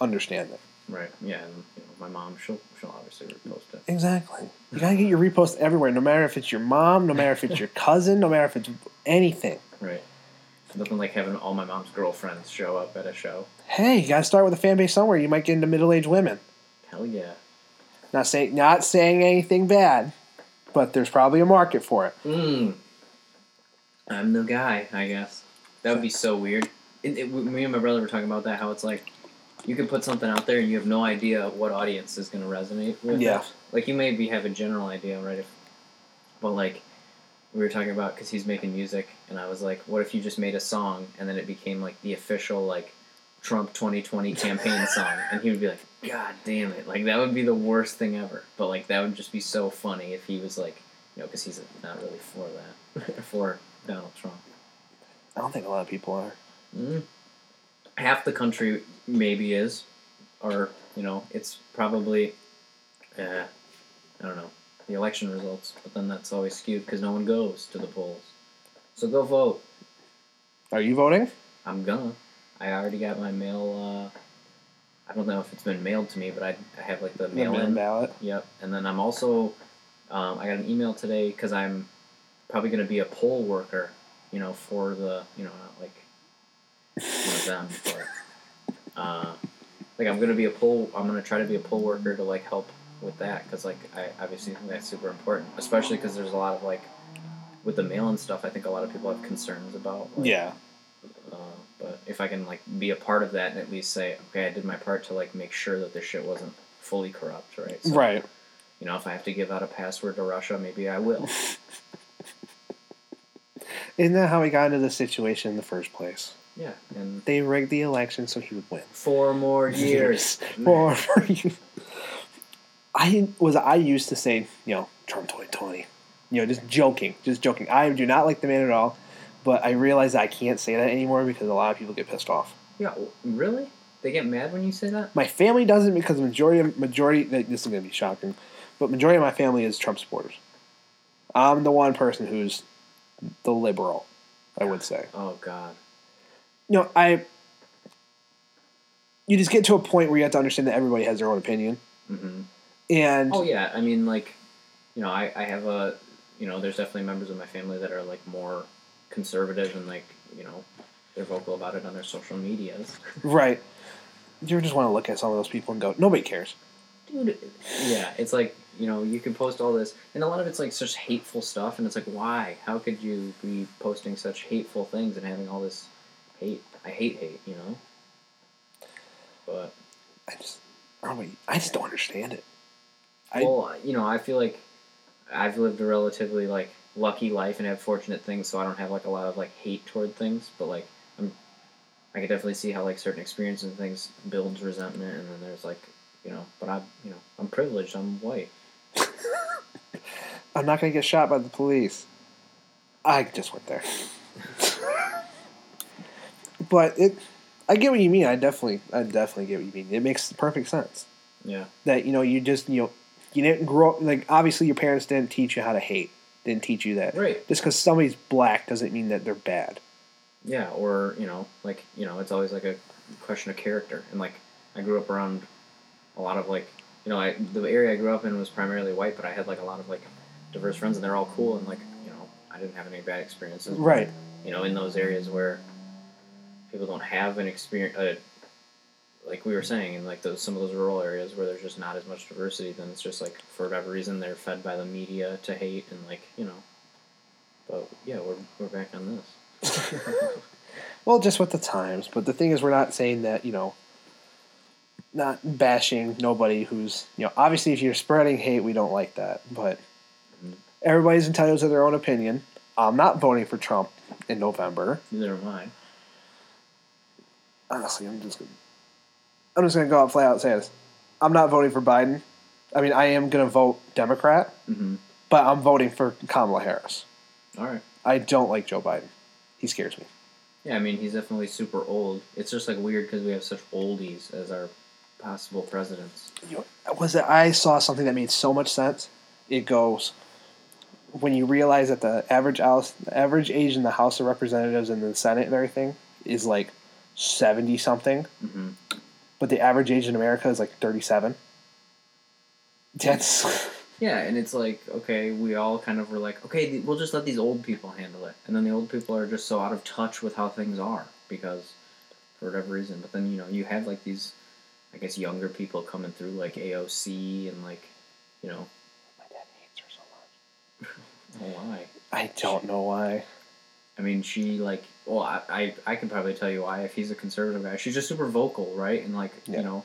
A: understand it.
B: Right. Yeah, and you know, my mom, she'll she'll obviously repost it.
A: Exactly. You gotta get your repost everywhere, no matter if it's your mom, no matter if it's your cousin, no matter if it's anything.
B: Right. Nothing like having all my mom's girlfriends show up at a show.
A: Hey, you gotta start with a fan base somewhere. You might get into middle aged women.
B: Hell yeah.
A: Not saying not saying anything bad, but there's probably a market for it.
B: Mm. I'm the guy, I guess. That would be so weird. It, it, me and my brother were talking about that. How it's like you can put something out there and you have no idea what audience is going to resonate with.
A: Yeah.
B: Like you maybe have a general idea, right? If, but like we were talking about because he's making music, and I was like, what if you just made a song and then it became like the official like Trump 2020 campaign <laughs> song, and he would be like, God damn it! Like that would be the worst thing ever. But like that would just be so funny if he was like, you know, because he's not really for that, <laughs> for Donald Trump.
A: I don't think a lot of people are.
B: Mm. Half the country maybe is, or you know, it's probably, uh, I don't know, the election results. But then that's always skewed because no one goes to the polls. So go vote.
A: Are you voting?
B: I'm gonna. I already got my mail. Uh, I don't know if it's been mailed to me, but I, I have like the
A: The
B: mail
A: mail-in
B: in.
A: ballot.
B: Yep. And then I'm also, um, I got an email today because I'm probably going to be a poll worker, you know, for the, you know, not like one of them, but, uh, like I'm going to be a poll, I'm going to try to be a poll worker to like help with that because like I obviously think that's super important, especially because there's a lot of like, with the mail-in stuff, I think a lot of people have concerns about. Like,
A: Yeah.
B: uh, but if I can like be a part of that and at least say, okay, I did my part to like make sure that this shit wasn't fully corrupt, right? So,
A: Right.
B: You know, if I have to give out a password to Russia, maybe I will. <laughs>
A: Isn't that how we got into this situation in the first place?
B: Yeah, and
A: They rigged the election so he would win.
B: four more <laughs> years.
A: Or for you. I was I used to say, you know, Trump 2020. You know, just joking, just joking. I do not like the man at all, but I realize I can't say that anymore because a lot of people get pissed off.
B: yeah, really? They get mad when you say that?
A: My family doesn't because the majority of majority this is going to be shocking, but majority of my family is Trump supporters. I'm the one person who's the liberal, I would say.
B: Oh God.
A: You know, I you just get to a point where you have to understand that everybody has their own opinion,
B: hmm
A: and
B: Oh yeah, I mean like, you know, I I have a, you know, there's definitely members of my family that are like more conservative and like, you know, they're vocal about it on their social medias.
A: right, you just want to look at some of those people and go, nobody cares.
B: dude. Yeah, it's like you know you can post all this, and a lot of it's like such hateful stuff, and it's like why? How could you be posting such hateful things and having all this hate? I hate hate, you know. But
A: I just, I just don't understand it. I-
B: well, you know, I feel like I've lived a relatively like lucky life and have fortunate things, so I don't have like a lot of like hate toward things. But like, I'm, I can definitely see how like certain experiences and things builds resentment, and then there's like, you know, but I'm, you know, I'm privileged. I'm white. <laughs>
A: I'm not gonna get shot by the police. I just went there. <laughs> but it, I get what you mean. I definitely, I definitely get what you mean. It makes perfect sense
B: Yeah.
A: that you know you just you know you didn't grow up like obviously your parents didn't teach you how to hate. Didn't teach you that.
B: Right.
A: Just because somebody's black doesn't mean that they're bad.
B: Yeah, or you know, like you know, it's always like a question of character, and like I grew up around a lot of like you know, I the area I grew up in was primarily white, but I had like a lot of like diverse friends, and they're all cool, and like you know, I didn't have any bad experiences.
A: Right.
B: You know, in those areas where people don't have an experience, uh, like we were saying, in like those some of those rural areas where there's just not as much diversity, then it's just like for whatever reason they're fed by the media to hate, and like you know. But yeah, we're we're back on this. <laughs> <laughs>
A: Well, just with the times. But the thing is, we're not saying that you know, not bashing nobody who's you know. Obviously, if you're spreading hate, we don't like that. But
B: Mhm.
A: everybody's entitled to their own opinion. I'm not voting for Trump in November.
B: Neither am I.
A: Honestly, I'm just. Gonna, I'm just gonna go out flat out and say this. I'm not voting for Biden. I mean, I am gonna vote Democrat,
B: Mm-hmm.
A: but I'm voting for Kamala Harris.
B: All right.
A: I don't like Joe Biden. He scares me.
B: Yeah, I mean he's definitely super old. It's just like weird because we have such oldies as our possible presidents.
A: you know, was that I saw something that made so much sense. It goes when you realize that the average house, the average age in the House of Representatives and the Senate and everything is like seventy something,
B: Mm-hmm.
A: but the average age in America is like thirty seven. That's <laughs>
B: Yeah, and it's like okay, we all kind of were like, okay, we'll just let these old people handle it, and then the old people are just so out of touch with how things are because for whatever reason. But then you know you have like these, I guess younger people coming through like AOC and like, you know,
A: my dad hates her so much. <laughs>
B: why?
A: I don't know why.
B: I mean, she like, well, I, I, I can probably tell you why. If he's a conservative guy, she's just super vocal, right? And like,
A: Yeah.
B: you know,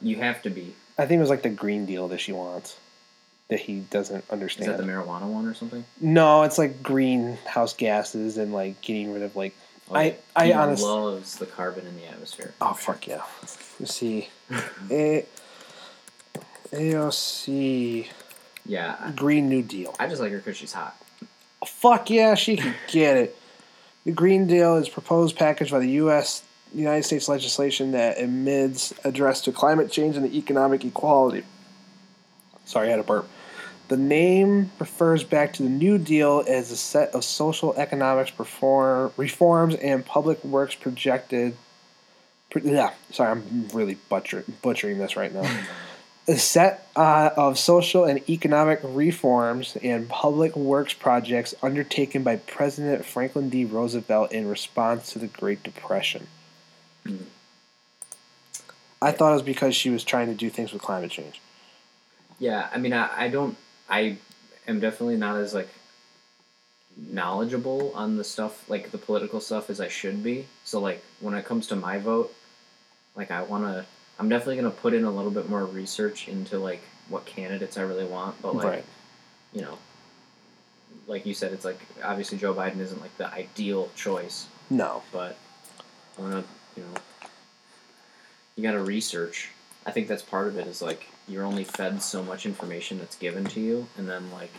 B: you have to be.
A: I think it was like the Green Deal that she wants that he doesn't understand.
B: Is that the marijuana one or something?
A: no, it's like greenhouse gases and like getting rid of like
B: Oh,
A: I-. I
B: he
A: honest-
B: loves the carbon in the atmosphere.
A: Oh fuck yeah! Let's see, <laughs> A- AOC
B: Yeah,
A: Green New Deal.
B: I just like her because she's hot.
A: Fuck yeah, she can get it. The Green Deal is proposed package by the U.S. United States legislation that admits address to climate change and the economic equality. Sorry, I had a burp. The name refers back to the New Deal as a set of social economics perform, reforms and public works projected. Pr- yeah, sorry, I'm really butcher, butchering this right now. <laughs> a set uh, of social and economic reforms and public works projects undertaken by President Franklin D. Roosevelt in response to the Great Depression.
B: Mhm.
A: I thought it was because she was trying to do things with climate change.
B: Yeah, I mean, I, I don't, I am definitely not as like knowledgeable on the stuff, like the political stuff, as I should be. So like when it comes to my vote, like I want to, I'm definitely gonna put in a little bit more research into like what candidates I really want. But like,
A: right.
B: you know, like you said, it's like obviously Joe Biden isn't like the ideal choice,
A: No.
B: but I'm gonna, you know, you gotta research. I think that's part of it is like you're only fed so much information that's given to you, and then like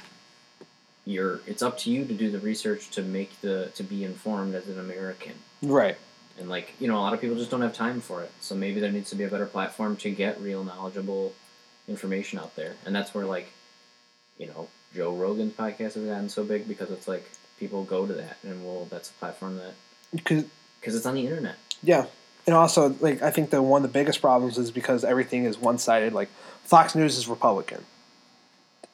B: you're it's up to you to do the research to make the to be informed as an American.
A: Right.
B: And like you know, a lot of people just don't have time for it. So maybe there needs to be a better platform to get real knowledgeable information out there, and that's where like you know Joe Rogan's podcast has gotten so big because it's like people go to that, and well, that's a platform that
A: Because
B: it's on the internet.
A: yeah, and also like I think the one of the biggest problems is because everything is one sided. Like Fox News is Republican,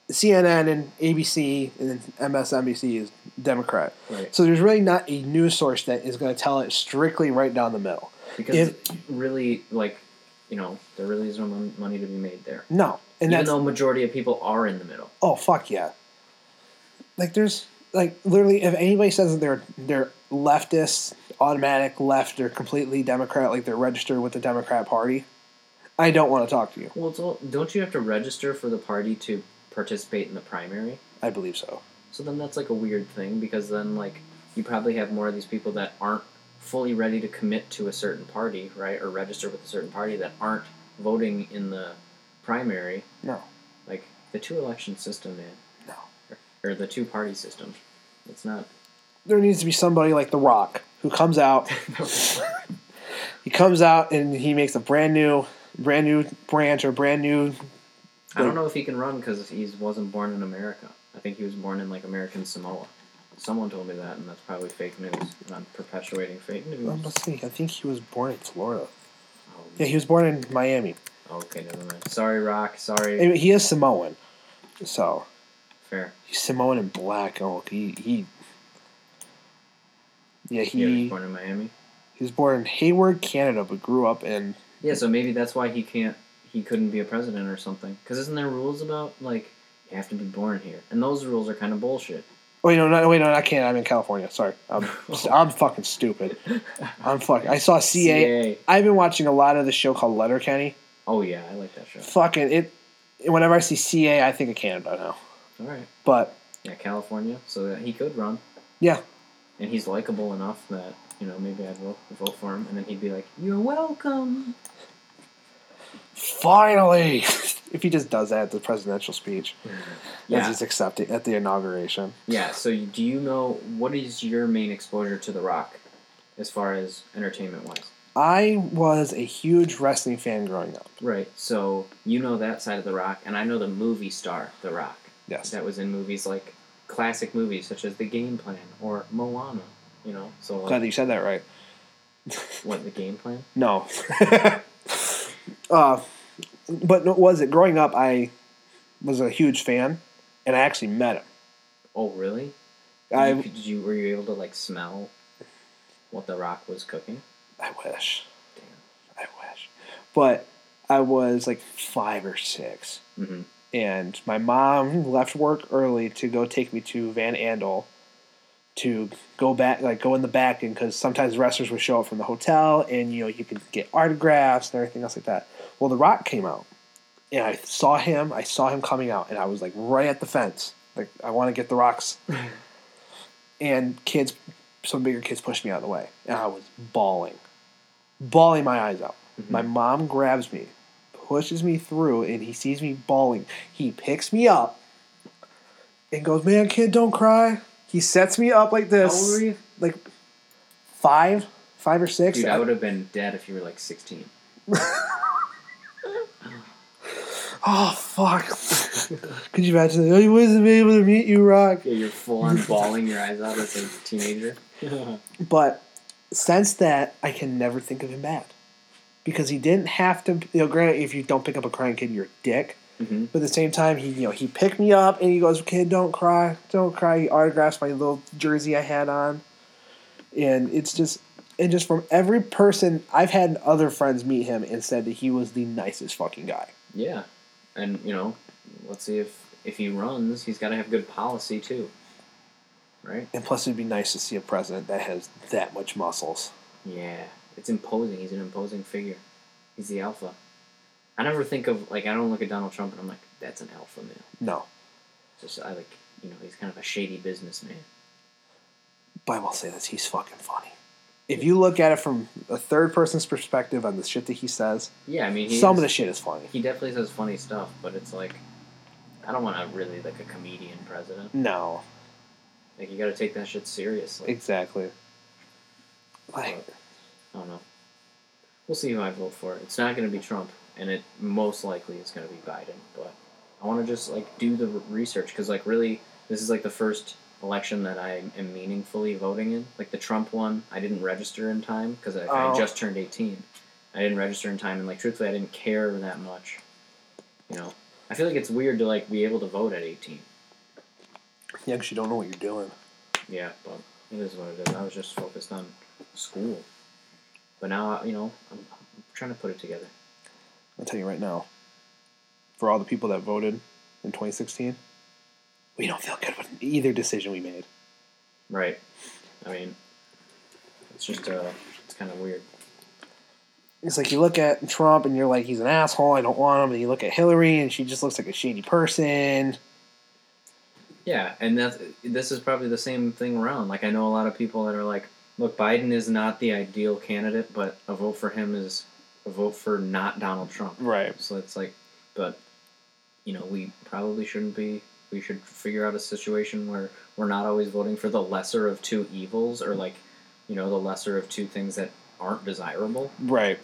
A: CNN and ABC and MSNBC is Democrat.
B: Right.
A: So there's really not a news source that is going to tell it strictly right down the middle.
B: because
A: If-
B: really like you know there really is no money to be made there.
A: No, and
B: Even though majority of people are in the middle.
A: oh fuck yeah. Like there's like literally if anybody says that they're they're leftists, automatic left, they're completely Democrat, like they're registered with the Democrat Party, I don't want to talk to you.
B: Well, it's all, don't you have to register for the party to participate in the primary?
A: I believe so.
B: So then that's like a weird thing because then like you probably have more of these people that aren't fully ready to commit to a certain party, right, or register with a certain party that aren't voting in the primary.
A: No.
B: Like the two election system, man.
A: No.
B: Or, or the two party system. It's not.
A: There needs to be somebody like The Rock who comes out <laughs> he comes out and he makes a brand new brand new branch or brand new
B: I don't know if he can run because he wasn't born in America. I think he was born in like American Samoa. Someone told me that, and that's probably fake news. And I'm perpetuating fake news.
A: Um, let's see. I think he was born in Florida.
B: Oh,
A: Yeah, he was born in Miami.
B: okay, never mind. Sorry, Rock. Sorry.
A: Anyway, he is Samoan, so
B: Fair.
A: he's Samoan and black. Oh, he he. Yeah,
B: He was
A: he
B: born in Miami.
A: he was born in Hayward, Canada, but grew up in.
B: Yeah, so maybe that's why he can't. He couldn't be a president or something. Because isn't there rules about like you have to be born here, and those rules are kind of bullshit.
A: Wait, no, no, wait, no, I can't. I'm in California. Sorry, I'm <laughs> I'm fucking stupid. I'm fucking. I saw CA. I've been watching a lot of the show called Letterkenny.
B: Oh yeah, I like that show.
A: Fucking it. Whenever I see CA, I think of Canada now.
B: All right.
A: But
B: Yeah, California, so that he could run.
A: Yeah.
B: And he's likable enough that you know maybe I'd vote, vote for him, and then he'd be like, "You're welcome."
A: Finally, <laughs> if he just does that at the presidential speech, mm-hmm. as
B: Yeah,
A: he's accepting at the inauguration.
B: yeah. So do you know what is your main exposure to The Rock, as far as entertainment wise?
A: I was a huge wrestling fan growing up.
B: Right. So you know that side of The Rock, and I know the movie star The Rock.
A: Yes.
B: That was in movies like classic movies such as The Game Plan or Moana. You know, so
A: Glad
B: like,
A: that you said that right.
B: what the Game Plan?
A: No. <laughs> uh, but no, was it growing up? I was a huge fan, and I actually met him.
B: Oh, really?
A: I
B: Did you, were you able to like smell what The Rock was cooking?
A: I wish.
B: Damn.
A: I wish. But I was like five or six,
B: Mm-hmm.
A: and my mom left work early to go take me to Van Andel to go back, like go in the back, and because sometimes wrestlers would show up from the hotel, and you know you could get autographs and everything else like that. Well, The Rock came out, and I saw him. I saw him coming out, and I was like right at the fence. Like I want to get The Rock's, <laughs> and kids, some bigger kids pushed me out of the way, and I was bawling, bawling my eyes out. Mm-hmm. My mom grabs me, pushes me through, and he sees me bawling. He picks me up and goes, "Man, kid, don't cry." He sets me up like
B: How
A: this,
B: old were you?
A: like five, five or six.
B: Dude, I would have been dead if you were like 16. <laughs>
A: oh fuck! Could you imagine? I wasn't able to meet you, Rock.
B: Yeah, you're full on bawling your eyes out as a teenager. <laughs>
A: But since that, I can never think of him bad because he didn't have to. You know, granted, if you don't pick up a crying kid, you're a dick.
B: hmm
A: But at the same time, he you know he picked me up and he goes, "Kid, don't cry, don't cry." He autographs my little jersey I had on, and it's just and just from every person I've had other friends meet him and said that he was the nicest fucking guy.
B: Yeah. And, you know, let's see if if he runs, he's got to have good policy too. Right?
A: And plus, it'd be nice to see a president that has that much muscles.
B: Yeah. It's imposing. He's an imposing figure. He's the alpha. I never think of, like, I don't look at Donald Trump and I'm like, that's an alpha male.
A: No,
B: It's just, I like, you know, he's kind of a shady businessman.
A: but I will say this: he's fucking funny. If you look at it from a third person's perspective on the shit that he says,
B: Yeah, I mean, he
A: some of the shit is funny.
B: He definitely says funny stuff, but it's like, I don't want to really, like, a comedian president.
A: No,
B: Like, you gotta take that shit seriously.
A: exactly. Like,
B: I don't know. We'll see who I vote for. It's not going to be Trump, and it most likely is going to be Biden. But I want to just like do the research because like really, this is like the first election that I am meaningfully voting in. Like the Trump one, I didn't register in time because I, I
A: Oh.
B: just turned eighteen. I didn't register in time, and like truthfully, I didn't care that much. You know, I feel like it's weird to like be able to vote at eighteen.
A: yeah, because you don't know what you're doing.
B: Yeah, but it is what it is. I was just focused on school. But now, you know, I'm, I'm trying to put it together.
A: I'll tell you right now. For all the people that voted in 2016, we don't feel good with either decision we made.
B: Right. I mean, it's just uh, it's kind of weird.
A: It's like you look at Trump and you're like, he's an asshole. I don't want him. And you look at Hillary and she just looks like a shady person.
B: Yeah, and that's this is probably the same thing around. Like I know a lot of people that are like, look, Biden is not the ideal candidate, but a vote for him is a vote for not Donald Trump.
A: Right.
B: So it's like, but you know, we probably shouldn't be. We should figure out a situation where we're not always voting for the lesser of two evils, or like, you know, the lesser of two things that aren't desirable.
A: Right.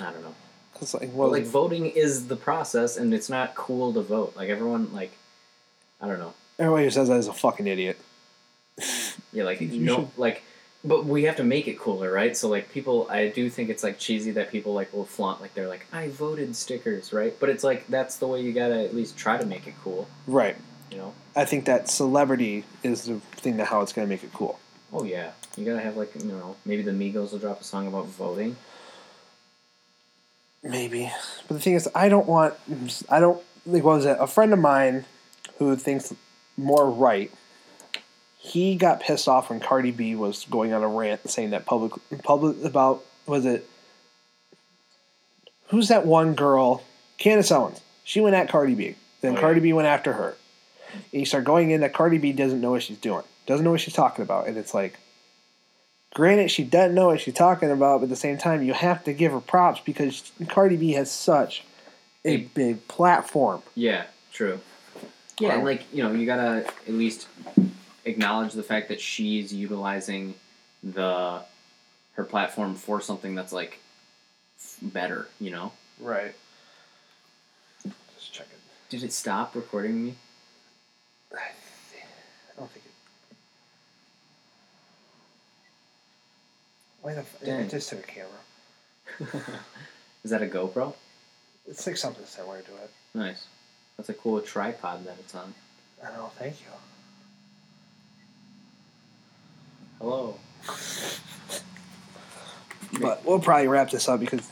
B: I don't know.
A: It's like, well,
B: like voting is the process, and it's not cool to vote. Like everyone, like, I don't know.
A: everybody who says that is a fucking idiot.
B: Yeah, like <laughs>
A: You
B: no,
A: should-
B: like, but we have to make it cooler, right? So like people, I do think it's like cheesy that people like will flaunt like they're like I voted stickers, right? But it's like that's the way you gotta at least try to make it cool,
A: Right.
B: you know?
A: I think that celebrity is the thing that how it's to make it cool.
B: Oh yeah, you gotta have like you know maybe the Migos will drop a song about voting.
A: Maybe. But the thing is, I don't want. I don't. Like, what was it? A friend of mine who thinks more right. He got pissed off when Cardi B was going on a rant saying that public public about was it who's that one girl? Candace Owens. She went at Cardi B. Then
B: Oh, yeah.
A: Cardi B went after her. And you start going in that Cardi B doesn't know what she's doing doesn't know what she's talking about. And it's like granted she doesn't know what she's talking about but at the same time you have to give her props because Cardi B has such a big platform.
B: Yeah, true. Yeah, and like you know you gotta at least acknowledge the fact that she's utilizing the her platform for something that's like f- better, you know.
A: right just check it
B: Did it stop recording me?
A: I don't think it. Why the? F-
B: Dang.
A: it just took a camera. <laughs>
B: Is that a GoPro?
A: It's like something similar to it.
B: Nice. That's a cool tripod that it's on.
A: I don't know. Thank you.
B: Hello.
A: But we'll probably wrap this up because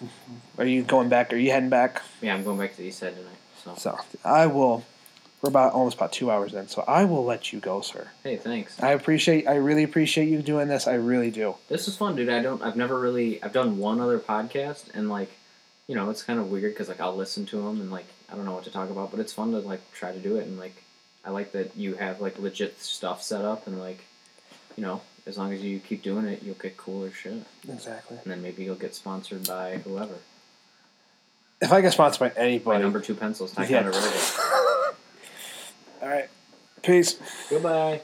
A: are you going back? Are you heading back?
B: Yeah, I'm going back to the East Side tonight. So
A: So I will. We're about almost about two hours in, so I will let you go, sir.
B: hey, thanks.
A: I appreciate. I really appreciate you doing this. I really do.
B: This is fun, dude. I don't. I've never really. I've done one other podcast, and like, you know, it's kind of weird because like I'll listen to them and like I don't know what to talk about, but it's fun to like try to do it and like I like that you have like legit stuff set up and like, you know, as long as you keep doing it, you'll get cooler shit,
A: Exactly.
B: and then maybe you'll get sponsored by whoever.
A: If I get sponsored by anybody, My
B: number two pencils,
A: Yeah. <laughs> All right. Peace.
B: Goodbye.